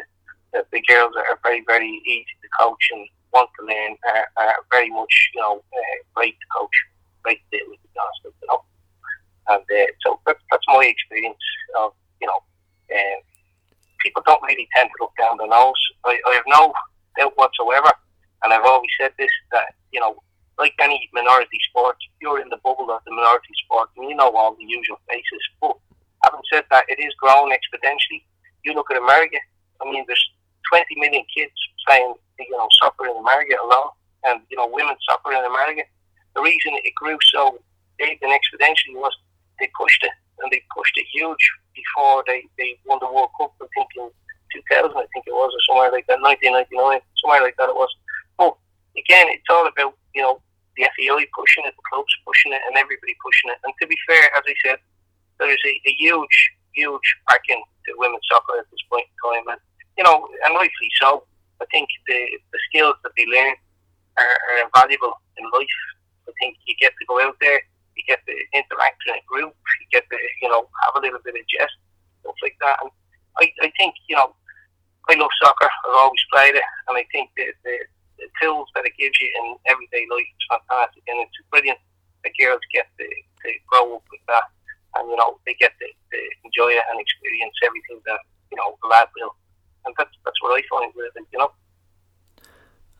that the girls are very very easy to coach and want to learn are, are very much you know uh, great to coach, great to deal with, to be you know. And uh, so that's, that's my experience of you know. Uh, people don't really tend to look down the nose. I, I have no doubt whatsoever, and I've always said this that you know, like any minority sport, you're in the bubble of the minority sport, and you know all the usual faces. But having said that, it is growing exponentially. You look at America. I mean, there's 20 million kids playing, you know, soccer in America alone, and you know, women's soccer in America. The reason it grew so big and exponentially was they pushed it, and they pushed it huge before they, they won the World Cup. I think in 2000, I think it was, or somewhere like that, 1999, somewhere like that it was. But again, it's all about you know the FAI pushing it, the clubs pushing it, and everybody pushing it. And to be fair, as I said, there is a, a huge, huge backing to women's soccer at this point in time, and you know, and rightfully so. I think the the skills that they learn are, are invaluable in life. I think you get to go out there you get to interact in a group, you get to, you know, have a little bit of jest, stuff like that. And I, I think, you know, I love soccer. I've always played it, and I think the, the, the tools that it gives you in everyday life is fantastic, and it's brilliant that girls get to, to grow up with that, and you know they get to, to enjoy it and experience everything that you know the lad will, and that's that's what I find with it, you know.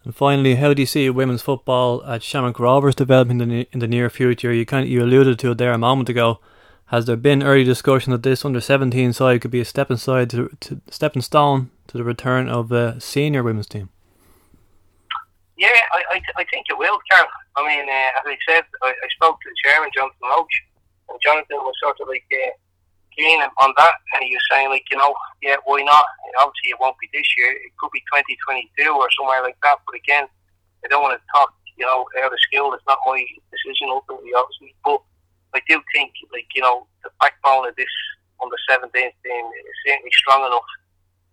And finally, how do you see women's football at Shamrock Rovers developing in the, in the near future? You kind of, you alluded to it there a moment ago. Has there been early discussion that this under seventeen side could be a stepping side to, to stepping stone to the return of a senior women's team? Yeah, I, I, I think it will, Carl. I mean, uh, as I said, I, I spoke to the chairman, Jonathan Roche, and Jonathan was sort of like uh, keen on that, and he was saying like, you know, yeah, why not? Obviously, it won't be this year. It could be 2022 or somewhere like that. But again, I don't want to talk, you know, out of skill. It's not my decision ultimately, obviously. But I do think, like, you know, the backbone of this under 17 team is certainly strong enough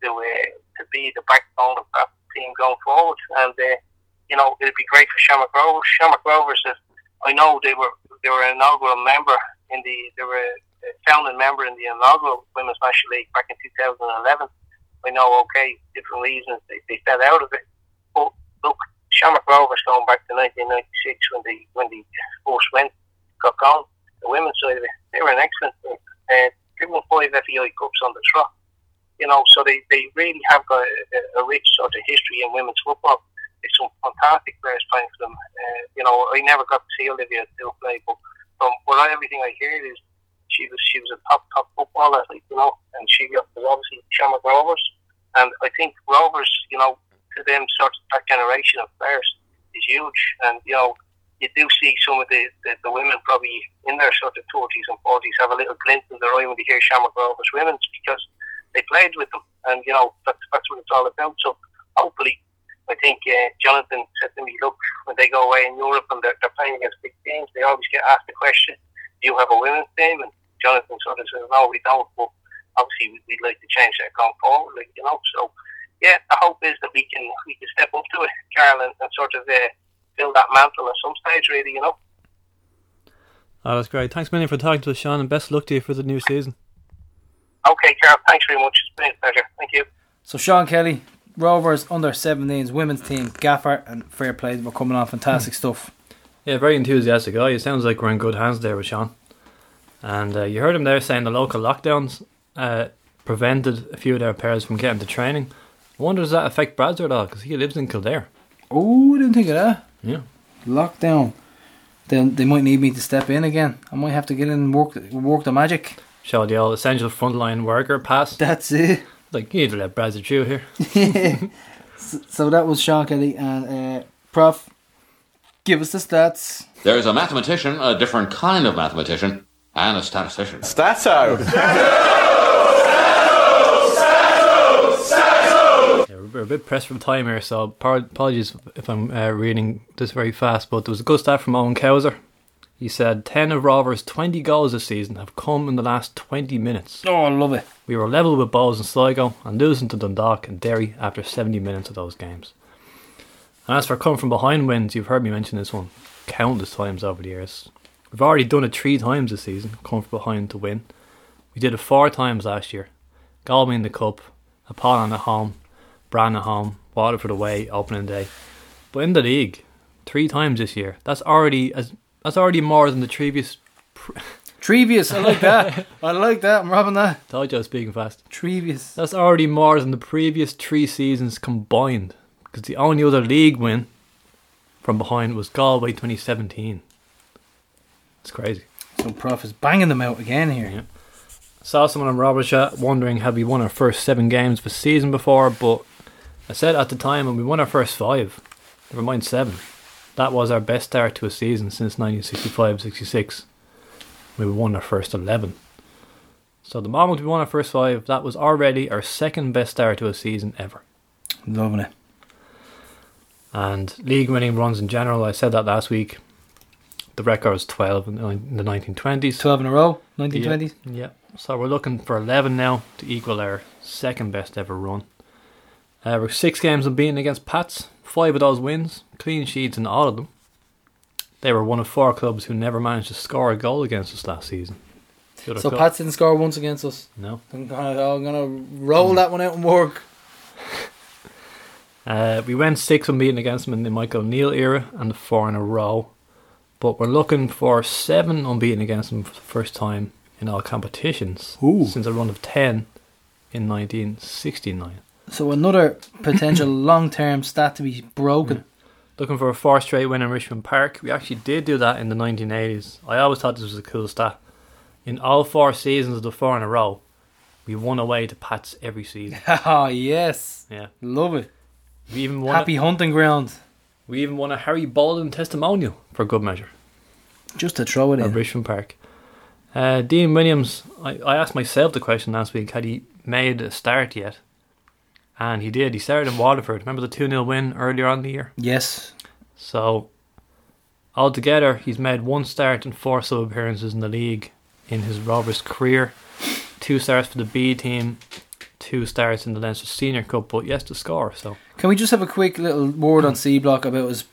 to uh, to be the backbone of that team going forward. And uh, you know, it'd be great for Shamrock Rovers. Shamrock Rovers, I know they were they were an inaugural member in the they were founding member in the inaugural Women's National League back in 2011. I know, okay, different reasons they, they fell out of it. But look, Shamrock Rovers going back to 1996 when the when the first went, got gone, the women's side of it, they were an excellent. Uh, they won five FAI Cups on the trot. You know, so they, they really have got a, a rich sort of history in women's football. It's some fantastic players playing for them. Uh, you know, I never got to see Olivia O'Toole play, but from what I, everything I hear is she was she was a top top footballer, you know, and she was obviously Shamrock Rovers, and I think Rovers, you know, to them sort of that generation of players is huge, and you know, you do see some of the, the, the women probably in their sort of thirties and forties have a little glint in their eye when they hear Shamrock Rovers women's because they played with them, and you know that's that's what it's all about. So hopefully. I think uh, Jonathan said to me, look, when they go away in Europe and they're, they're playing against big teams, they always get asked the question, do you have a women's team? And Jonathan sort of says, no, we don't, but obviously we'd like to change that going forward, like, you know. So, yeah, the hope is that we can we can step up to it, Carl, and, and sort of uh, fill that mantle at some stage, really, you know. Oh, that's great. Thanks, million for talking to us, Sean, and best luck to you for the new season. Okay, Carl, thanks very much. It's been a pleasure. Thank you. So, Sean Kelly, Rovers under 17s women's team, Gaffer and Fair Play were coming on fantastic stuff. Yeah, very enthusiastic guy. It sounds like we're in good hands there with Sean. And uh, you heard him there saying the local lockdowns uh, prevented a few of their players from getting to training. I wonder does that affect Bradzer at all? Because he lives in Kildare. Oh, I didn't think of that. Yeah. Lockdown. Then they might need me to step in again. I might have to get in and work work the magic. Show the old essential frontline worker pass. That's it. Like, you need to let Bradzer through here. so, so that was Sean Kelly and uh, Prof. Give us the stats. There's a mathematician, a different kind of mathematician, and a statistician. Stato. Yeah, we're- we're a bit pressed for time here, so apologies if I'm uh, reading this very fast. But there was a good stat from Owen Cowser. He said 10 of Rovers' 20 goals this season have come in the last 20 minutes. Oh, I love it. We were level with Bohs and Sligo and losing to Dundalk and Derry after 70 minutes of those games. And as for come from behind wins, you've heard me mention this one countless times over the years. We've already done it three times this season, come from behind to win. We did it four times last year. Galway in the Cup, Apollon at home, Brann at home, Waterford away, opening day. But in the league, three times this year. That's already as that's already more than the previous. Trevious, I like that. I like that. I'm robbing that. Told you I was speaking fast. Trevious. That's already more than the previous three seasons combined. Because the only other league win from behind was Galway 2017. It's crazy. So Prof is banging them out again here. Yeah. Saw someone on Robert wondering have we won our first seven games of the season before, but I said at the time when we won our first five, never mind seven, that was our best start to a season since 1965-66. We won our first 11. So the moment we won our first five, that was already our second best start to a season ever. Loving it. And league winning runs in general, I said that last week. The record was 12 in the in the 1920s. 12 in a row, 1920s. Yeah, yeah. So we're looking for 11 now to equal our second best ever run. Uh, we're six games unbeaten against Pats. Five of those wins, clean sheets in all of them. They were one of four clubs who never managed to score a goal against us last season. So club- Pats didn't score once against us. No. I'm gonna, I'm gonna roll that one out and work. Uh, we went six unbeaten against them in the Michael Neal era and the four in a row. But we're looking for seven unbeaten against them for the first time in all competitions Ooh. since a run of ten in 1969. So another potential long-term stat to be broken. Looking for a four straight win in Richmond Park. We actually did do that in the 1980s. I always thought this was a cool stat. In all four seasons of the four in a row, we won away to Pats every season. Ah, yes, Yeah, love it. we even won. Happy hunting ground. We even won a Harry Bolden testimonial for good measure. Just to throw it at in. Richmond Park. Uh, Dean Williams, I, I asked myself the question last week had he made a start yet? And he did. He started in Waterford. Remember the 2 0 win earlier on in the year? Yes. So, altogether, he's made one start and four sub appearances in the league in his Rovers career. Two starts for the B team, two starts in the Leinster Senior Cup, but yes to score. So, Can we just have a quick little word on mm. C Block about his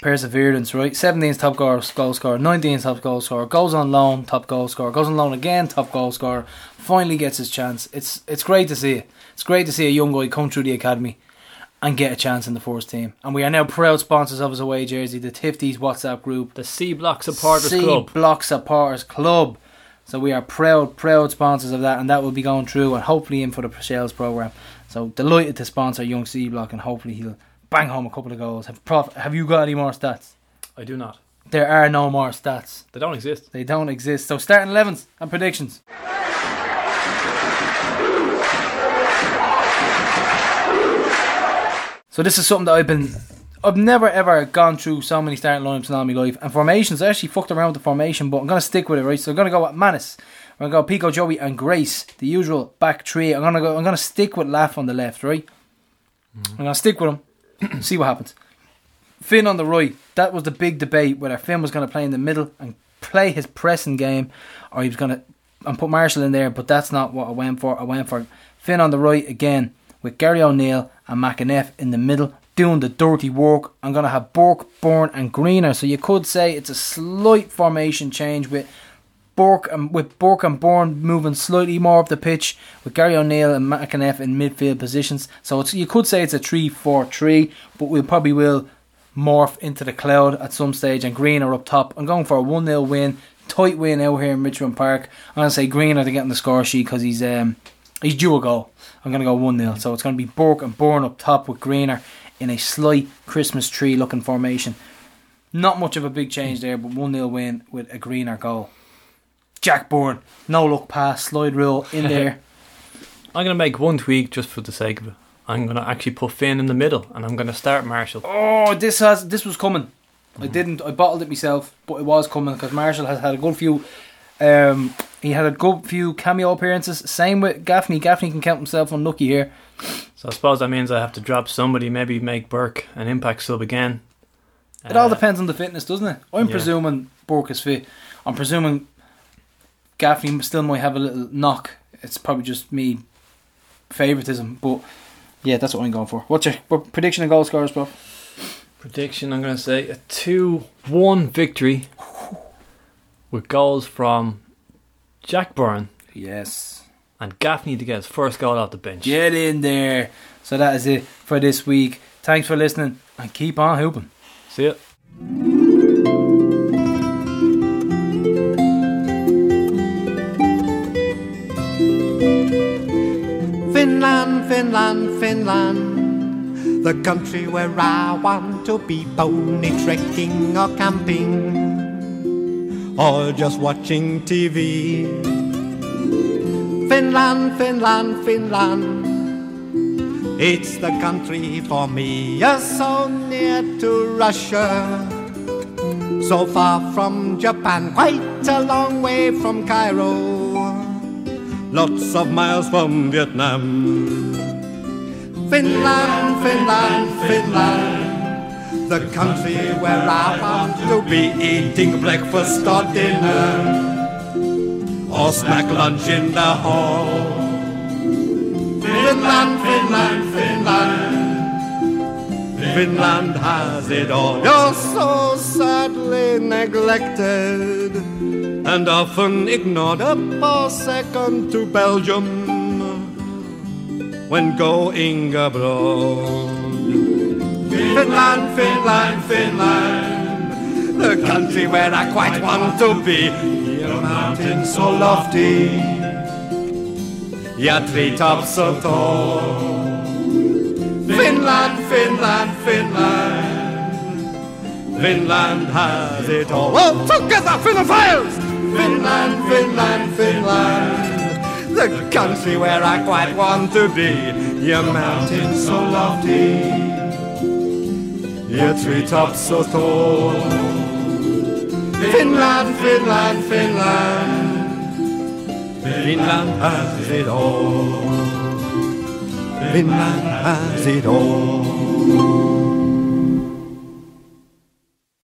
perseverance, right? 17th top goal, goal scorer, 19th top goal scorer, goes on loan, top goal scorer, goes on loan again, top goal scorer, finally gets his chance. It's it's great to see it. It's great to see a young guy come through the academy and get a chance in the first team. And we are now proud sponsors of his away jersey, the Tifties WhatsApp group. the C Block Supporters C Club. Block Supporters Club. So we are proud, proud sponsors of that, and that will be going through and hopefully in for the sales program. So delighted to sponsor Young C Block, and hopefully he'll bang home a couple of goals. Have, prof, have you got any more stats? I do not. There are no more stats. They don't exist. They don't exist. So starting 11s and predictions. So this is something that I've been I've never ever gone through so many starting lineups in all my life. And formations, I actually fucked around with the formation, but I'm gonna stick with it, right? So I'm gonna go with Mannus. I'm gonna go Pico Joey and Grace, the usual back three. I'm gonna go I'm gonna stick with Laugh on the left, right? Mm-hmm. I'm gonna stick with him. see what happens. Finn on the right. That was the big debate whether Finn was going to play in the middle and play his pressing game, or he was going to and put Marshall in there. But that's not what I went for. I went for Finn on the right again with Gary O'Neill and McEneff in the middle doing the dirty work. I'm going to have Burke, Byrne, and Greener. So you could say it's a slight formation change with Burke and with Burke and Byrne moving slightly more up the pitch with Gary O'Neill and McEneff in midfield positions. So you could say it's a 3-4-3, but we probably will morph into the cloud at some stage and Greener up top. I'm going for a 1-0 win, tight win out here in Richmond Park. I'm going to say Greener to get on the score sheet because he's um, he's due a goal. I'm going to go 1-0. So it's going to be Burke and Byrne up top with Greener in a slight Christmas tree looking formation. Not much of a big change there, but 1 0 win with a Greener goal. Jack Byrne, no look pass, slide rule in there. I'm going to make one tweak just for the sake of it. I'm going to actually put Finn in the middle and I'm going to start Marshall. Oh, this has this was coming. I mm-hmm. didn't. I bottled it myself, but it was coming because Marshall has had a good few. Um, he had a good few cameo appearances. Same with Gaffney. Gaffney can count himself unlucky here. So I suppose that means I have to drop somebody, maybe make Burke an impact sub again. It all Uh, depends on the fitness, doesn't it? I'm yeah. presuming Burke is fit. I'm presuming Gaffney still might have a little knock. It's probably just me favoritism, but yeah, that's what I'm going for. What's your what prediction of goal scorers, bro? Prediction I'm going to say a 2 1 victory with goals from Jack Byrne Yes. and Gaffney to get his first goal off the bench. Get in there. So that is it for this week. Thanks for listening and keep on hooping. See ya. Finland, Finland, Finland, the country where I want to be pony trekking or camping or just watching TV. Finland, Finland, Finland, it's the country for me. You're so near to Russia, so far from Japan, quite a long way from Cairo lots of miles from Vietnam. Finland, Finland, Finland, the country where I want to be eating breakfast or dinner, or snack lunch in the hall. Finland, Finland, Finland, Finland has it all. You're so sadly neglected and often ignored up for second to Belgium when going abroad. Finland, Finland, Finland, the country where I quite want to be. Your mountains so lofty, your treetops so tall. Finland, Finland, Finland, Finland has it all. Oh, together, Finophiles! Finland, Finland, Finland, the country where I quite want to be. Your mountains so lofty, your treetops so tall. Finland, Finland, Finland, Finland has it all. Finland has ah, it all.